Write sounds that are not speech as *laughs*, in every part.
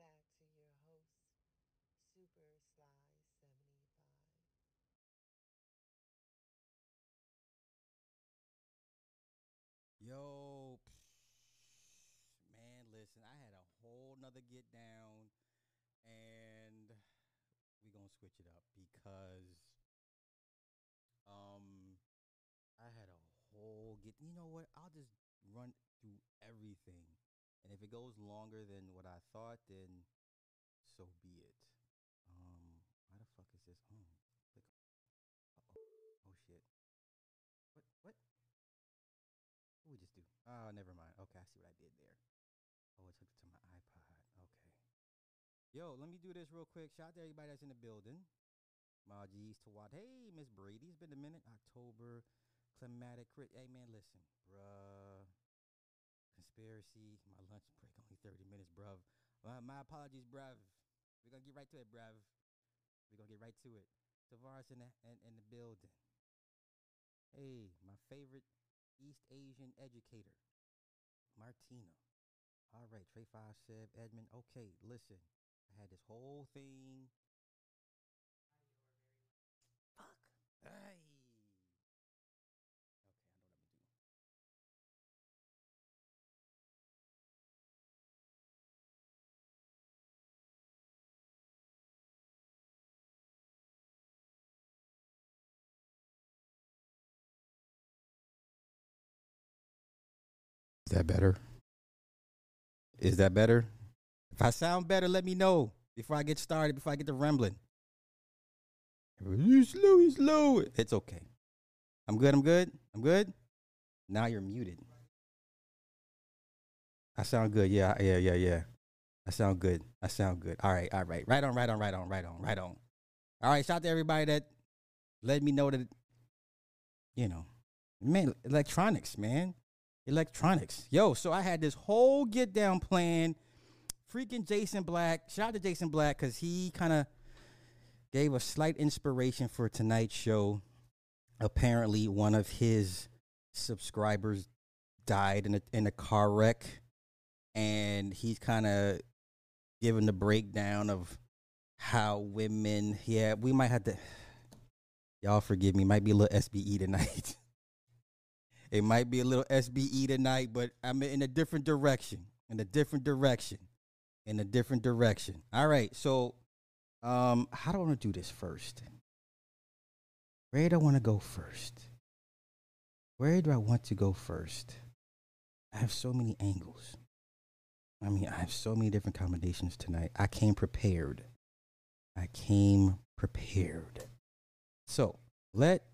back to your host, Super Sly 75. Yo, man, listen, I had a whole nother get down, and we gonna switch it up because, um, I had a whole get. You know what? I'll just run through everything, and if it goes longer than what I thought, then so be it. Um, why the fuck is this on? Click. Uh-oh. Oh shit. What? What? What we just do? Oh, never mind. Okay, I see what I did there. Oh, it took it to my iPod. Okay. Yo, let me do this real quick. Shout out to everybody that's in the building. My G's to Watt. Hey, Miss Brady. It's been a minute. October. Climatic crit. Hey, man, listen, bruh. Conspiracy. My lunch break only 30 minutes, bruv. My apologies, bruv. We're going to get right to it, bruv. We're going to get right to it. Tavares in the, in, in the building. Hey, my favorite East Asian educator, Martina. All right, Trey Five Sev, Edmund. Okay, listen. I had this whole thing. That better? Is that better? If I sound better, let me know before I get started, before I get to rambling. Slow, slow. It's okay. I'm good, I'm good, I'm good. Now you're muted. I sound good. Yeah, yeah, yeah, yeah. I sound good. I sound good. All right, all right. Right on, right on, right on, right on, right on. All right, shout out to everybody that let me know that, you know, man, electronics, man. Electronics. Yo, so I had this whole get down plan. Freaking Jason Black. Shout out to Jason Black because he kind of gave a slight inspiration for tonight's show. Apparently, one of his subscribers died in a in a car wreck, and he's kind of giving the breakdown of how women. Yeah, we might have to. Y'all forgive me. Might be a little SBE tonight. *laughs* it might be a little SBE tonight, but I'm in a different direction. In a different direction. In a different direction. All right. So, um, how do I want to do this first? Where do I want to go first? Where do I want to go first? I have so many angles. I mean, I have so many different combinations tonight. I came prepared. I came prepared. So let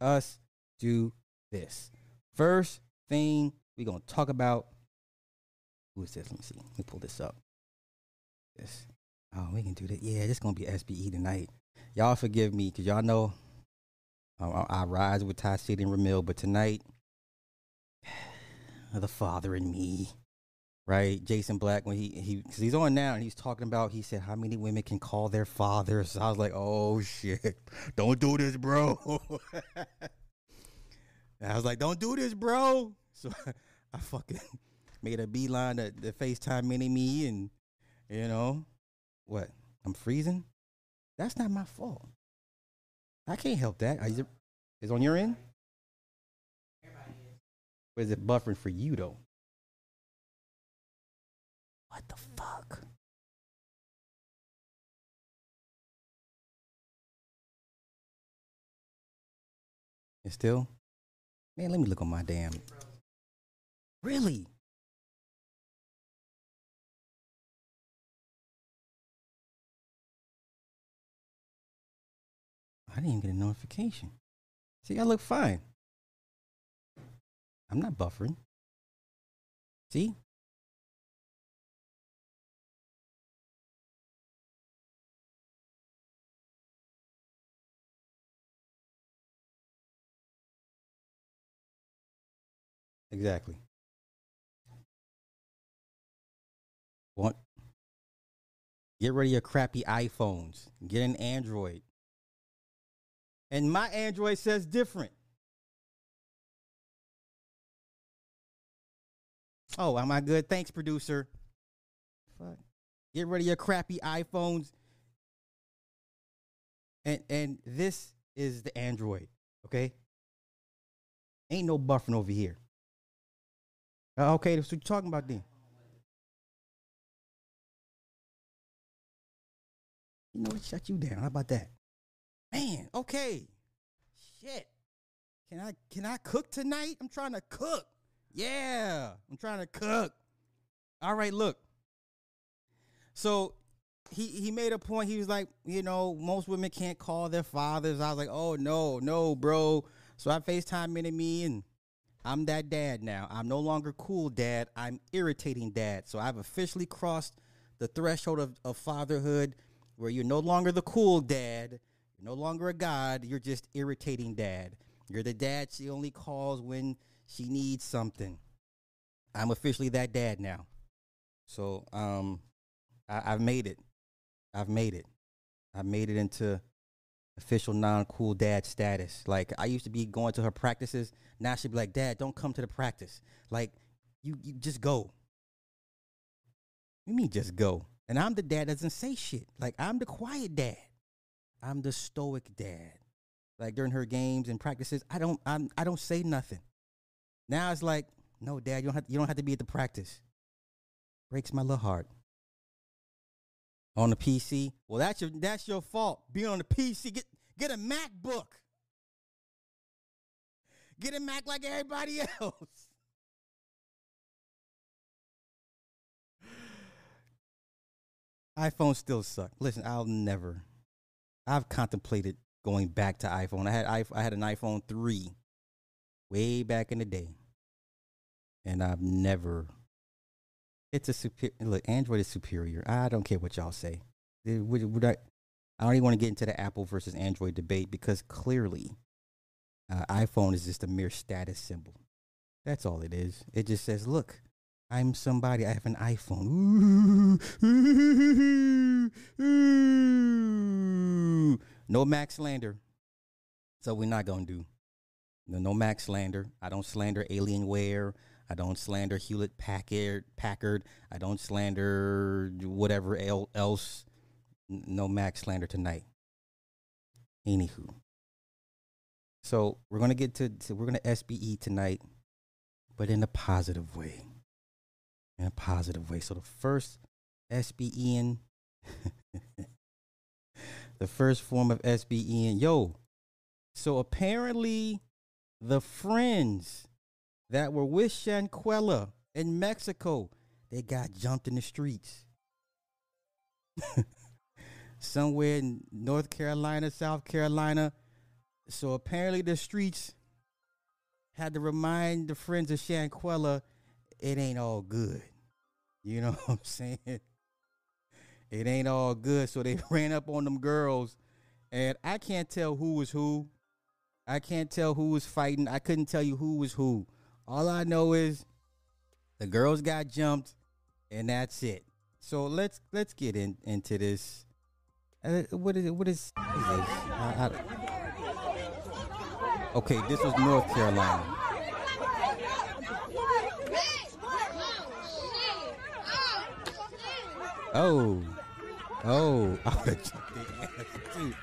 us do this. First thing we're going to talk about. Who is this? Let me see. Let me pull this up. This. Oh, we can do that. Yeah, going to be SBE tonight. Y'all forgive me because y'all know uh, I rise with Ty City and Ramil, but tonight, *sighs* the father in me, right? Jason Black, when he, he, cause he's on now and he's talking about, he said, how many women can call their fathers? I was like, oh shit, don't do this, bro. *laughs* I was like, don't do this, bro. *laughs* So *laughs* I fucking *laughs* made a beeline to, to FaceTime mini me and, you know, what? I'm freezing? That's not my fault. I can't help that. Is it is on your end? Is it buffering for you though? What the fuck? Still? Man, let me look on my damn. Really? I didn't even get a notification. See, I look fine. I'm not buffering. See? Exactly. Want get rid of your crappy iPhones. Get an Android. And my Android says different. Oh, am I good? Thanks, producer. Fuck. Get rid of your crappy iPhones. And and this is the Android, okay? Ain't no buffering over here. Uh, okay, that's what you're talking about then. You know what? Shut you down. How about that? Man, okay. Shit. Can I can I cook tonight? I'm trying to cook. Yeah, I'm trying to cook. All right, look. So he he made a point. He was like, you know, most women can't call their fathers. I was like, oh no, no, bro. So I FaceTime Mini Me and I'm that dad now. I'm no longer cool dad. I'm irritating dad. So I've officially crossed the threshold of, of fatherhood where you're no longer the cool dad. You're no longer a god. You're just irritating dad. You're the dad she only calls when she needs something. I'm officially that dad now. So um I, I've made it. I've made it. I've made it into official non-cool dad status. Like I used to be going to her practices. Now she'd be like, "Dad, don't come to the practice. Like you, you just go." You mean just go? And I'm the dad that doesn't say shit. Like I'm the quiet dad. I'm the stoic dad. Like during her games and practices, I don't, I'm, I don't say nothing. Now it's like, no, dad, you don't have, you don't have to be at the practice. Breaks my little heart on the PC. Well, that's your that's your fault. Being on the PC, get get a MacBook. Get a Mac like everybody else. *laughs* iPhone still suck. Listen, I'll never. I've contemplated going back to iPhone. I had I had an iPhone three, way back in the day, and I've never it's a superior. Look, Android is superior. I don't care what y'all say. Would, would I, I don't even want to get into the Apple versus Android debate because clearly, uh, iPhone is just a mere status symbol. That's all it is. It just says, "Look, I'm somebody. I have an iPhone." *laughs* no Max slander. So we're not gonna do. No, no Mac slander. I don't slander Alienware. I don't slander Hewlett Packard. Packard. I don't slander whatever else. No Mac slander tonight. Anywho, so we're gonna get to, to we're gonna SBE tonight, but in a positive way. In a positive way. So the first SBE *laughs* the first form of SBE and yo. So apparently, the friends that were with Shanquella in Mexico, they got jumped in the streets. *laughs* Somewhere in North Carolina, South Carolina. So apparently the streets had to remind the friends of Shanquella it ain't all good. You know *laughs* what I'm saying? It ain't all good. So they *laughs* ran up on them girls. And I can't tell who was who. I can't tell who was fighting. I couldn't tell you who was who. All I know is the girls got jumped, and that's it. So let's let's get in into this. Uh, what is it? What is, what is this? I, I, okay, this was North Carolina. Oh, oh, *laughs* I would have jumped their ass too.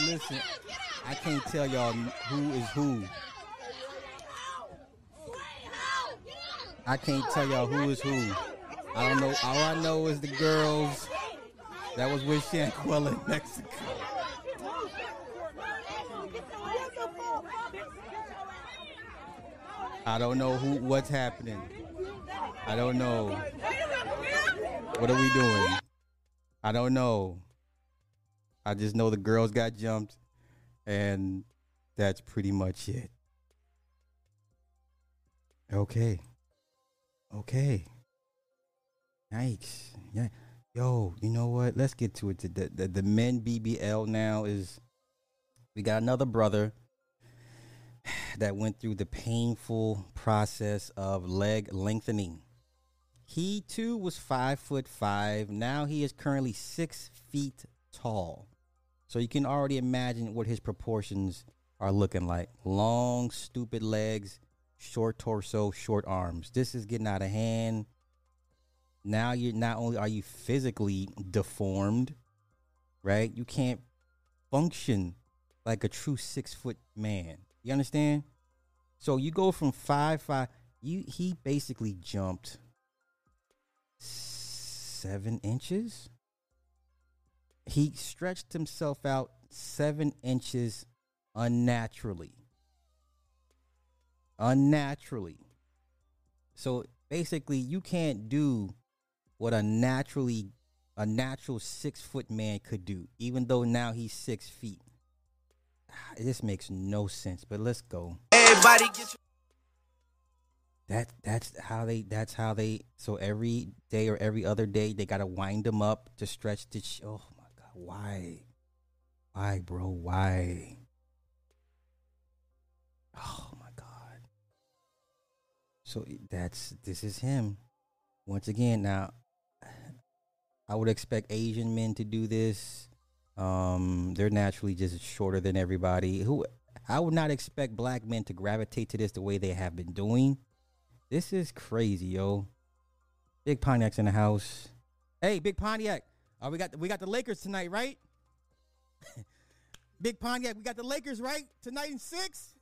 Listen, I can't tell y'all who is who. I can't tell y'all who is who. I don't know. All I know is the girls that was with Shanquella in Mexico. I don't know who what's happening. I don't know. What are we doing? I don't know. I just know the girls got jumped and that's pretty much it. Okay. Okay. Yikes. Yeah. Yo, you know what? Let's get to it. The, the, the men BBL now is we got another brother that went through the painful process of leg lengthening. He too was five foot five. Now he is currently six feet tall. So you can already imagine what his proportions are looking like. Long, stupid legs, short torso, short arms. This is getting out of hand. Now you're not only are you physically deformed, right? You can't function like a true six foot man. You understand? So you go from five five. You he basically jumped seven inches. He stretched himself out seven inches unnaturally. Unnaturally. So basically, you can't do what a naturally a natural six foot man could do, even though now he's six feet. Ah, this makes no sense, but let's go. Everybody get that that's how they that's how they so every day or every other day they gotta wind them up to stretch the sh- oh why? Why bro? Why? Oh my god. So that's this is him. Once again now i would expect asian men to do this. Um they're naturally just shorter than everybody. Who i would not expect black men to gravitate to this the way they have been doing. This is crazy, yo. Big Pontiac's in the house. Hey, Big Pontiac. Oh, we got we got the Lakers tonight, right? *laughs* Big Pontiac, we got the Lakers right tonight in six.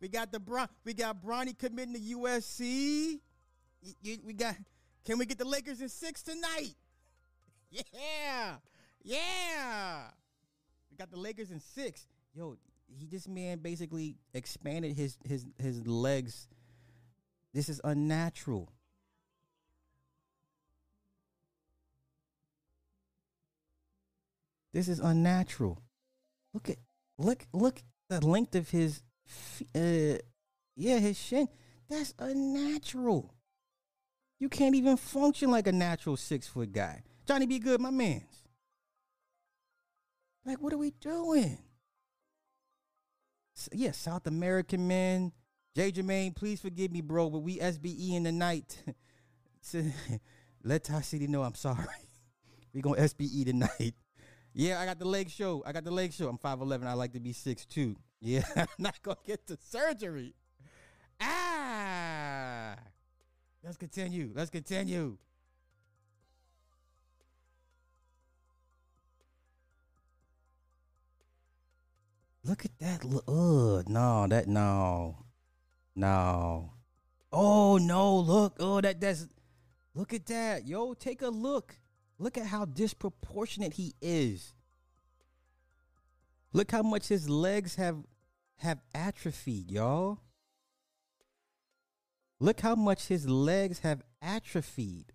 We got the Bron- we got Bronny committing to USC. we got. Can we get the Lakers in six tonight? *laughs* Yeah, yeah. We got the Lakers in six. Yo, he this man basically expanded his his his legs. This is unnatural. This is unnatural. Look at look look the length of his uh yeah, his shin. That's unnatural. You can't even function like a natural six foot guy. Johnny be good, my man's. Like, what are we doing? yeah, South American men. Jay Jermaine, please forgive me, bro, but we SBE in the night. *laughs* Let Ty City know I'm sorry. *laughs* we gonna SBE tonight. Yeah, I got the leg show. I got the leg show. I'm 5'11. I like to be 6'2. Yeah, *laughs* I'm not gonna get the surgery. Ah. Let's continue. Let's continue. Look at that. Ugh, no, that no, no. Oh no! Look, oh that that's. Look at that, yo. Take a look. Look at how disproportionate he is. Look how much his legs have have atrophied, y'all. Look how much his legs have atrophied.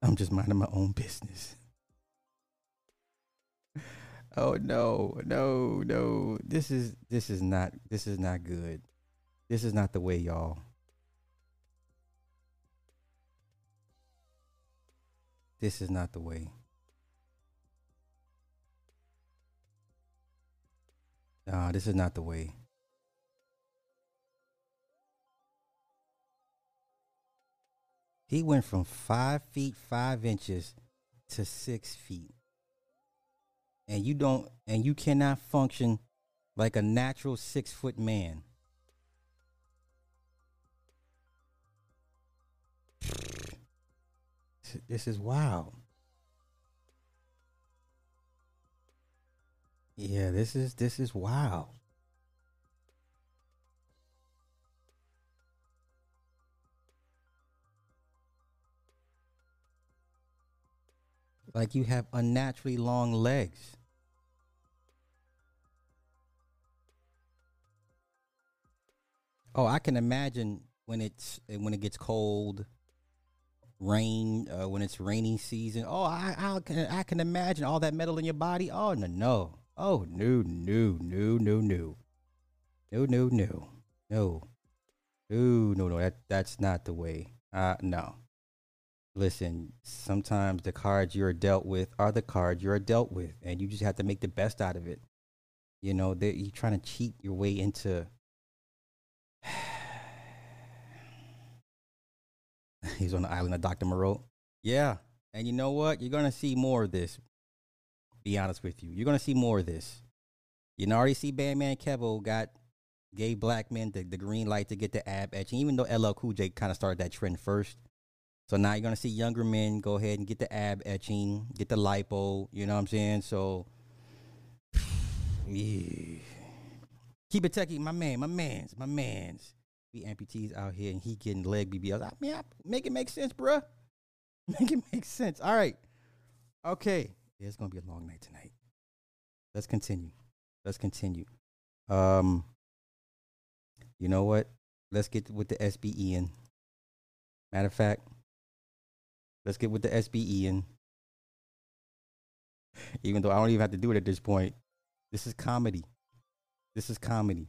I'm just minding my own business. *laughs* Oh no, no, no. This is this is not this is not good. This is not the way, y'all. This is not the way. Nah, this is not the way. He went from five feet five inches to six feet and you don't and you cannot function like a natural six foot man. This is wild. Yeah, this is this is wild. Like you have unnaturally long legs. Oh, I can imagine when it's when it gets cold, rain uh, when it's rainy season. Oh, I I can I can imagine all that metal in your body. Oh no no. Oh no no no no no. No no no. No. No no no. That that's not the way. Uh no. Listen, sometimes the cards you're dealt with are the cards you're dealt with, and you just have to make the best out of it. You know, that you're trying to cheat your way into *laughs* He's on the island of Dr. Moreau. Yeah. And you know what? You're going to see more of this. Be honest with you. You're going to see more of this. You know, already see Bandman Kevo got gay black men the, the green light to get the ab etching, even though LL Cool J kind of started that trend first. So now you're going to see younger men go ahead and get the ab etching, get the lipo. You know what I'm saying? So, *sighs* yeah. Keep it techie, my man, my man's, my man's be amputees out here and he getting leg BBLs. I mean, I, make it make sense, bruh. *laughs* Make it make sense. All right. Okay. Yeah, it's gonna be a long night tonight. Let's continue. Let's continue. Um, you know what? Let's get with the SBE in. Matter of fact, let's get with the SBE in. *laughs* Even though I don't even have to do it at this point. This is comedy. This is comedy.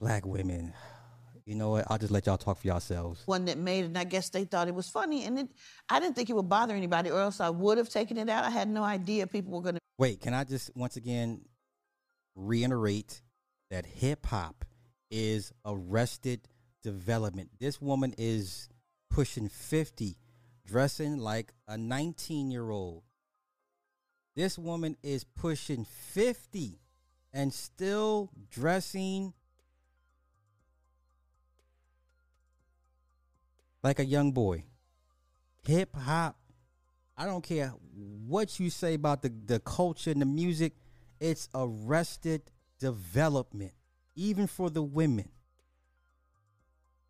Black women you know what? I'll just let y'all talk for yourselves. One that made it, and I guess they thought it was funny, and it, I didn't think it would bother anybody, or else I would have taken it out. I had no idea people were going to. Wait, can I just once again reiterate that hip hop is arrested development? This woman is pushing 50, dressing like a 19 year old. This woman is pushing 50 and still dressing like a young boy. Hip hop, I don't care what you say about the, the culture and the music, it's arrested development, even for the women.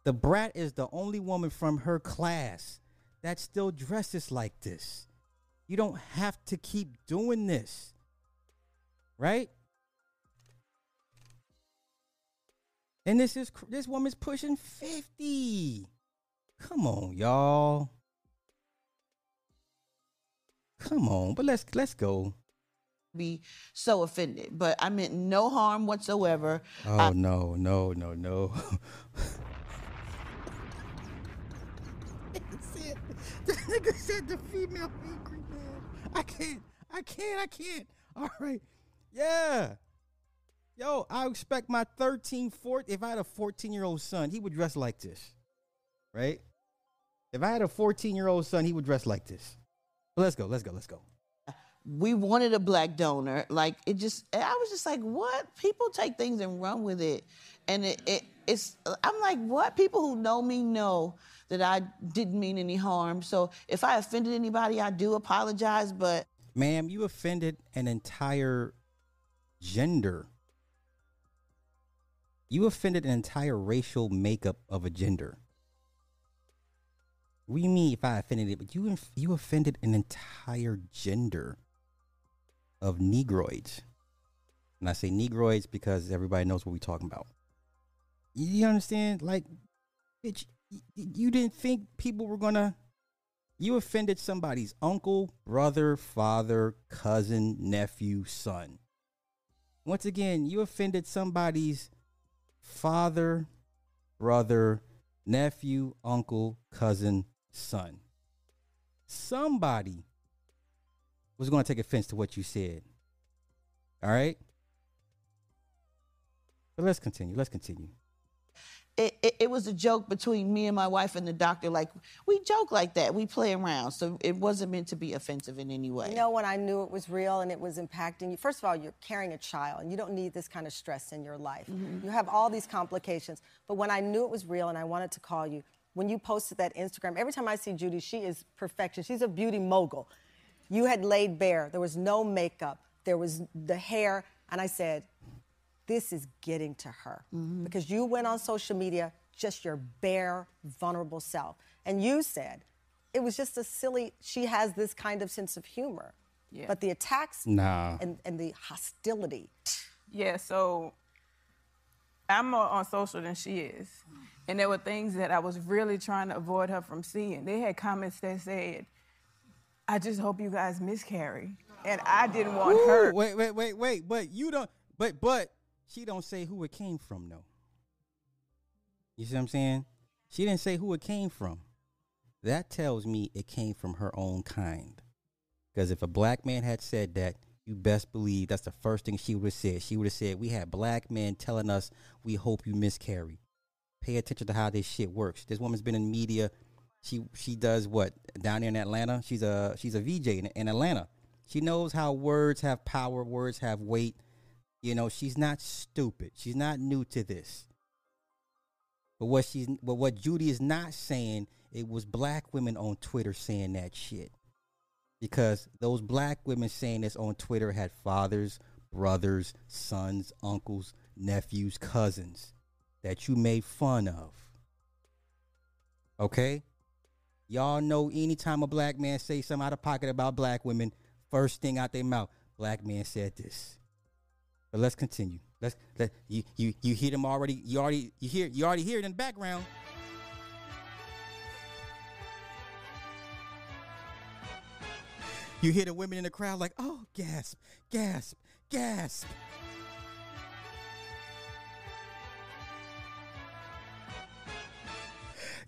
The brat is the only woman from her class that still dresses like this. You don't have to keep doing this. Right? And this is this woman's pushing 50. Come on, y'all. Come on, but let's let's go. Be so offended, but I meant no harm whatsoever. Oh I- no, no, no, no. *laughs* the nigga said the female angry man. I can't, I can't, I can't. All right, yeah. Yo, I expect my 13, 14, if I had a 14 year old son, he would dress like this, right? If I had a 14 year old son, he would dress like this. But let's go, let's go, let's go. we wanted a black donor. Like it just, I was just like, what? People take things and run with it, and it, it it's. I'm like, what? People who know me know that I didn't mean any harm. So if I offended anybody, I do apologize. But Ma'am, you offended an entire gender. You offended an entire racial makeup of a gender. You mean if I offended it? But you you offended an entire gender of negroids. And I say negroids because everybody knows what we're talking about. You understand? Like, bitch, you didn't think people were gonna. You offended somebody's uncle, brother, father, cousin, nephew, son. Once again, you offended somebody's father, brother, nephew, uncle, cousin, son. Somebody was going to take offense to what you said. All right? But let's continue. Let's continue. it, it, it was a joke between me and my wife and the doctor. Like we joke like that, we play around. So it wasn't meant to be offensive in any way. You know when I knew it was real and it was impacting you? First of all, you're carrying a child and you don't need this kind of stress in your life. Mm-hmm. You have all these complications. But when I knew it was real and I wanted to call you, when you posted that Instagram, every time I see Judy, she is perfection. She's a beauty mogul. You had laid bare. There was no makeup. There was the hair. And I said, this is getting to her mm-hmm. because you went on social media just your bare vulnerable self and you said it was just a silly she has this kind of sense of humor Yeah. but the attacks Nah. and, and the hostility Yeah, so I'm more on social than she is. And there were things that I was really trying to avoid her from seeing. They had comments that said, I just hope you guys miscarry. And I didn't want Ooh, her. Wait, wait, wait, wait. But you don't. But but she don't say who it came from though. You see what I'm saying? She didn't say who it came from. That tells me it came from her own kind. Because if a black man had said that, you best believe that's the first thing she would have said. She would have said, "We had black men telling us we hope you miscarry." Pay attention to how this shit works. This woman's been in media. She she does what down there in Atlanta. She's a she's a VJ in, in Atlanta. She knows how words have power, words have weight. You know, she's not stupid. She's not new to this. But what she's but what Judy is not saying, it was black women on Twitter saying that shit. Because those black women saying this on Twitter had fathers, brothers, sons, uncles, nephews, cousins that you made fun of. Okay? Y'all know anytime a black man say something out of pocket about black women, first thing out their mouth, black man said this. But let's continue. Let's let you you you hear them already. You already you hear you already hear it in the background. You hear the women in the crowd like, oh, gasp, gasp, gasp.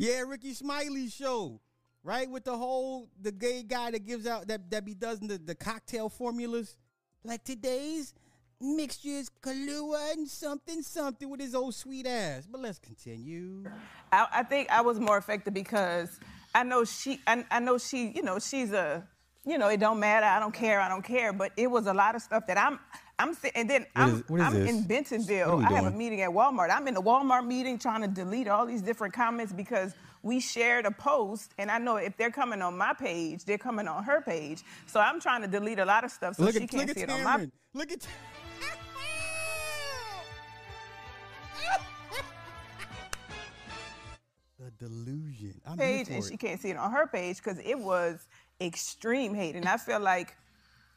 Yeah, Rickey Smiley show, right? With the whole the gay guy that gives out that that be does the, the cocktail formulas. Like today's mixture is Kahlua and something something with his old sweet ass. But let's continue. I, I think I was more affected because I know she, I, I know she, you know, she's a, you know, it don't matter. I don't care. I don't care. But it was a lot of stuff that I'm, I'm, si- and then What I'm, is- what is I'm this? in What Bentonville. are we I have a doing? meeting at Walmart. I'm in the Walmart meeting trying to delete all these different comments because we shared a post, and I know if they're coming on my page, they're coming on her page. So I'm trying to delete a lot of stuff so look she at can't look see it on my. Look at. the delusion. I'm here page for and it. she can't see it on her page because it was extreme hate. And I feel like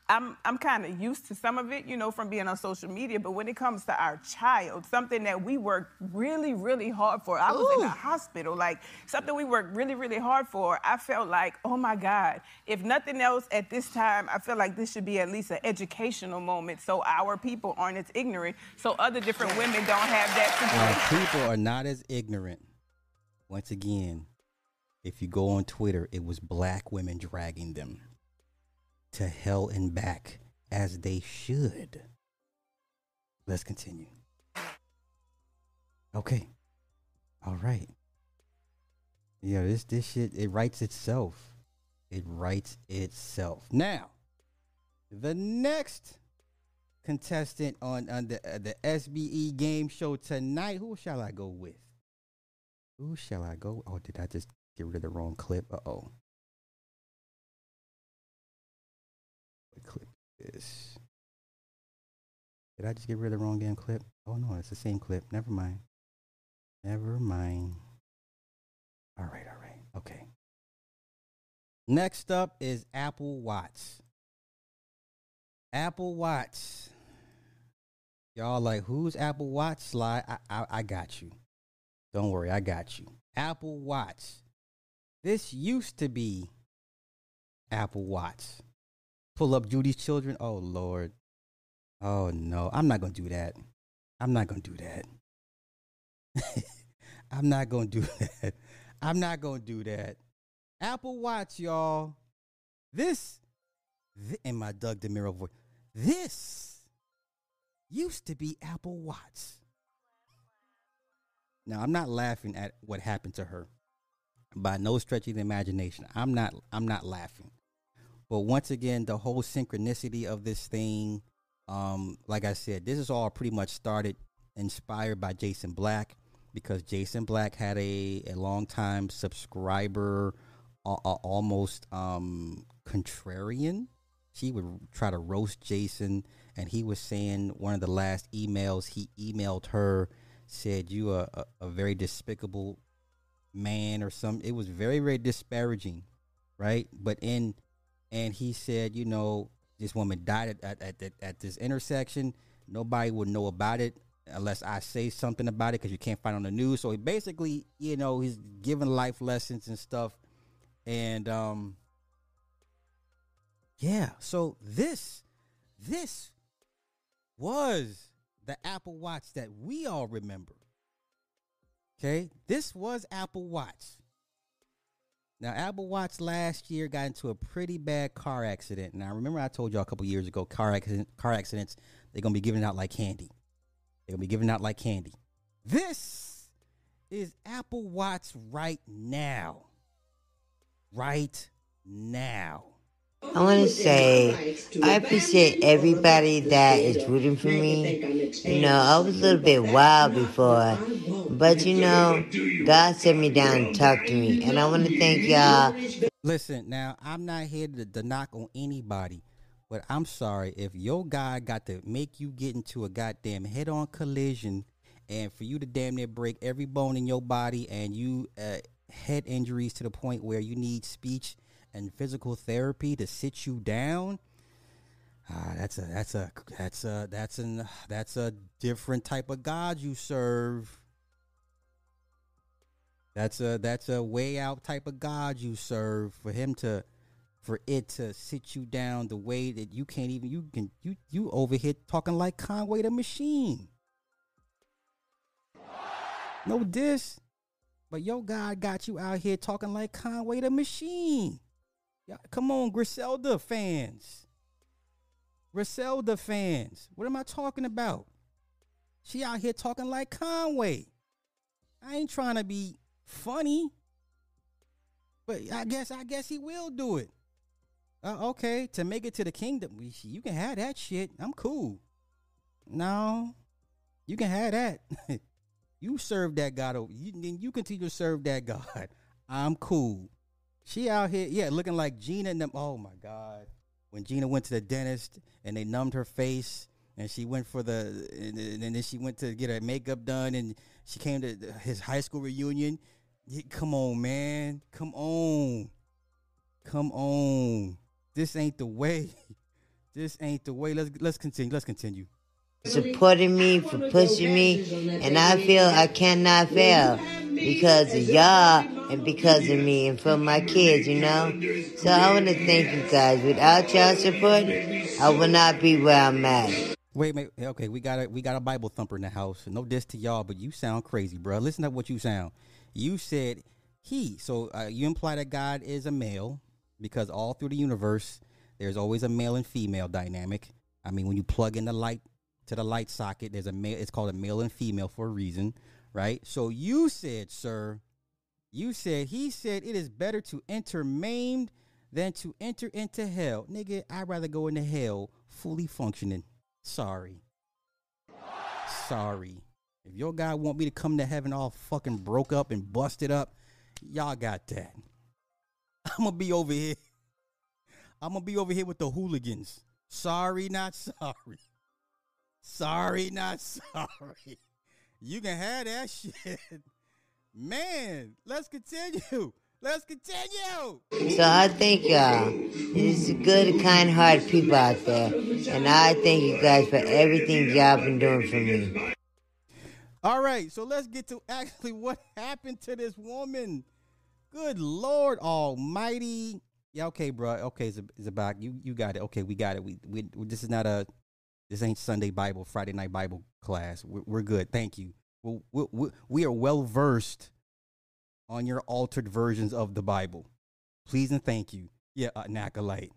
I'm I'm kind of used to some of it, you know, from being on social media. But when it comes to our child, something that we worked really, really hard for. I was in the hospital, like something we worked really, really hard for. I felt like, oh my God, if nothing else at this time, I feel like this should be at least an educational moment so our people aren't as ignorant, so other different women don't have that situation. Our people are not as ignorant. Once again, if you go on Twitter, it was black women dragging them to hell and back as they should. Let's continue. Okay. All right. Yeah, this this shit it writes itself. It writes itself. Now, the next contestant on, on the uh, the SBE game show tonight. Who shall I go with? Who shall I go? Oh, did I just get rid of the wrong clip? Uh oh. Clip is? Did I just get rid of the wrong damn clip? Oh no, it's the same clip. Never mind. Never mind. All right, all right. Okay. Next up is Apple Watts. Apple Watts. Y'all like who's Apple Watts? Slide. I, I I got you. Don't worry, I got you. Apple Watts. This used to be Apple Watch. Pull up Judy's children. Oh Lord. Oh no, I'm not gonna do that. I'm not gonna do that. *laughs* I'm not gonna do *laughs* that. I'm not gonna do that. Apple Watts, y'all. This, th- in my Doug DeMuro voice, this used to be Apple Watts. Now I'm not laughing at what happened to her. By no stretch of the imagination. I'm not I'm not laughing. But once again, the whole synchronicity of this thing, um, like I said, this is all pretty much started inspired by Jason Black because Jason Black had a, a long time subscriber, uh, uh, almost um, contrarian. She would try to roast Jason, and he was saying one of the last emails he emailed her said you are a, a very despicable man or some. It was very very disparaging, right? But in and he said, you know, this woman died at at, at, at this intersection. Nobody would know about it unless I say something about it because you can't find on the news. So he basically, you know, he's giving life lessons and stuff. And um yeah, so this this was the Apple Watts that we all remember. Okay? This was Apple Watts. Now, Apple Watts last year got into a pretty bad car accident. Now, remember I told y'all a couple years ago, car accident, car accidents, they're gonna be giving out like candy. They're gonna be giving out like candy. This is Apple Watts right now. Right now. I want to say I appreciate everybody that is rooting for me. You know, I was a little bit wild before, but you know, God set me down and talked to me, and I want to thank y'all. Listen, now I'm not here to, to knock on anybody, but I'm sorry if your guy got to make you get into a goddamn head-on collision, and for you to damn near break every bone in your body, and you uh, head injuries to the point where you need speech and physical therapy to sit you down. Ah, that's a that's a that's a that's an that's a different type of God you serve. That's a that's a way out type of God you serve for him to for it to sit you down the way that you can't even you can you you over here talking like Conway the machine. No diss, but your God got you out here talking like Conway the machine. Yeah, come on, Griselda fans. Griselda fans. What am I talking about? She out here talking like Conway. I ain't trying to be funny. But I guess I guess he will do it. Uh, okay, to make it to the kingdom, you can have that shit. I'm cool. No, you can have that. *laughs* you serve that God. You you continue to serve that God. *laughs* I'm cool. She out here, yeah, looking like Gina and them. Oh my God. When Gina went to the dentist and they numbed her face and she went for the, and, and then she went to get her makeup done and she came to his high school reunion. Yeah, come on, man. Come on. Come on. This ain't the way. *laughs* This ain't the way. Let's let's continue. Let's continue. Supporting me, for pushing me, and I feel I cannot fail because of y'all and because of me and for my kids, you know? So I want to thank you guys. Without y'all support, I would not be where I'm at. Wait, wait, okay, we got a we got a Bible thumper in the house. No diss to y'all, but you sound crazy, bro. Listen to what you sound. You said he, so uh, you imply that God is a male because all through the universe there's always a male and female dynamic. I mean, when you plug in the light to the light socket, there's a male. It's called a male and female for a reason, right? So you said, sir, you said he said it is better to enter maimed than to enter into hell. Nigga, I'd rather go into hell fully functioning. Sorry. Sorry. If your guy want me to come to heaven all fucking broke up and busted up, y'all got that. *laughs* I'm gonna be over here. I'm gonna be over here with the hooligans. Sorry, not *laughs* sorry. Sorry, not sorry. You can have that shit. Man, let's continue. Let's continue. So I thank y'all. Uh, There's good, kind hearted people out there. And I thank you guys for everything y'all been doing for me. All right, so let's get to actually what *laughs* happened to this woman. Good Lord Almighty. Yeah, okay, bro. Okay, it's about you. You got it. Okay, we got it. We, we this is not a this ain't Sunday Bible, Friday night Bible class. We're, we're good. Thank you we, we, we are well versed on your altered versions of the Bible. Please and thank you. Yeah, uh, Nacolite.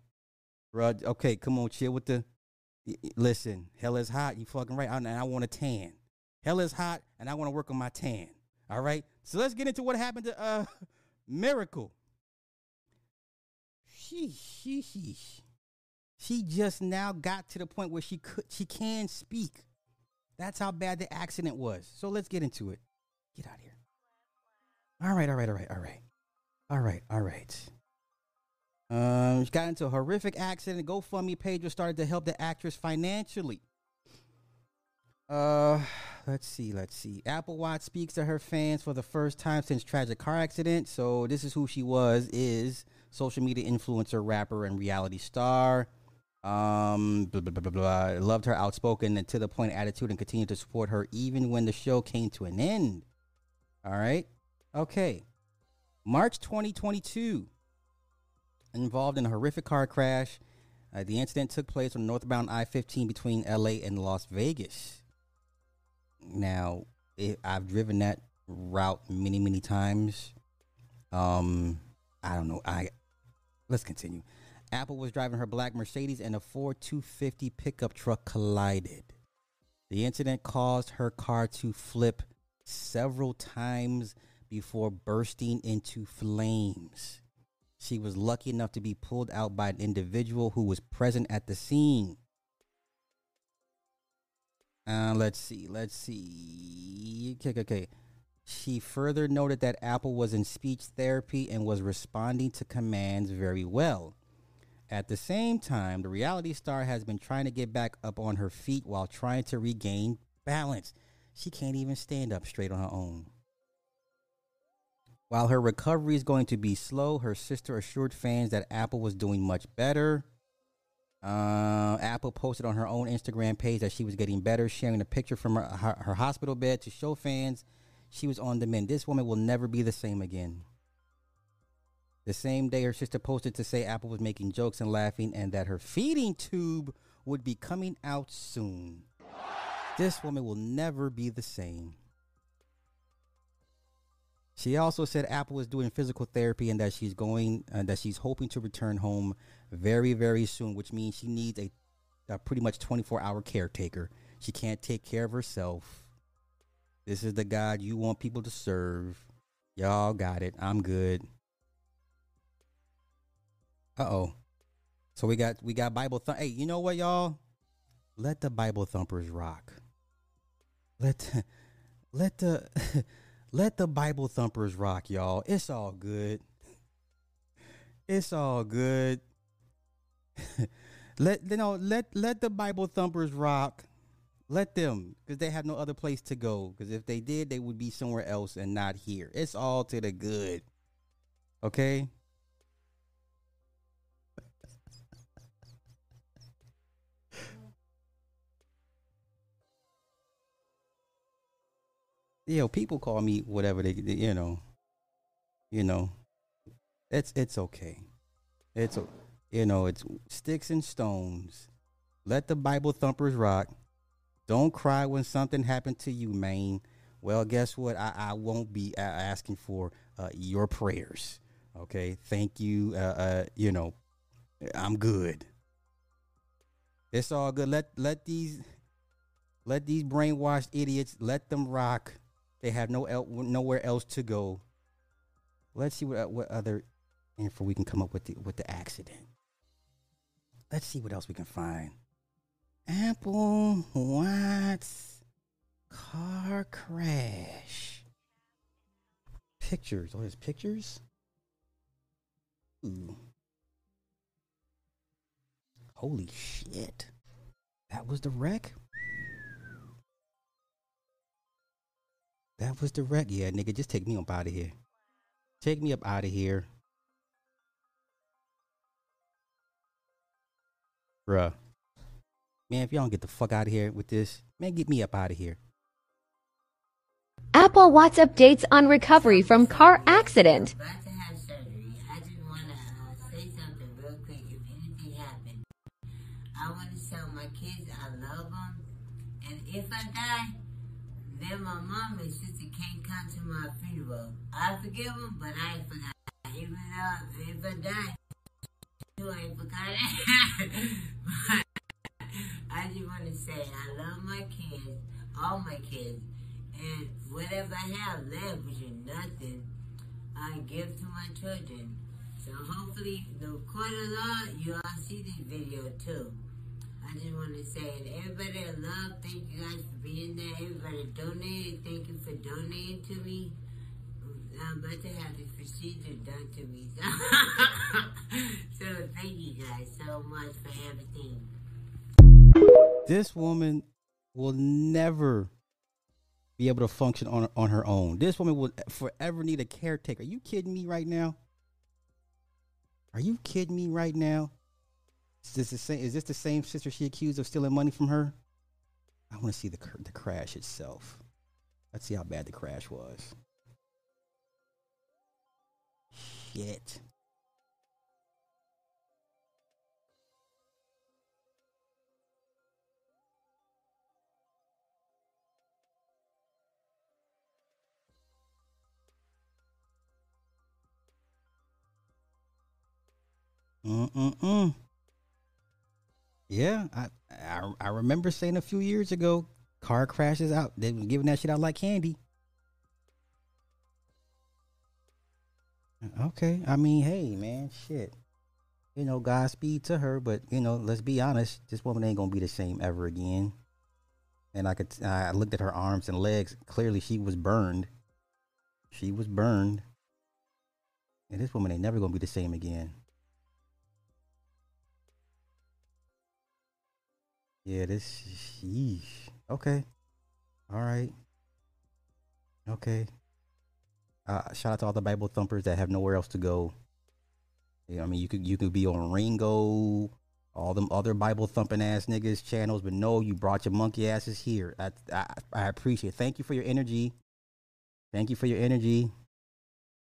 Bro, okay, come on, chill with the. Listen, hell is hot. You fucking right. I, and I want a tan. Hell is hot, and I want to work on my tan. All right. So let's get into what happened to uh *laughs* Miracle. She she just now got to the point where she could she can speak. That's how bad the accident was. So let's get into it. Get out of here. All right, all right, all right, all right. All right, all right. Um, she got into a horrific accident. GoFundMe page was started to help the actress financially. Uh, let's see, let's see. Apple Watts speaks to her fans for the first time since tragic car accident. So this is who she was: is social media influencer, rapper, and reality star. Um, blah, blah, blah, blah, blah. Loved her outspoken and to the point attitude and continued to support her even when the show came to an end. All right. Okay. March 2022. Involved in a horrific car crash. Uh, the incident took place on northbound I 15 between LA and Las Vegas. Now, it, I've driven that route many, many times. Um, I don't know. I let's continue. Apple was driving her black Mercedes and a Ford 250 pickup truck collided. The incident caused her car to flip several times before bursting into flames. She was lucky enough to be pulled out by an individual who was present at the scene. Uh, let's see. Let's see. Okay, okay. She further noted that Apple was in speech therapy and was responding to commands very well. At the same time, the reality star has been trying to get back up on her feet while trying to regain balance. She can't even stand up straight on her own. While her recovery is going to be slow, her sister assured fans that Apple was doing much better. Uh, Apple posted on her own Instagram page that she was getting better, sharing a picture from her, her, her hospital bed to show fans she was on the mend. This woman will never be the same again. The same day, her sister posted to say Apple was making jokes and laughing and that her feeding tube would be coming out soon. This woman will never be the same. She also said Apple is doing physical therapy and that she's going and that she's hoping to return home very very soon, which means she needs a, a pretty much 24-hour caretaker. She can't take care of herself. This is the God you want people to serve. Y'all got it. I'm good. Uh-oh. So we got we got Bible thump. Hey, you know what y'all? Let the Bible thumpers rock. Let let the *laughs* let the Bible thumpers rock, y'all. It's all good. It's all good. *laughs* let you know, let let the Bible thumpers rock. Let them, because they have no other place to go. Because if they did, they would be somewhere else and not here. It's all to the good. Okay? You know, people call me whatever they, you know, you know, it's it's okay. It's you know, it's sticks and stones. Let the Bible thumpers rock. Don't cry when something happened to you, man. Well, guess what? I, I won't be asking for uh, your prayers. Okay, thank you. Uh, uh, you know, I'm good. It's all good. Let let these let these brainwashed idiots let them rock. They have no el- nowhere else to go. Let's see what uh, what other info we can come up with the, with the accident. Let's see what else we can find. Apple Watts car crash. Pictures. Oh, there's pictures. Ooh. Holy shit. That was the wreck? That was the wreck. Yeah, nigga, just take me up out of here. Take me up out of here. Bruh. Man, if y'all don't get the fuck out of here with this, man, get me up out of here. Apple Watts updates on recovery from car accident. About to have surgery. I just want to uh, say something real quick. If anything happened, I want to tell my kids I love them. And if I die, then my mom and sister can't come to my funeral. I forgive them, but I ain't forgot. Even though if I die, you ain't forgot it. *laughs* I just want to say I love my kids, all my kids, and whatever I have left, which is nothing, I give to my children. So hopefully, the court of law, you all see this video too. I just want to say, and everybody I love, thank you guys for being there. Everybody donated, thank you for donating to me. I'm about to have this procedure done to me. So, *laughs* so thank you guys so much for everything. This woman will never be able to function on on her own. This woman will forever need a caretaker. Are you kidding me right now? Are you kidding me right now? Is this the same? Is this the same sister she accused of stealing money from her? I want to see the the crash itself. Let's see how bad the crash was. Shit. Mm-mm-mm. Yeah, I, I I remember saying a few years ago, car crashes out. They was giving that shit out like candy. Okay, I mean, hey, man, shit. You know, Godspeed to her, but you know, let's be honest, this woman ain't gonna be the same ever again. And I could, I looked at her arms and legs. Clearly, she was burned. She was burned. And this woman ain't never gonna be the same again. Yeah, this. Sheesh. Okay. All right. Okay. Uh, shout out to all the Bible thumpers that have nowhere else to go. Yeah, I mean, you could you could be on Ringo, all them other Bible thumping ass niggas channels, but no, you brought your monkey asses here. I, I I appreciate. It. Thank you for your energy. Thank you for your energy.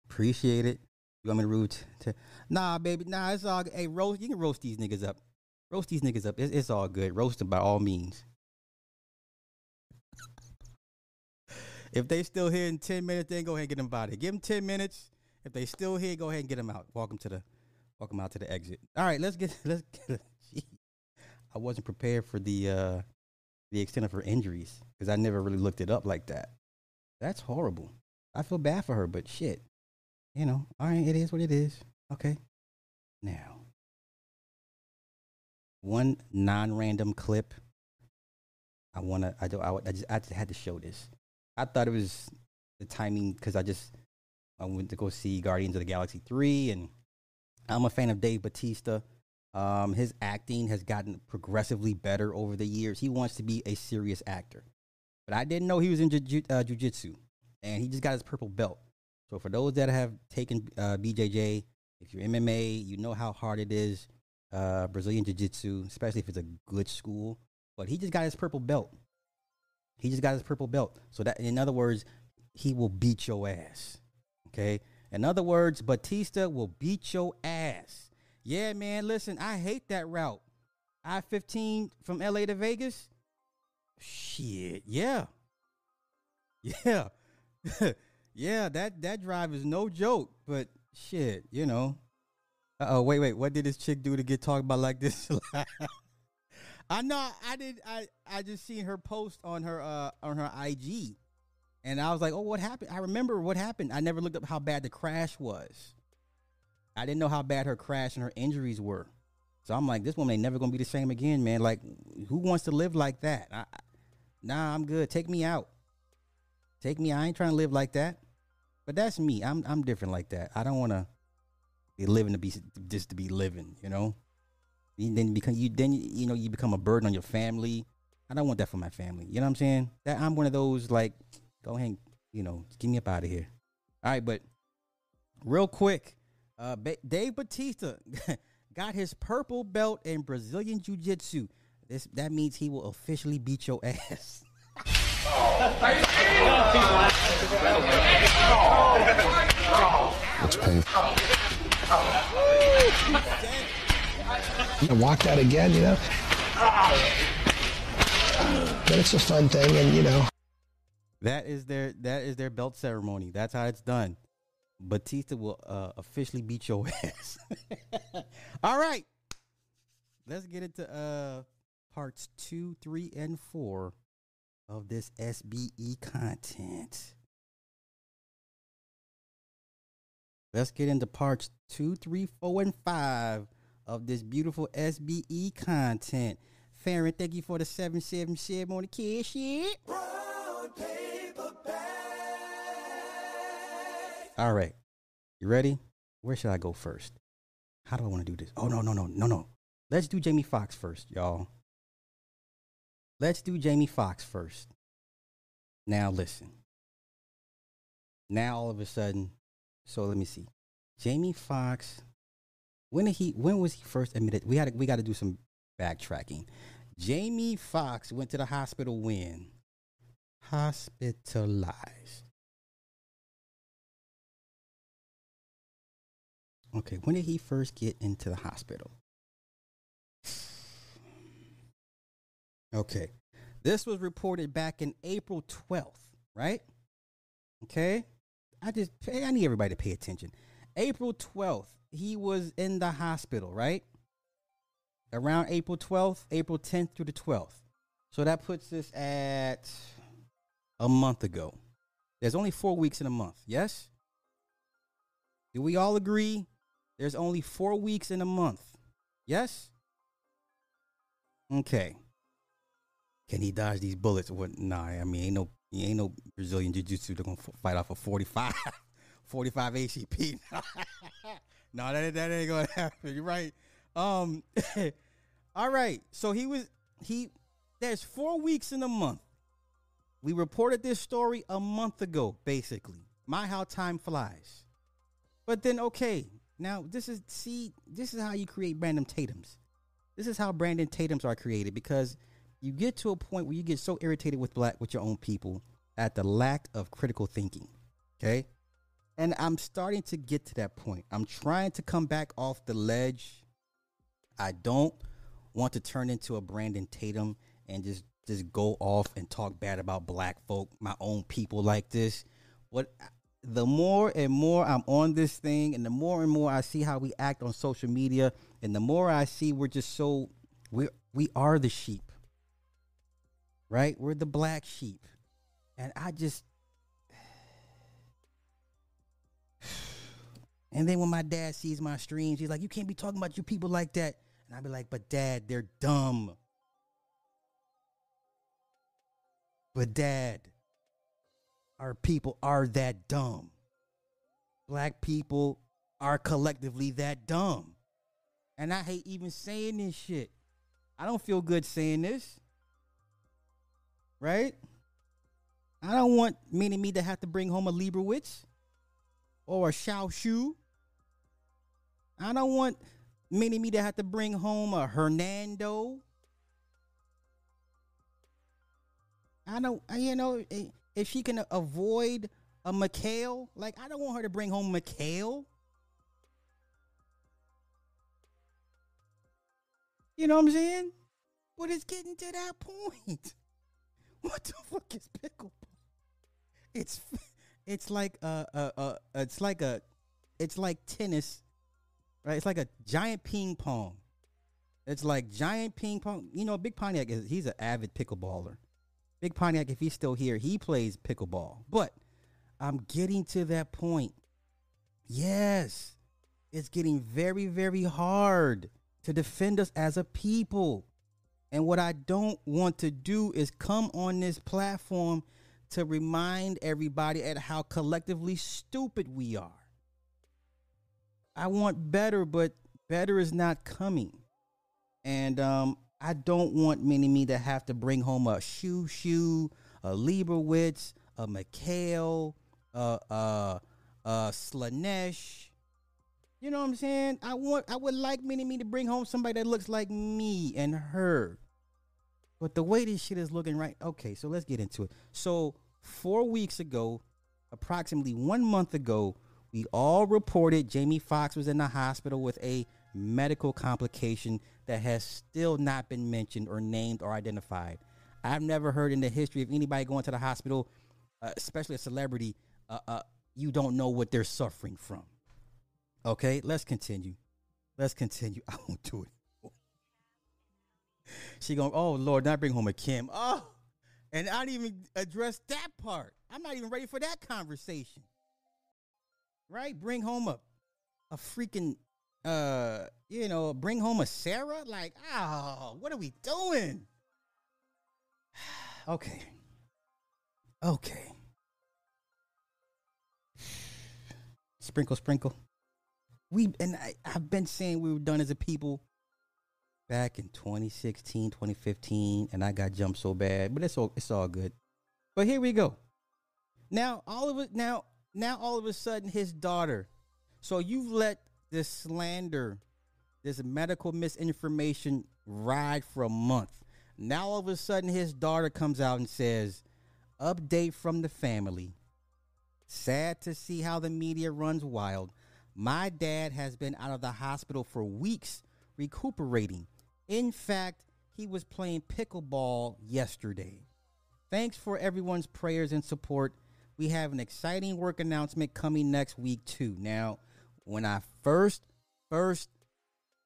Appreciate it. You want me to root? To, nah, baby. Nah, it's all. Hey, roast. You can roast these niggas up. Roast these niggas up. It's, it's all good. Roast them by all means. if they still here in 10 minutes, then go ahead and get them body. Give them 10 minutes. If they still here, go ahead and get them out. Welcome to the welcome out to the exit. All right, let's get *laughs* let's get I wasn't prepared for the uh the extent of her injuries because I never really looked it up like that. That's horrible. I feel bad for her, but shit. You know, all right, it is what it is. Okay. Now, one non-random clip. I wanna. I do. I, I just. I just had to show this. I thought it was the timing because I just. I went to go see Guardians of the Galaxy three, and I'm a fan of Dave Batista. Um, his acting has gotten progressively better over the years. He wants to be a serious actor, but I didn't know he was in jiu- uh, jujitsu, and he just got his purple belt. So for those that have taken uh, BJJ, if you're MMA, you know how hard it is uh, Brazilian Jiu Jitsu, especially if it's a good school. But he just got his purple belt. He just got his purple belt. So that, in other words, he will beat your ass. Okay. In other words, Batista will beat your ass. Yeah, man. Listen, I hate that route. I 15 from LA to Vegas. Shit. Yeah. *laughs* Yeah. *laughs* yeah, that that drive is no joke, but shit, you know. Oh wait, wait. What did this chick do to get talked about like this? *laughs* I know. I did. I I just seen her post on her uh on her IG, and I was like, oh, what happened? I remember what happened. I never looked up how bad the crash was. I didn't know how bad her crash and her injuries were. So I'm like, this woman ain't never gonna be the same again, man. Like, who wants to live like that? I, nah, I'm good. Take me out. Take me. I ain't trying to live like that. But that's me. I'm I'm different like that. I don't want to be living to be just to be living, you know. You then become you then you know you become a burden on your family. I don't want that for my family. You know what I'm saying? That I'm one of those like, go ahead, you know, get me up out of here. All right, but real quick, uh, ba- Dave Batista *laughs* got his purple belt in Brazilian Jiu Jitsu. This that means he will officially beat your ass. *laughs* It's painful. And walk that again, you know? But it's a fun thing, and you know. That is their that is their belt ceremony. That's how it's done. Batista will uh, officially beat your *laughs* ass. *laughs* All right, let's get into uh, parts two, three, and four of this SBE content. Let's get into parts two, three, four, and five of this beautiful SBE content. Farron, thank you for the seven seven seven on the kid shit. All right. You ready? Where should I go first? How do I want to do this? Oh, no, no, no, no, no. Let's do Jamie Foxx first, y'all. Let's do Jamie Foxx first. Now, listen. Now, all of a sudden, so let me see. Jamie Foxx when did he? When was he first admitted? We had we got to do some backtracking. Jamie Foxx went to the hospital when hospitalized. Okay, when did he first get into the hospital? Okay, this was reported back in April 12th, right? Okay, I just I need everybody to pay attention. April 12th, he was in the hospital, right? Around April 12th, April 10th through the 12th. So that puts us at a month ago. There's only four weeks in a month, yes? Do we all agree? There's only four weeks in a month, yes? Okay. Can he dodge these bullets? What? Nah, I mean, ain't no, he ain't no Brazilian jiu-jitsu. They're gonna f- fight off a 45, *laughs* 45 ACP. *laughs* no, that that ain't gonna *laughs* happen. You're right. Um, all right. So he was he. There's four weeks in a month. We reported this story a month ago, basically. My how time flies. But then, okay, now this is see, this is how you create Brandon Tatum's. This is how Brandon Tatum's are created because you get to a point where you get so irritated with black with your own people at the lack of critical thinking. Okay. And I'm starting to get to that point. I'm trying to come back off the ledge. I don't want to turn into a Brandon Tatum and just just go off and talk bad about black folk, my own people like this. What the more and more I'm on this thing and the more and more I see how we act on social media and the more I see we're just so we we are the sheep. Right? We're the black sheep. And I just *sighs* And then when my dad sees my streams, he's like, "You can't be talking about you people like that." And I'd be like, "But dad, they're dumb." But dad, our people are that dumb. Black people are collectively that dumb. And I hate even saying this shit. I don't feel good saying this. Right? I don't want Mini Me to have to bring home a Librowitz or a Shao Shu. I don't want Mini Me to have to bring home a Hernando. I don't, you know, if she can avoid a McHale, like I don't want her to bring home McHale. You know what I'm saying? But it's getting to that *laughs* point. What the fuck is pickleball? It's it's like a, uh uh it's like a it's like tennis, right? It's like a giant ping pong. It's like giant ping pong. You know, Big Pontiac is he's an avid pickleballer. Big Pontiac, if he's still here, he plays pickleball. But I'm getting to that point. Yes, it's getting very, very hard to defend us as a people. And what I don't want to do is come on this platform to remind everybody at how collectively stupid we are. I want better, but better is not coming. And um, I don't want Mini Me to have to bring home a Shoo Shoo, a Lieberwitz, a McHale, a, a, a Slanesh. You know what I'm saying? I want I would like Mini Me to bring home somebody that looks like me and her. But the way this shit is looking right, okay, so let's get into it. So four weeks ago, approximately one month ago, we all reported Jamie Foxx was in the hospital with a medical complication that has still not been mentioned or named or identified. I've never heard in the history of anybody going to the hospital, uh, especially a celebrity, uh, uh, you don't know what they're suffering from. Okay, let's continue. Let's continue. *laughs* I won't do it. She going, oh Lord, not bring home a Kim. Oh, and I didn't even address that part. I'm not even ready for that conversation. Right? Bring home a a freaking uh, you know, bring home a Sarah? Like, oh, what are we doing? *sighs* okay. Okay. *sighs* Sprinkle, sprinkle. We and I, I've been saying we were done as a people back in 2016, 2015, and I got jumped so bad, but it's all it's all good. But here we go. Now all of it now now all of a sudden his daughter. So you've let this slander this medical misinformation ride for a month. Now all of a sudden his daughter comes out and says, "Update from the family. Sad to see how the media runs wild. My dad has been out of the hospital for weeks recuperating. In fact, he was playing pickleball yesterday. Thanks for everyone's prayers and support. We have an exciting work announcement coming next week too. Now, when I first first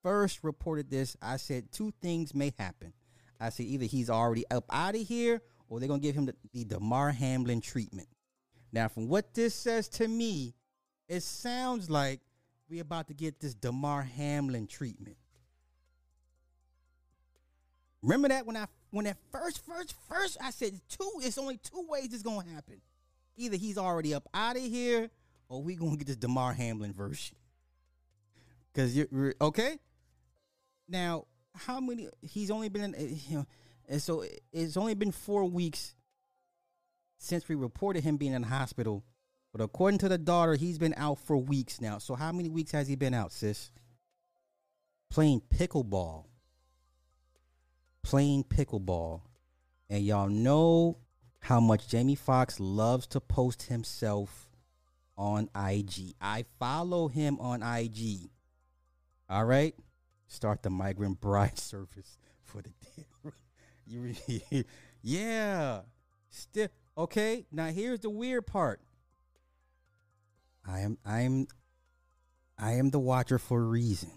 first reported this, I said two things may happen. I said either he's already up out of here or they're going to give him the, the Damar Hamlin treatment. Now, from what this says to me, it sounds like we're about to get this Damar Hamlin treatment. Remember that when I when at first first first I said two it's only two ways it's gonna happen. Either he's already up out of here or we gonna get this Damar Hamlin version. Cause you're okay. Now, how many? He's only been, in, eh, you know, and so it's only been four weeks since we reported him being in the hospital. But according to the daughter, he's been out for weeks now. So how many weeks has he been out, sis? Playing pickleball. Playing pickleball. And y'all know how much Jamie Foxx loves to post himself on IG. I follow him on IG. All right? Start the migrant *laughs* bride service for the *laughs* you, *laughs* yeah. Still okay. Now here's the weird part. I am I am I am the watcher for a reason.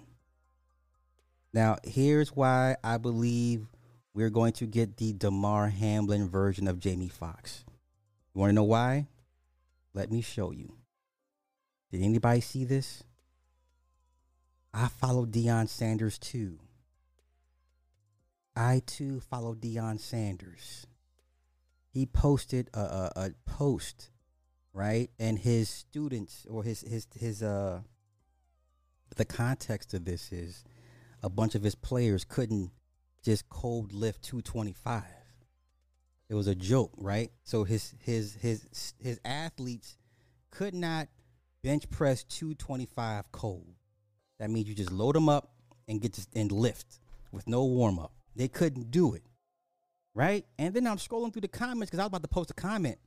Now here's why I believe we're going to get the Damar Hamlin version of Jamie Foxx. You want to know why? Let me show you. Did anybody see this? I follow Deion Sanders too. I too follow Deion Sanders. He posted a, a, a post, right? And his students or his his his uh the context of this is a bunch of his players couldn't just cold lift 225. It was a joke, right? So his his his his athletes could not bench press 225 cold. That means you just load them up and get to, and lift with no warm up. They couldn't do it, right? And then I'm scrolling through the comments because I was about to post a comment,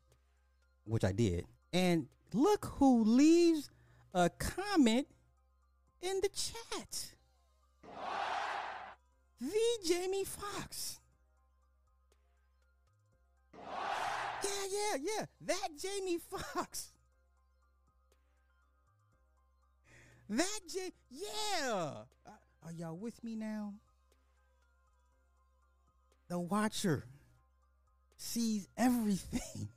which I did, and look who leaves a comment in the chat. The Jamie Foxx. Yeah, yeah, yeah. That Jamie Foxx. That J, yeah. Uh, are y'all with me now? The watcher sees everything.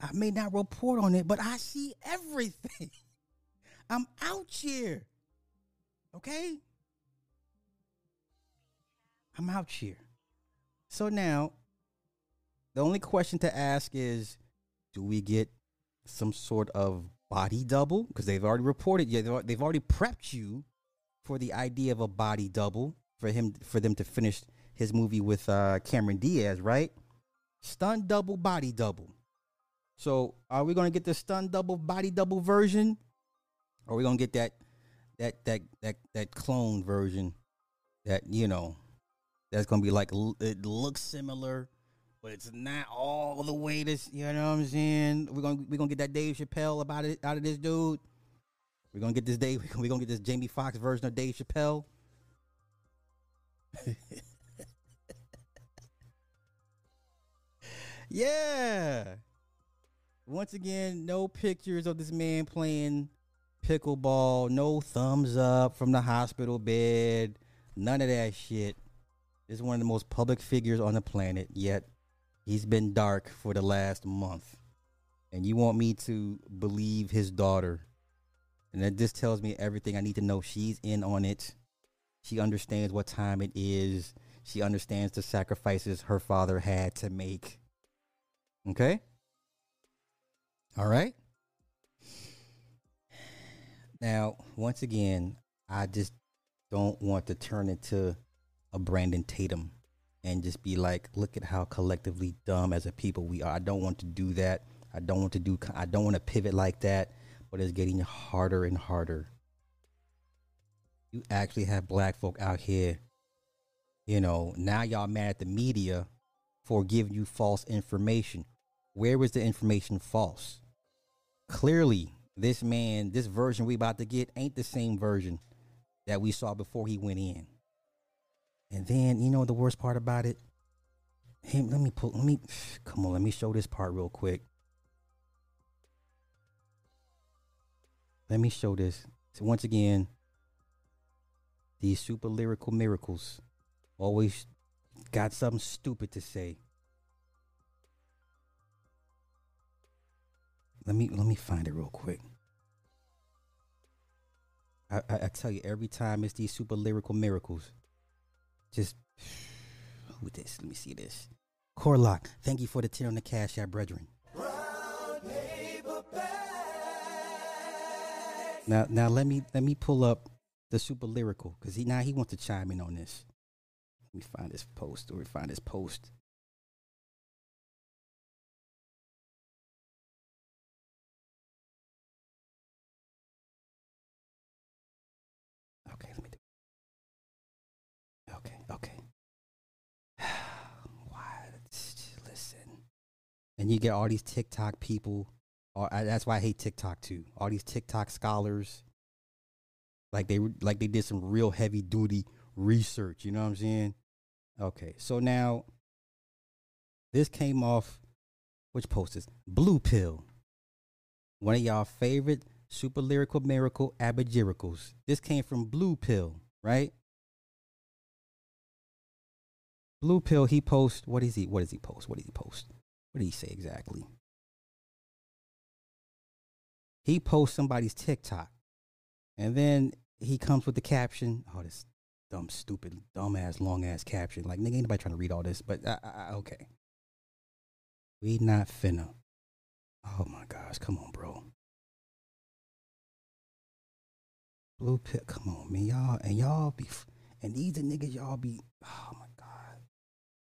I may not report on it, but I see everything. *laughs* I'm out here. Okay? I'm out here. So now, the only question to ask is do we get some sort of body double because they've already reported yeah they've already prepped you for the idea of a body double for him for them to finish his movie with uh, Cameron Diaz, right? Stun double, body double. So are we gonna get the stun double, body double version, or are we gonna get that that that that that clone version that you know that's gonna be like it looks similar, but it's not all the way this. You know what I'm saying? We're gonna we're gonna get that Dave Chappelle about it out of this dude. We're gonna get this Dave. *laughs* We're gonna get this Jamie Foxx version of Dave Chappelle. *laughs* yeah. Once again, no pictures of this man playing pickleball. No thumbs up from the hospital bed. None of that shit. Is one of the most public figures on the planet. Yet He's been dark for the last month. And you want me to believe his daughter. And that just tells me everything I need to know. She's in on it. She understands what time it is. She understands the sacrifices her father had to make. Okay? All right? Now, once again, I just don't want to turn into a Brandon Tatum and just be like, look at how collectively dumb as a people we are. I don't want to do that. I don't want to do. I don't want to pivot like that. But it's getting harder and harder. You actually have black folk out here. You know, now y'all mad at the media for giving you false information. Where was the information false? Clearly, this man, this version we about to get ain't the same version that we saw before he went in. And then, you know the worst part about it? Let me pull let me come on, let me show this part real quick. Let me show this. So once again, these super lyrical miracles always got something stupid to say. Let me let me find it real quick. I, I, I tell you, every time it's these super lyrical miracles. Just *sighs* who this? Let me see this. Corlock, thank you for the 10 on the cash app, brethren. Now now let me let me pull up the super lyrical because he now he wants to chime in on this. Let me find this post or find this post. And you get all these TikTok people. I, uh, that's why I hate TikTok too. All these TikTok scholars, like they like they did some real heavy duty research. You know what I'm saying? Okay, so now this came off. Which post is Blue Pill? One of y'all favorite super lyrical miracle abajiricals. This came from Blue Pill, right? Blue Pill. He post. What is he? What does he post? What did he post? What did he say exactly? He posts somebody's TikTok, and then he comes with the caption. Oh, this dumb, stupid, dumbass, long ass caption. Like nigga, ain't nobody trying to read all this, but uh, uh, okay. We not finna. Oh my gosh, come on, bro. Blue pill, come on, man, y'all, and y'all be, and these are niggas y'all be. Oh my god,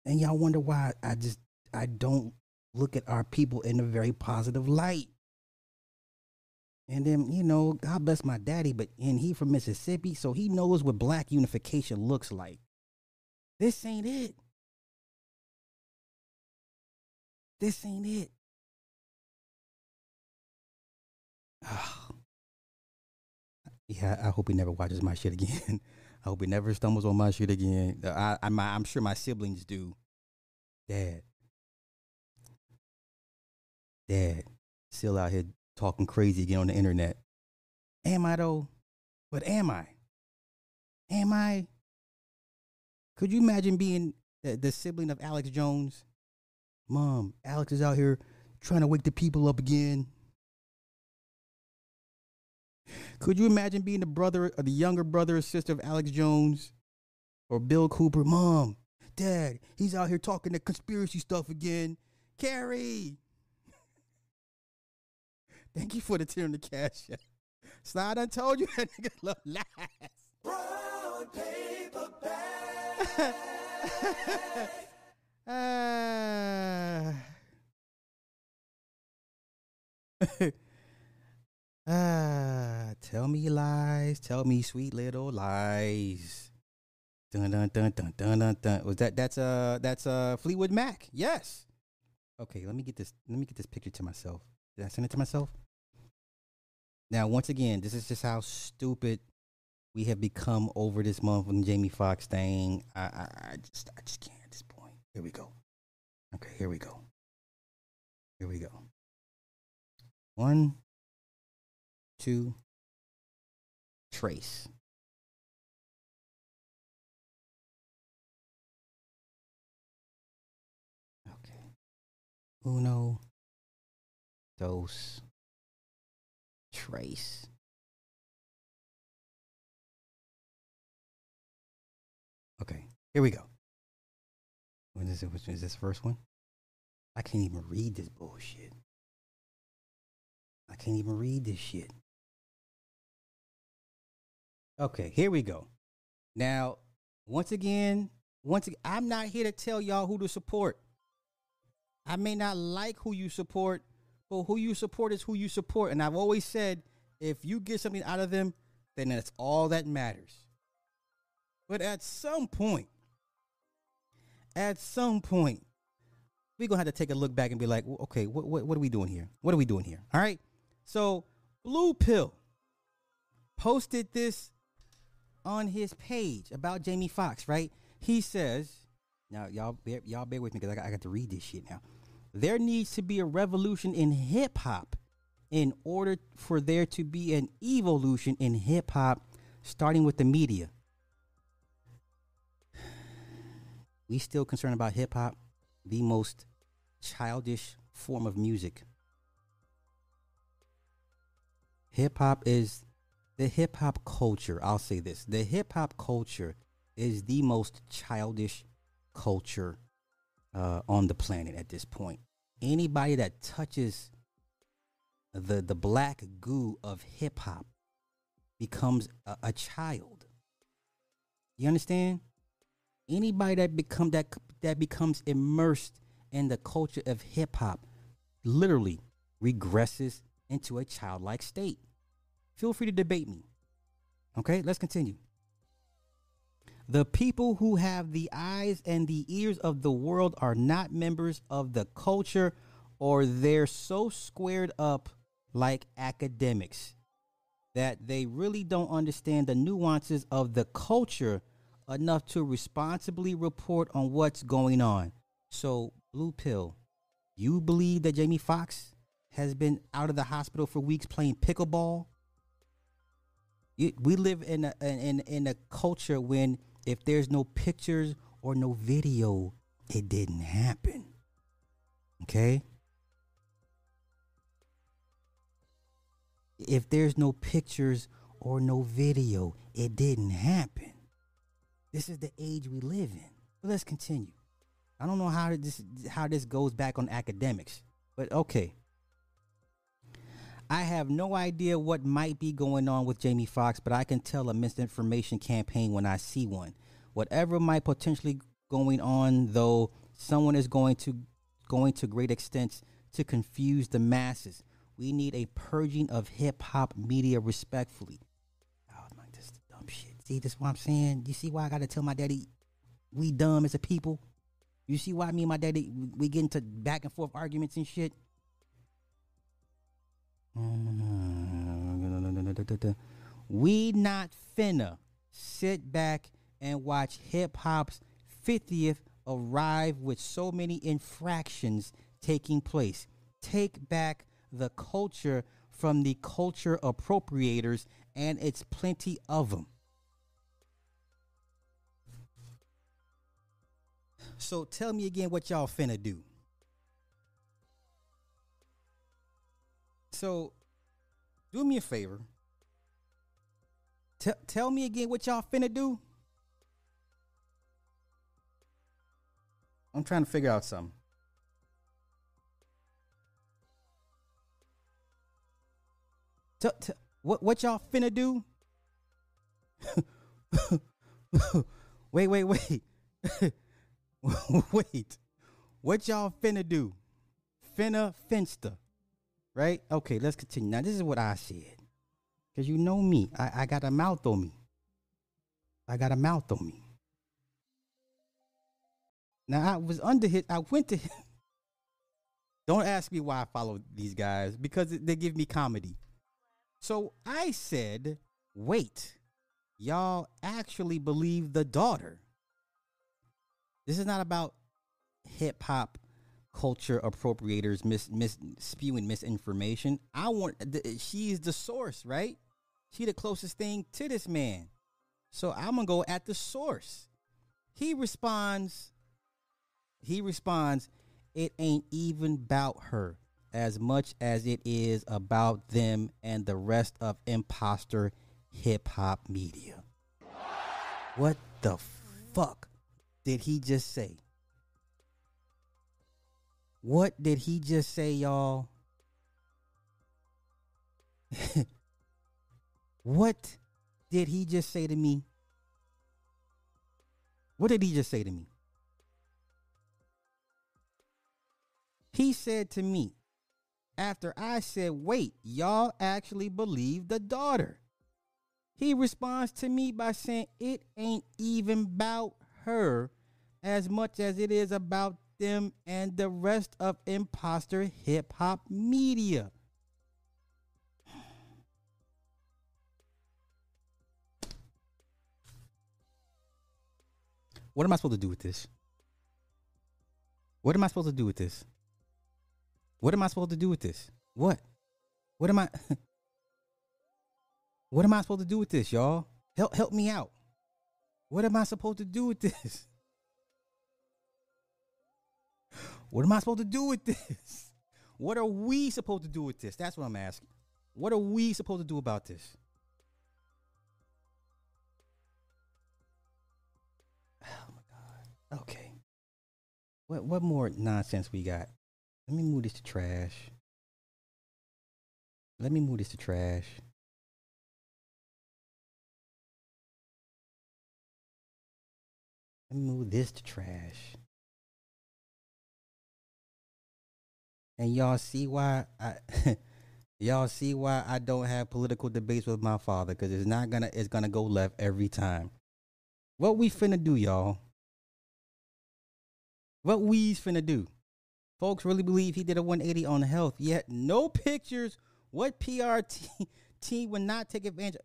and y'all wonder why I just I don't look at our people in a very positive light. And then, you know, God bless my daddy, but and he from Mississippi, so he knows what black unification looks like. This ain't it. This ain't it. Oh. *sighs* Yeah, I hope he never watches my shit again. *laughs* I hope he never stumbles on my shit again. I, I, I'm sure my siblings do. Dad. Dad. Still out here talking crazy again on the internet. Am I though? But am I? Am I? Could you imagine being the, the sibling of Alex Jones? Mom, Alex is out here trying to wake the people up again. Could you imagine being the brother or the younger brother or sister of Alex Jones or Bill Cooper? Mom, Dad, he's out here talking the conspiracy stuff again. Carrie, *laughs* Thank you for the in the cash. Slide I told you *laughs* that nigga love last. Brown paper bag. *laughs* Ah, tell me lies, tell me sweet little lies. Dun dun dun dun dun dun dun. Was that that's uh that's uh Fleetwood Mac? Yes. Okay, let me get this. Let me get this picture to myself. Did I send it to myself? Now, once again, this is just how stupid we have become over this month with Jamie Foxx thing. I, I, I just, I just can't at this point. Here we go. Okay, here we go. Here we go. One, two, trace. Okay. Uno, dos, trace. Okay, here we go. When is it? Which is this first one? I can't even read this bullshit. I can't even read this shit. Okay, here we go. Now, once again, once again, I'm not here to tell y'all who to support. I may not like who you support, but who you support is who you support. And I've always said, if you get something out of them, then that's all that matters. But at some point, at some point, we're gonna have to take a look back and be like, okay, what, what what are we doing here? What are we doing here? All right. So Blue Pill posted this on his page about Jamie Foxx, right? He says, now y'all bear, y'all bear with me because I I got to read this shit now. There needs to be a revolution in hip hop in order for there to be an evolution in hip hop, starting with the media. We still concerned about hip hop, the most childish form of music. Hip hop is the hip hop culture. I'll say this the hip hop culture is the most childish culture uh, on the planet at this point. Anybody that touches the the black goo of hip hop becomes a, a child. You understand? Anybody that become that that becomes immersed in the culture of hip hop literally regresses into a childlike state. Feel free to debate me. Okay, let's continue. The people who have the eyes and the ears of the world are not members of the culture or they're so squared up like academics that they really don't understand the nuances of the culture enough to responsibly report on what's going on. So, Blue Pill, you believe that Jamie Foxx has been out of the hospital for weeks playing pickleball? We live in a in in a culture when if there's no pictures or no video, it didn't happen. Okay? If there's no pictures or no video, it didn't happen. This is the age we live in. But let's continue. I don't know how this how this goes back on academics, but okay. I have no idea what might be going on with Jamie Foxx, but I can tell a misinformation campaign when I see one. Whatever might potentially going on, though, someone is going to going to great extents to confuse the masses. We need a purging of hip hop media respectfully. Oh my, this is dumb shit. See, this is what I'm saying. You see why I gotta tell my daddy we dumb as a people? You see why me and my daddy we get into back and forth arguments and shit? *laughs* We not finna sit back and watch hip hop's 50th arrive with so many infractions taking place. Take back the culture from the culture appropriators, and it's plenty of them. So tell me again what y'all finna do. So do me a favor. T- tell me again what y'all finna do. I'm trying to figure out something. T- t- what what y'all finna do? *laughs* wait, wait, wait. *laughs* wait. What y'all finna do? Finna finsta. Right? Okay, let's continue. Now this is what I said. Cause you know me. I, I got a mouth on me. I got a mouth on me. Now I was under his I went to him. *laughs* Don't ask me why I follow these guys because they give me comedy. So I said, wait, y'all actually believe the daughter. This is not about hip hop culture appropriators mis, mis spewing misinformation. I want the, she's the source, right? She the closest thing to this man. So I'm gonna go at the source. He responds, he responds, it ain't even about her as much as it is about them and the rest of imposter hip hop media. What the fuck did he just say? What did he just say, y'all? *laughs* what did he just say to me? What did he just say to me? He said to me, after I said, wait, y'all actually believe the daughter. He responds to me by saying it ain't even about her as much as it is about them and the rest of imposter hip hop media. What am I supposed to do with this? What am I supposed to do with this? What am I supposed to do with this? What? What am I *laughs* What am I supposed to do with this, y'all? Help help me out. What am I supposed to do with this? What am I supposed to do with this? *laughs* What are we supposed to do with this? That's what I'm asking. What are we supposed to do about this? Oh my god. Okay. What what more nonsense we got? Let me move this to trash. Let me move this to trash. Let me move this to trash. And y'all see why I *laughs* y'all see why I don't have political debates with my father because it's not gonna it's gonna go left every time. What we finna do, y'all? What we's finna do? Folks really believe he did a 180 on health, yet no pictures. What PRT *laughs* team would not take advantage?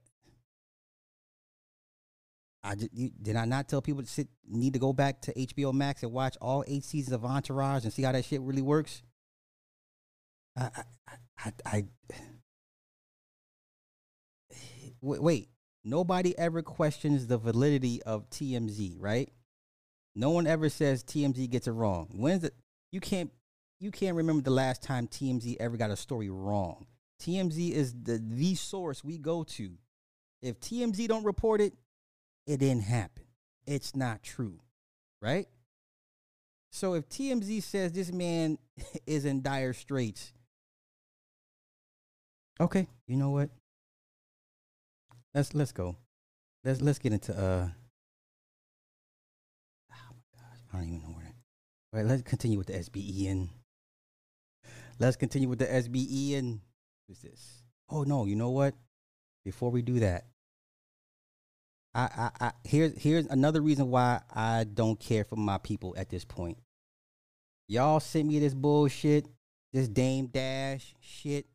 I just, you, did I not tell people to sit need to go back to HBO Max and watch all eight seasons of Entourage and see how that shit really works? I, I, I, I wait. Nobody ever questions the validity of TMZ, right? No one ever says TMZ gets it wrong. When's it? You can't. You can't remember the last time TMZ ever got a story wrong. TMZ is the the source we go to. If TMZ don't report it, it didn't happen. It's not true, right? So if TMZ says this man *laughs* is in dire straits, okay, you know what? Let's let's go. Let's let's get into uh. Oh my gosh, I don't even know where. All right, let's continue with the SBE and let's continue with the SBE and who's this? Oh no, you know what? Before we do that, I, I, I here's here's another reason why I don't care for my people at this point. Y'all sent me this bullshit, this Dame Dash shit.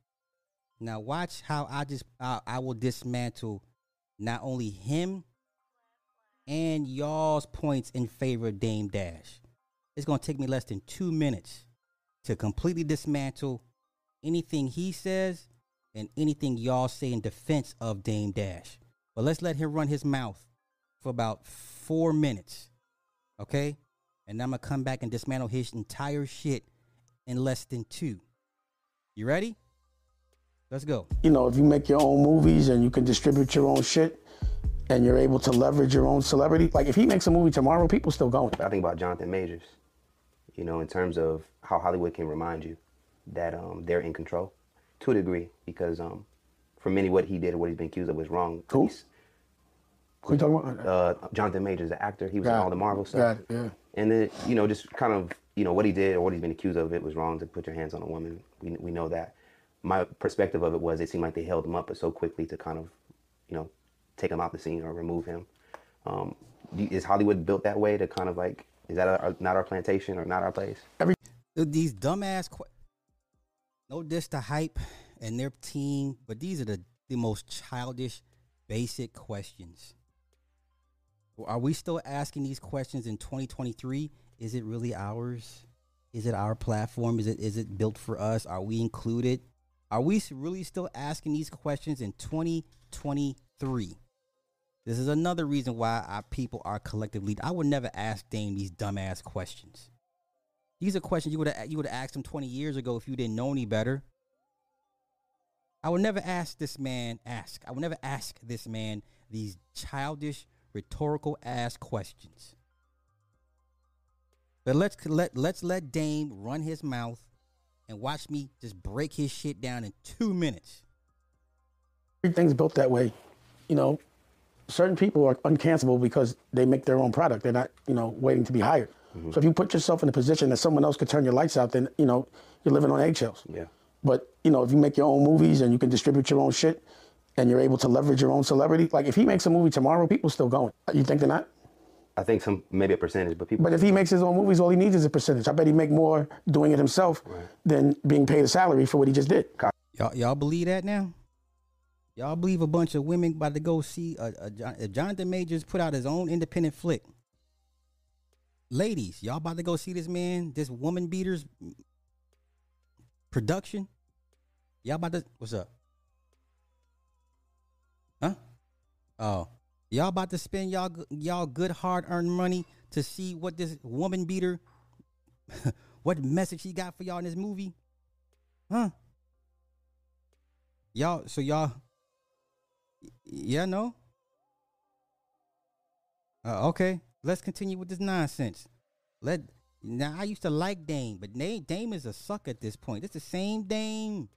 Now watch how I just uh, I, I will dismantle not only him and y'all's points in favor of Dame Dash. It's gonna take me less than two minutes to completely dismantle anything he says and anything y'all say in defense of Dame Dash. But let's let him run his mouth for about four minutes. Okay? And I'm gonna come back and dismantle his entire shit in less than two. You ready? Let's go. You know, if you make your own movies and you can distribute your own shit and you're able to leverage your own celebrity, like if he makes a movie tomorrow, people still going. I think about Jonathan Majors, you know, in terms of how Hollywood can remind you that um, they're in control to a degree because um, for many, what he did or what he's been accused of was wrong. Who? He's- Who you talking about? uh, Jonathan Majors, the actor. He was in all the Marvel Got stuff. it, yeah. And then, you know, just kind of, you know, what he did or what he's been accused of, it was wrong to put your hands on a woman. We, we know that. My perspective of it was it seemed like they held him up, so quickly to kind of, you know, take him out the scene or remove him. Um, is Hollywood built that way to kind of like, is that not our plantation or not our place? Th- These dumbass, que- no diss to hype and their team, but these are the, the most childish, basic questions. Are we still asking these questions in 2023? Is it really ours? Is it our platform? Is it is it built for us? Are we included? Are we really still asking these questions in 2023? This is another reason why our people are collectively. I would never ask Dame these dumbass questions. These are questions you would have you would have asked him 20 years ago if you didn't know any better. I would never ask this man ask. I would never ask this man these childish rhetorical ass questions. But let's let let's let Dame run his mouth and watch me just break his shit down in 2 minutes. Everything's built that way. You know, certain people are uncancelable because they make their own product. They're not, you know, waiting to be hired. Mm-hmm. So if you put yourself in a position that someone else could turn your lights out, then you know you're living on eggshells. Yeah. But you know, if you make your own movies and you can distribute your own shit, and you're able to leverage your own celebrity, like if he makes a movie tomorrow, people still going. You think they're not? I think some maybe a percentage, but people. But if he makes his own movies, all he needs is a percentage. I bet he make more doing it himself than being paid a salary for what he just did. Y'all, y'all believe that now? Y'all believe a bunch of women about to go see a, a, Jon- a Jonathan Majors put out his own independent flick? Ladies, y'all about to go see this man, this woman beaters production? Y'all about to what's up? Huh? Oh, y'all about to spend y'all y'all good hard earned money to see what this woman beater, *laughs* what message he got for y'all in this movie? Huh? Y'all, so y'all, yeah, no. Uh, okay, let's continue with this nonsense. Let now I used to like Dame, but Dame, Dame is a suck at this point. It's the same Dame.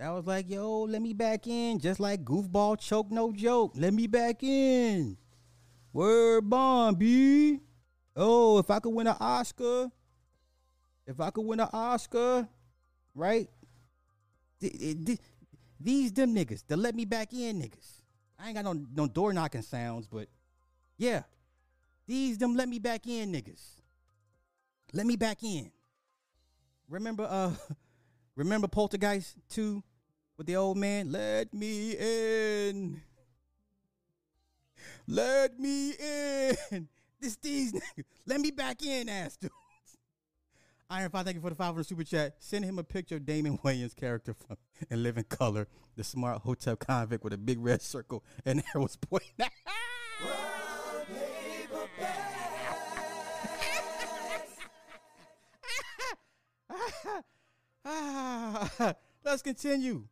That was like, yo, let me back in, just like goofball choke, no joke. Let me back in. Word bomb, B. Oh, if I could win an Oscar, if I could win an Oscar, right? Th- th- th- These them niggas, the let me back in niggas. I ain't got no no door knocking sounds, but yeah, these them let me back in niggas. Let me back in. Remember, uh, *laughs* remember Poltergeist two with the old man? Let me in. Let me in. *laughs* This these niggas. Let me back in, ass dudes. *laughs* Iron Five, thank you for the 500 super chat. Send him a picture of Damon *laughs* Wayans' character from in Living Color, the smart hotel convict with a big red circle and arrows pointing. Let's continue.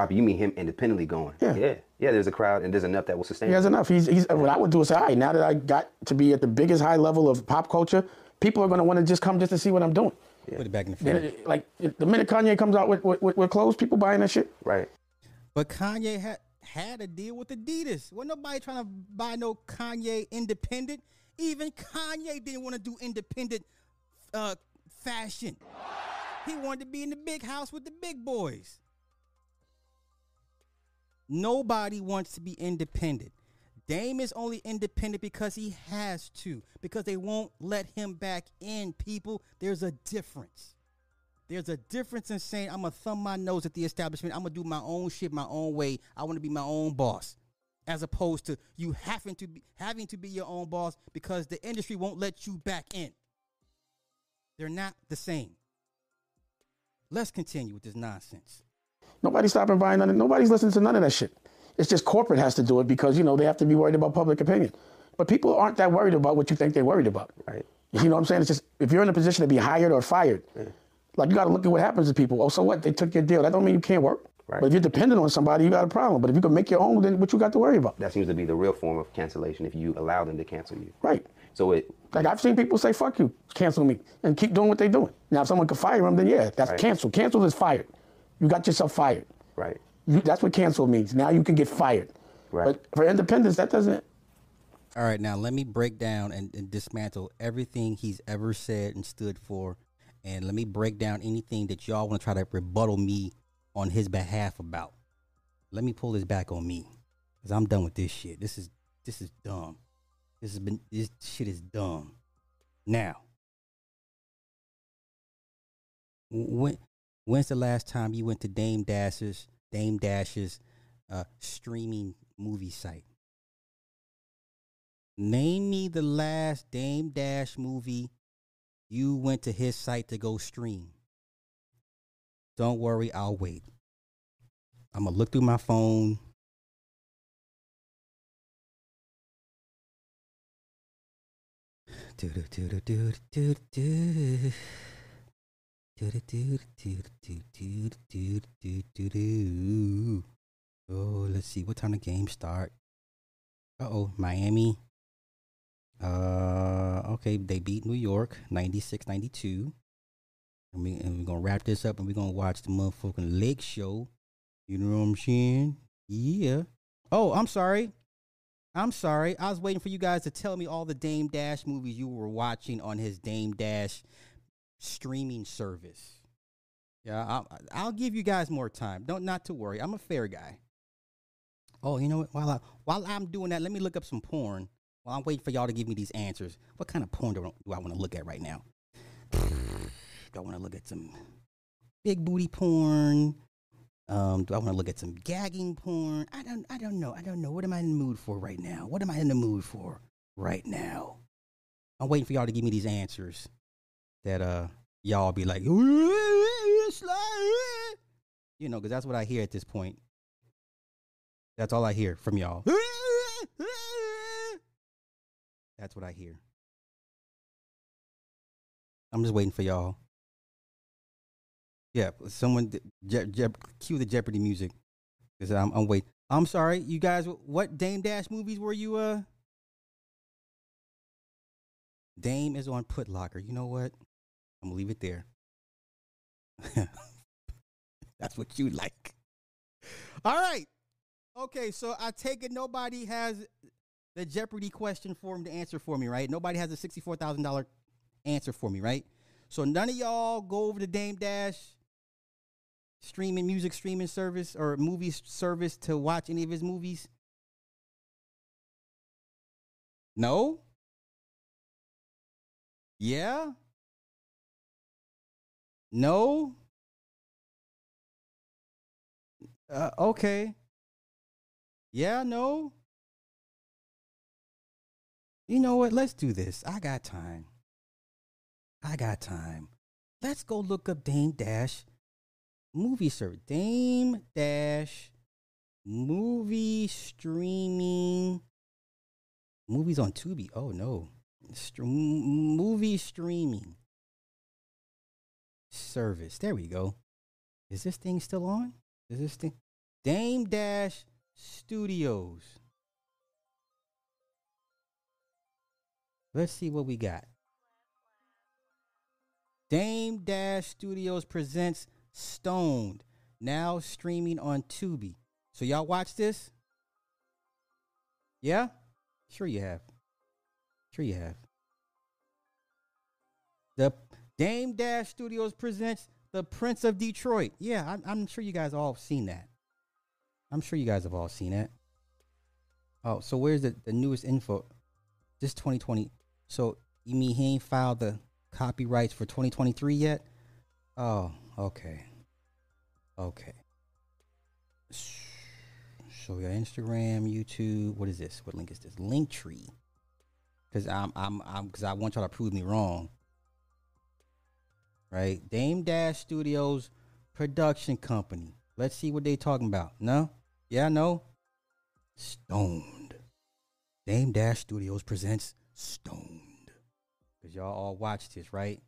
Robbie, you mean him independently going? Yeah. yeah, yeah. There's a crowd and there's enough that will sustain. He has enough. He's, he's what I would do is say, all right, now that I got to be at the biggest high level of pop culture, people are going to want to just come just to see what I'm doing. Put it back in the Then frame. like the minute Kanye comes out with, with, with, with clothes, people buying that shit. Right. But Kanye had had a deal with Adidas. Wasn't nobody trying to buy no Kanye independent. Even Kanye didn't want to do independent uh, fashion. He wanted to be in the big house with the big boys. Nobody wants to be independent. Dame is only independent because he has to, because they won't let him back in, people. There's a difference. There's a difference in saying I'm gonna thumb my nose at the establishment. I'm gonna do my own shit my own way. I want to be my own boss, as opposed to you having to be having to be your own boss because the industry won't let you back in. They're not the same. Let's continue with this nonsense. Nobody's stopping buying none. of- Nobody's listening to none of that shit. It's just corporate has to do it because you know they have to be worried about public opinion. But people aren't that worried about what you think they're worried about. Right. You know what I'm saying? It's just if you're in a position to be hired or fired, like you got to look at what happens to people. Oh, so what? They took your deal. That don't mean you can't work. Right. But if you're dependent on somebody, you got a problem. But if you can make your own, then what you got to worry about? That seems to be the real form of cancellation if you allow them to cancel you. Right. So it Like I've seen people say, "Fuck you, cancel me," and keep doing what they're doing. Now, if someone could fire them, then yeah, that's Right. cancel. Cancel is fired. You got yourself fired. right. You, that's what cancel means. Now you can get fired. Right. But for independence, that doesn't. All right, now let me break down and, and dismantle everything he's ever said and stood for, and let me break down anything that y'all want to try to rebuttal me on his behalf about. Let me pull this back on me, cause I'm done with this shit. This is this is dumb. This has been this shit is dumb. Now, when when's the last time you went to Dame Dash's Dame Dash's uh, streaming movie site? Name me the last Dame Dash movie you went to his site to go stream. Don't worry, I'll wait. I'm gonna look through my phone. Oh, let's see. What time the game start? Uh oh, Miami. Uh, okay, they beat New York 96 92. And, we, and we're to wrap this up and we're to watch the motherfucking Lake Show. You know what I'm saying? Yeah. Oh, I'm sorry. I'm sorry. I was waiting for you guys to tell me all the Dame Dash movies you were watching on his Dame Dash streaming service. Yeah, I'll, I'll give you guys more time. Don't not to worry. I'm a fair guy. Oh, you know what? While I while I'm doing that, let me look up some porn. While I'm waiting for y'all to give me these answers, what kind of porn do, I- do I want to look at right now? *sighs* Do I want to look at some big booty porn? Um, do I want to look at some gagging porn? I don't. I don't know. I don't know. What am I in the mood for right now? What am I in the mood for right now? I'm waiting for y'all to give me these answers. That uh, y'all be like, you know, because that's what I hear at this point. That's all I hear from y'all. That's what I hear. I'm just waiting for y'all. Yeah, someone je- je- cue the Jeopardy music because I'm I'm waiting. I'm sorry, you guys. What Dame Dash movies were you? Uh, Dame is on Putlocker. You know what? I'm gonna leave it there. *laughs* That's what you like. All right. Okay, so I take it nobody has the Jeopardy question form to answer for me, right? Nobody has a sixty-four thousand dollar answer for me, right? So none of y'all go over to Dame Dash streaming music streaming service or movie service to watch any of his movies. No. Yeah. No. Uh, okay. Yeah, no. You know what? Let's do this. I got time. I got time. Let's go look up Dame Dash movie service. Dame Dash movie streaming. Movies on Tubi. Oh no. Str- movie streaming service. There we go. Is this thing still on? Is this thing? Dame Dash Studios. Let's see what we got. Dame Dash Studios presents Stoned, now streaming on Tubi. So y'all watch this? Yeah? Sure you have. Sure you have. The Dame Dash Studios presents The Prince of Detroit. Yeah, I'm, I'm sure you guys all have seen that. I'm sure you guys have all seen that. Oh, so where's the, the newest info? This 2020. So you mean he ain't filed the copyrights for 2023 yet? Oh, okay. Okay. So we got Instagram, YouTube. What is this? What link is this? Linktree. Cause I'm I'm I'm because I want y'all to prove me wrong. Right? Dame Dash Studios production company. Let's see what they talking about. No? Yeah, no? Stoned. Dame Dash Studios presents Stoned. Cause y'all all watched this, right?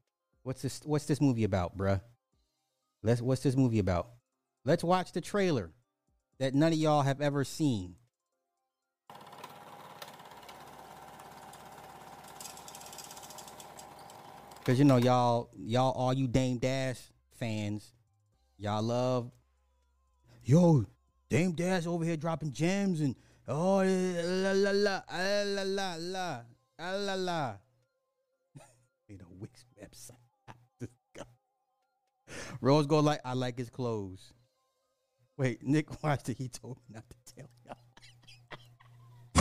What's this what's this movie about, bruh? Let's what's this movie about? Let's watch the trailer that none of y'all have ever seen. Cause you know y'all, y'all, all you Dame Dash fans, y'all love. Yo, Dame Dash over here dropping gems and oh la la la ah, la la la ah, la la. you know Wix website. Rose go like I like his clothes. Wait, Nick watched it. He told me not to tell y'all.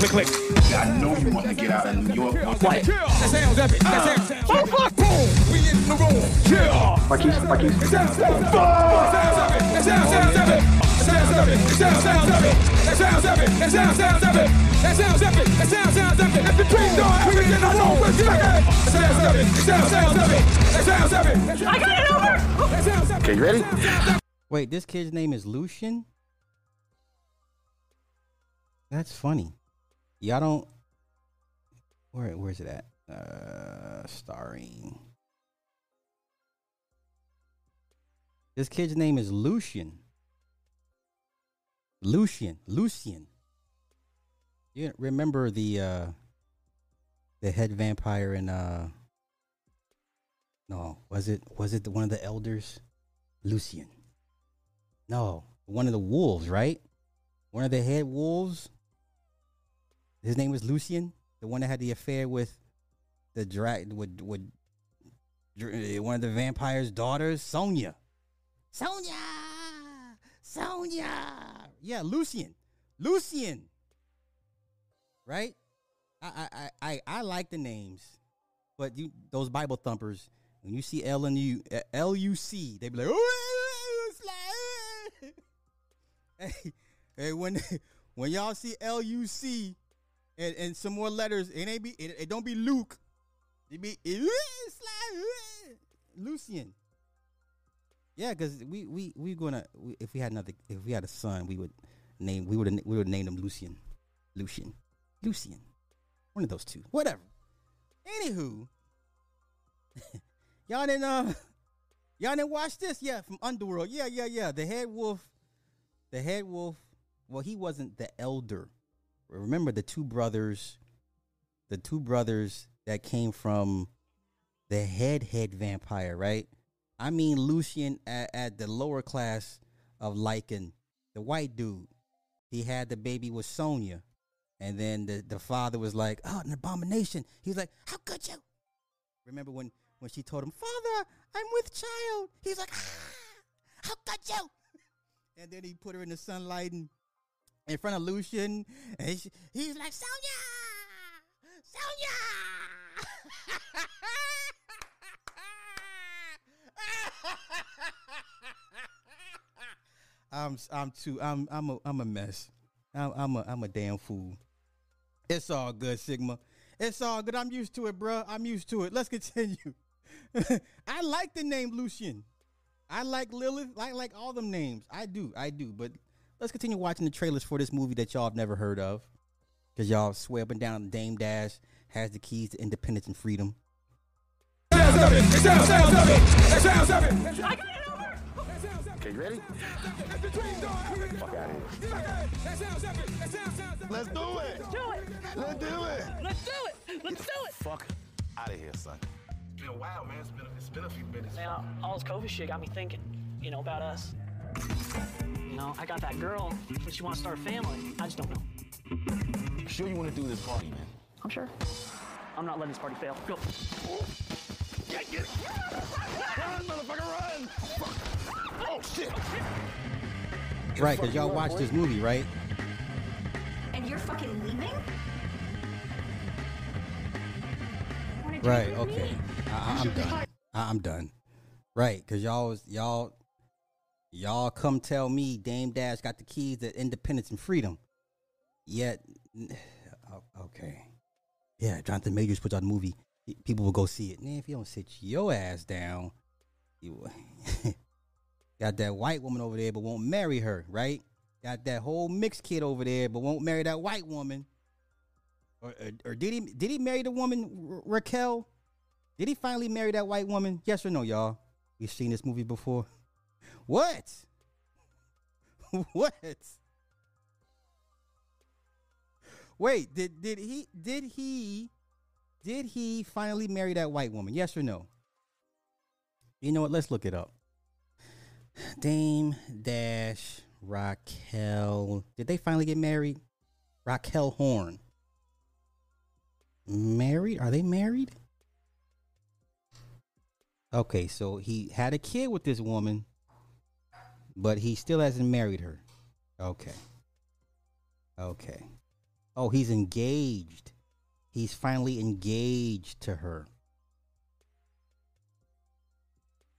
Click, click. I know you want to get out of New York. Quiet. That sounds epic. That sounds Oh, fuck. Boom. We in the room. Yeah. Marquise, Marquise. It sounds epic. It sounds sounds epic. It sounds epic. It sounds sounds epic. That sounds epic. That sounds sounds epic. That sounds epic. That sounds sounds epic. If the dreams are epic, then I know what's. It sounds epic. It sounds sounds epic. That sounds epic. I got it over. That sounds epic. Okay, you ready? Wait, this kid's name is Lucian? That's funny. Y'all don't where where's it at? Uh starring. This kid's name is Lucian. Lucian. Lucian. You remember the uh the head vampire in uh no, was it was it the, one of the elders? Lucian. No, one of the wolves, right? One of the head wolves. His name was Lucian, the one that had the affair with the drag with with eh, one of the vampire's daughters, Sonja. Sonja, Sonja. Yeah, Lucian. Lucian. Right? I I I I, like the names, but you those Bible thumpers when you see L and U eh, L U C, they be like, "Oh, like, *laughs* hey, hey, when *laughs* when y'all see L U C and, and some more letters, it ain't be it, it don't be Luke, it be Lucian. Yeah, because we we we gonna we, if we had another if we had a son, we would name we would we would name him Lucian, Lucian, Lucian, one of those two, whatever. Anywho, *laughs* y'all didn't uh, y'all didn't watch this? Yeah, from Underworld. Yeah, yeah, yeah. The head wolf, the head wolf. Well, he wasn't the elder. Remember the two brothers, the two brothers that came from the head head vampire, right? I mean Lucian at, at the lower class of Lycan, the white dude. He had the baby with Sonja. And then the, the father was like, Oh, an abomination. He was like, How could you? Remember when when she told him, Father, I'm with child. He's like, ah, How could you? *laughs* And then he put her in the sunlight and in front of Lucian. And he's like, Sonja! Sonja! *laughs* I'm I'm too I'm I'm a I'm a mess. I'm I'm a I'm a damn fool. It's all good, Sigma. It's all good. I'm used to it, bro. I'm used to it. Let's continue. *laughs* I like the name Lucian. I like Lilith. I like all them names. I do. I do. But let's continue watching the trailers for this movie that y'all have never heard of. Cause y'all swear up and down Dame Dash has the keys to independence and freedom. Sounds of it. It sounds, sounds of it. It sounds of it. I got it over. Okay, you ready? Fuck out of here. Let's do it. Do it. Let's do it. Let's do it. Let's do it. Fuck out of here, son. It's been a while, man. It's been, it's been a few minutes. Man, all this COVID shit got me thinking, you know, about us. You know, I got that girl, but she wants to start a family. I just don't know. I'm sure you want to do this party, man. I'm sure. I'm not letting this party fail. Go. Get, get. Run, motherfucker, run! Fuck. Oh, shit. Right, because y'all watched this movie, right? And you're fucking leaving? Right. Okay. I, I'm done. I, I'm done. Right, because y'all was y'all y'all come tell me Dame Dash got the keys to independence and freedom. Yet, *sighs* okay, yeah, Jonathan Majors puts out a movie. People will go see it. Man, if you don't sit your ass down, you *laughs* got that white woman over there, but won't marry her. Right? Got that whole mixed kid over there, but won't marry that white woman. Or, or, or did he did he marry the woman Ra- Raquel? Did he finally marry that white woman? Yes or no, y'all? We've seen this movie before. *laughs* What? *laughs* what? Wait, did did he did he did he finally marry that white woman? Yes or no? You know what? Let's look it up. Dame Dash Raquel. Did they finally get married? Raquel Horn. Married? Are they married? Okay, so he had a kid with this woman, but he still hasn't married her. Okay. Okay. Oh, he's engaged. He's finally engaged to her.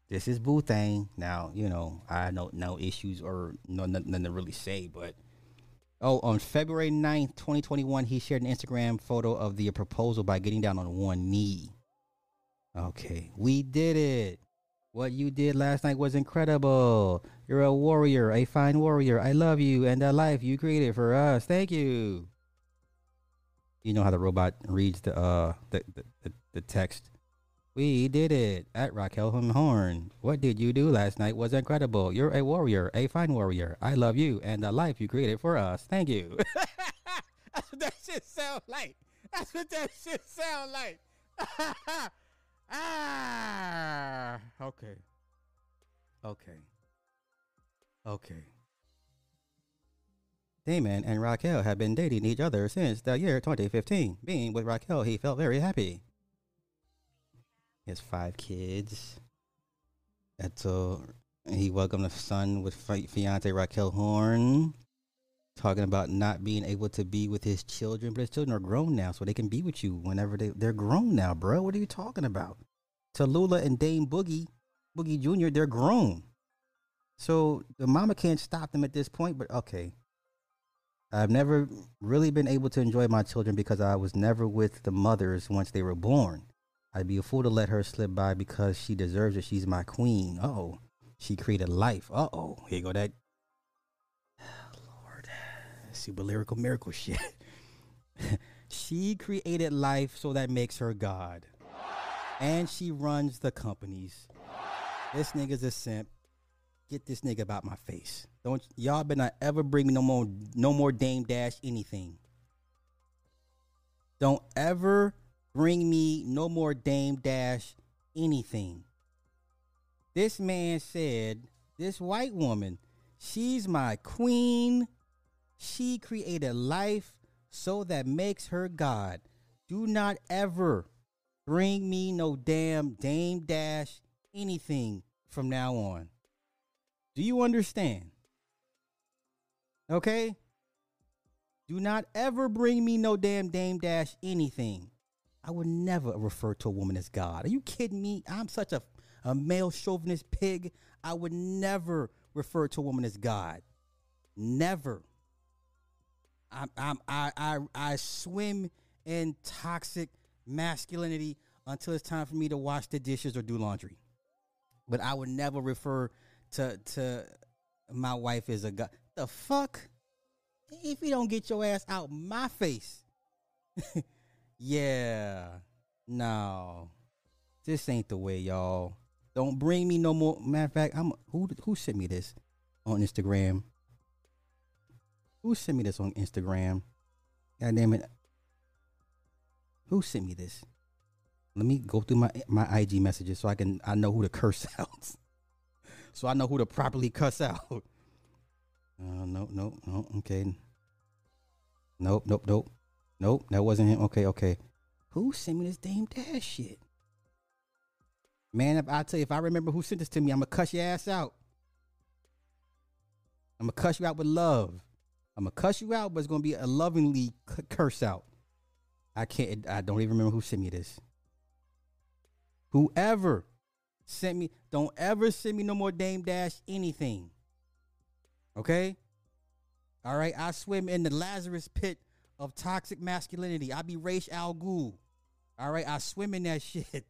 This is Boo Thing. Now, you know, I know no issues or no nothing to really say, but oh, on February 9th, 2021, he shared an Instagram photo of the proposal by getting down on one knee. Okay, we did it. What you did last night was incredible. You're a warrior, a fine warrior. I love you and the life you created for us. Thank you. You know how the robot reads the uh the the, the, the text. We did it at Raquel Horn. What did you do last night was incredible. You're a warrior, a fine warrior. I love you and the life you created for us. Thank you. *laughs* That's what that shit sound like. That's what that shit sound like. *laughs* ah, okay. Okay. Okay. Damon and Raquel have been dating each other since the year 2015. Being with Raquel, he felt very happy. He has five kids. Uh, he welcomed a son with fi- fiance Raquel Horn. Talking about not being able to be with his children, but his children are grown now, so they can be with you whenever they they're grown now, bro. What are you talking about? Tallulah and Dame Boogie, Boogie Jr., they're grown. So the mama can't stop them at this point, but okay. I've never really been able to enjoy my children because I was never with the mothers once they were born. I'd be a fool to let her slip by because she deserves it. She's my queen. Oh, she created life. Uh oh, here go that super lyrical miracle *laughs* shit. she created life, so that makes her God, and she runs the companies. This nigga's a simp. Get this nigga about my face. Don't y'all better not ever bring me no more no more Dame Dash anything. Don't ever bring me no more Dame Dash anything. This man said, this white woman, she's my queen. She created life so that makes her God. Do not ever bring me no damn Dame Dash anything from now on. Do you understand? Okay? Do not ever bring me no damn Dame Dash anything. I would never refer to a woman as God. Are you kidding me? I'm such a, a male chauvinist pig. I would never refer to a woman as God. Never. I'm, I'm, I, I, I swim in toxic masculinity until it's time for me to wash the dishes or do laundry. But I would never refer to to my wife as a guy. The fuck? If you don't get your ass out my face. *laughs* yeah. No. This ain't the way, y'all. Don't bring me no more. Matter of fact, I'm who who sent me this on Instagram? Who sent me this on Instagram? God damn it. Who sent me this? Let me go through my my IG messages so I can I know who to curse *laughs* out. so I know who to properly cuss out. Uh, no, no, no. Okay. Nope, nope, nope, nope. That wasn't him. Okay, okay. Who sent me this damn Dash shit? Man, if I tell you, if I remember who sent this to me, I'm gonna cuss your ass out. I'm gonna cuss you out with love. I'm gonna cuss you out, but it's gonna be a lovingly c- curse out. I can't. I don't even remember who sent me this. Whoever sent me, don't ever send me no more Dame Dash anything. Okay? All right. I swim in the Lazarus pit of toxic masculinity. I be Ra's al Ghul. All right. I swim in that *laughs* shit.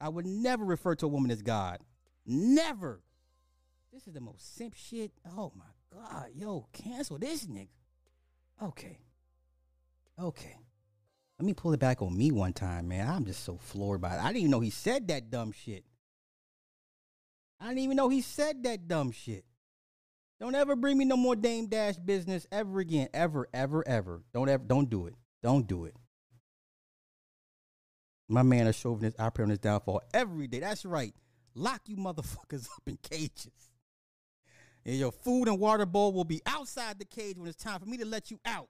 I would never refer to a woman as God. Never. This is the most simp shit. Oh my God. Yo, cancel this nigga. Okay. Okay. Let me pull it back on me one time, man. I'm just so floored by it. I didn't even know he said that dumb shit. I didn't even know he said that dumb shit. Don't ever bring me no more Dame Dash business ever again. Ever, ever, ever. Don't ever don't do it. Don't do it. My man is chauvinist, I pray on his downfall every day. That's right. Lock you motherfuckers *laughs* up in cages. And your food and water bowl will be outside the cage when it's time for me to let you out.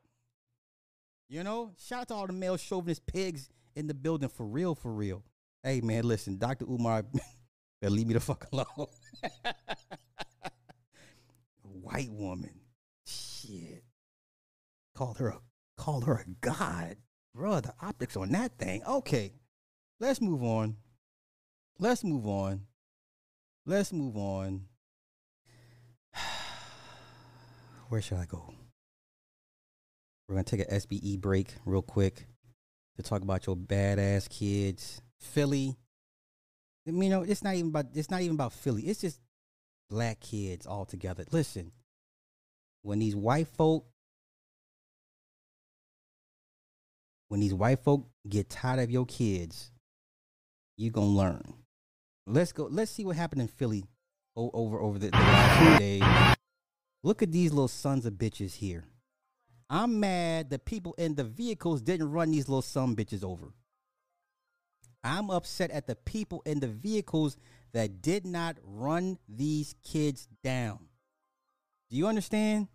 You know, shout out to all the male chauvinist pigs in the building for real, for real. Hey man, listen, Dr. Umar, *laughs* better leave me the fuck alone. *laughs* White woman, shit. Called her a called her a god, bro. The optics on that thing. Okay, let's move on. Let's move on. Let's move on. Where should I go? We're gonna take an SBE break real quick to talk about your badass kids. Philly. I mean, you know, it's not even about it's not even about Philly. It's just black kids all together. Listen, when these white folk when these white folk get tired of your kids, you're gonna learn. Let's go. Let's see what happened in Philly over over the, the last days. Look at these little sons of bitches here. I'm mad the people in the vehicles didn't run these little some bitches over. I'm upset at the people in the vehicles that did not run these kids down. Do you understand?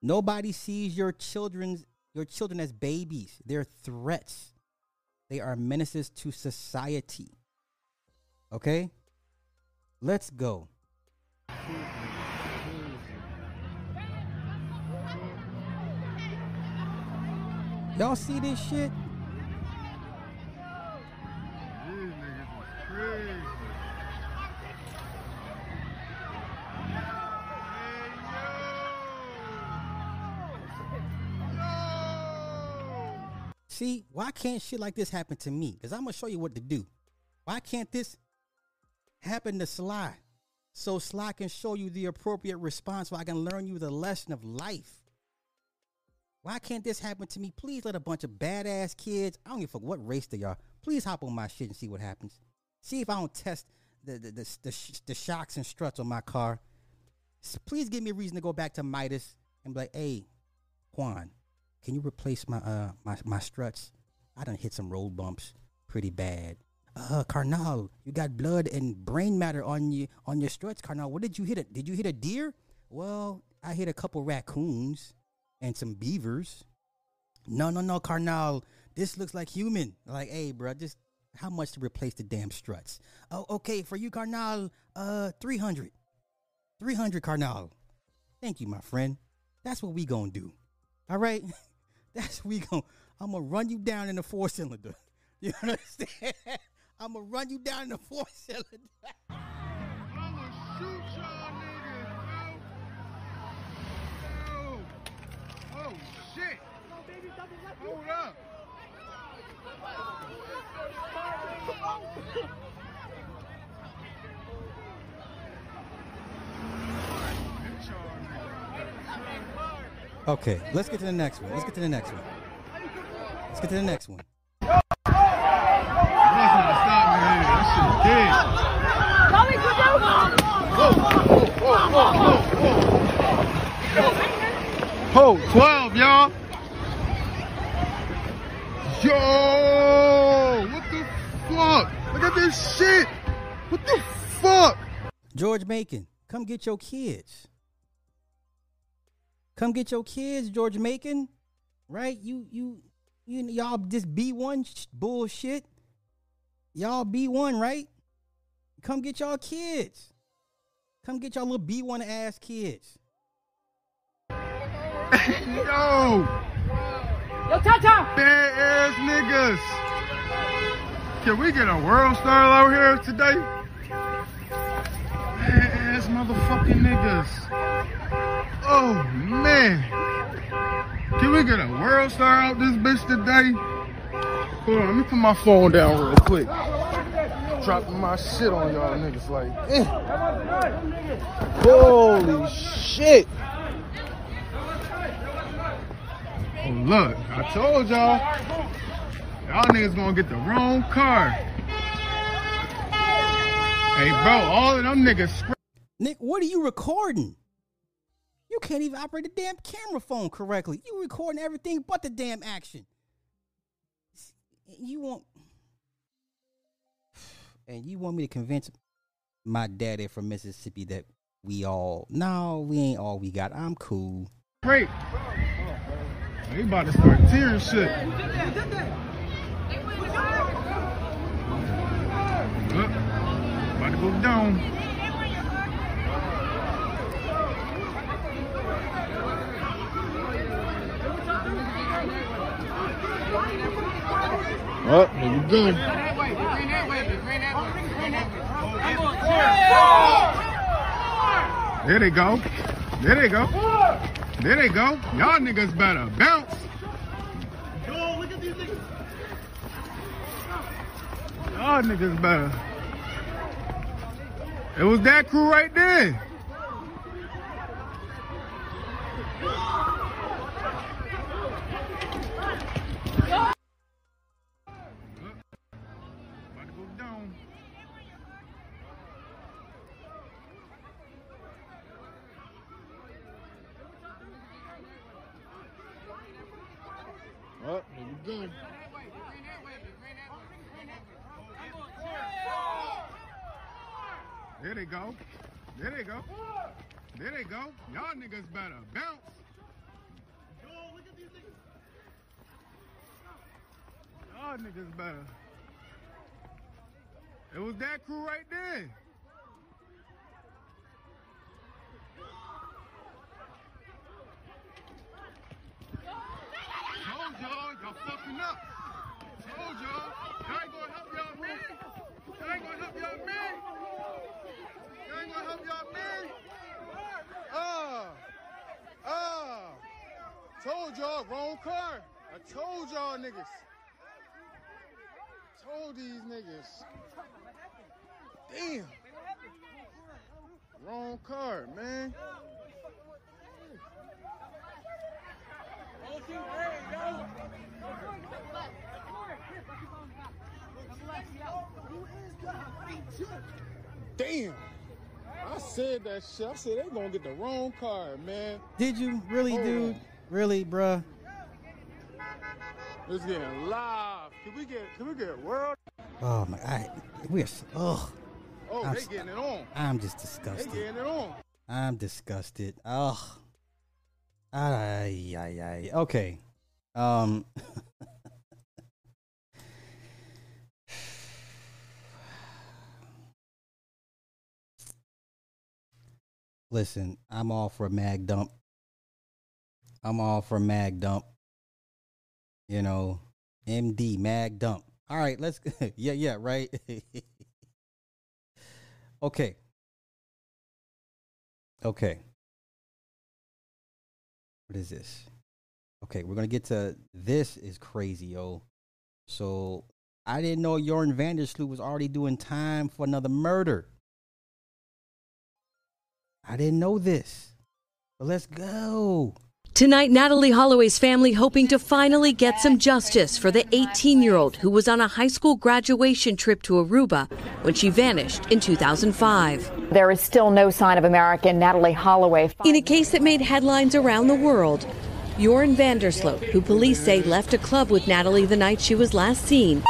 Nobody sees your children's your children as babies. They're threats. They are menaces to society. Okay? Let's go. Y'all see this shit? See, why can't shit like this happen to me? Because I'm gonna show you what to do. Why can't this happen to Sly? So Sly can show you the appropriate response so I can learn you the lesson of life. Why can't this happen to me? Please let a bunch of badass kids, I don't give a fuck what race they are, please hop on my shit and see what happens. See if I don't test the the, the, the, sh- the shocks and struts on my car. Please give me a reason to go back to Midas and be like, hey, Juan, can you replace my uh my, my struts? I done hit some road bumps pretty bad. Uh Carnal, you got blood and brain matter on you on your struts, Carnal. What did you hit? A, did you hit a deer? Well, I hit a couple raccoons and some beavers. No, no, no, Carnal. This looks like human. Like, hey, bro, just how much to replace the damn struts? Oh, okay, for you, Carnal, uh, 300. 300, Carnal. Thank you, my friend. That's what we gonna do. All right? *laughs* That's we gonna, I'm gonna run you down in the four cylinder. *laughs* You understand? *laughs* I'm gonna run you down in the four cylinder. Oh shit! Hold up! Okay, let's get to the next one. Let's get to the next one. Let's get to the next one. Ho, 12, y'all. Yo, what the fuck? Look at this shit. What the fuck? George Macon, come get your kids. Come get your kids, George Macon. Right? You you you y'all just B one bullshit. Y'all B one, right? Come get y'all kids. Come get y'all little B one ass kids. Yo. Yo, Tata. Bad ass niggas. Can we get a world star out here today? Bad ass motherfucking niggas. Oh man. Can we get a world star out this bitch today? Hold on, let me put my phone down real quick. Dropping my shit on y'all niggas like, eh. Holy shit. Oh, Oh, look, I told y'all. Y'all niggas gonna get the wrong car. Hey, bro, all of them niggas. Nick, what are you recording? You can't even operate the damn camera phone correctly. You recording everything but the damn action. You want and you want me to convince my daddy from Mississippi that we all no, we ain't all we got. I'm cool. Great. They about to start tearing shit. Look, about to go down. Oh, here we go. There they go. There they go. There they go. Y'all niggas better bounce. Yo, look at these niggas. Y'all niggas better. It was that crew right there. Go. There they go. There they go. There they go. Y'all niggas better bounce. Y'all niggas better. It was that crew right there. Told y'all, y'all fucking up. Told y'all, y'all ain't gonna help y'all man. Y'all ain't gonna help y'all man. Y'all ain't gonna help y'all man. Ah, ah. Told y'all, wrong car. I told y'all niggas. Told these niggas. Damn. Wrong car, man. Damn. I said that shit. I said they gonna get the wrong car, man. Did you really, Hold dude? Really, bruh? It's getting live. Can we get can we get world? Oh my, I, we're ugh. Oh, I'm they getting it on. I'm just disgusted. They getting it on. I'm disgusted. Ugh. Ay, ay, ay. Okay. Um. *sighs* Listen, I'm all for mag dump. I'm all for mag dump. You know, MD mag dump. All right, let's. *laughs* yeah, yeah, right. *laughs* okay. Okay. What is this? Okay, we're gonna get to this is crazy, yo. So I didn't know Joran Vandersloot was already doing time for another murder. I didn't know this. But let's go. Tonight, Natalee Holloway's family hoping to finally get some justice for the 18 year old who was on a high school graduation trip to Aruba when she vanished in 2005. There is still no sign of American Natalee Holloway. In a case that made headlines around the world, Joran Vandersloot, who police say left a club with Natalee the night she was last seen,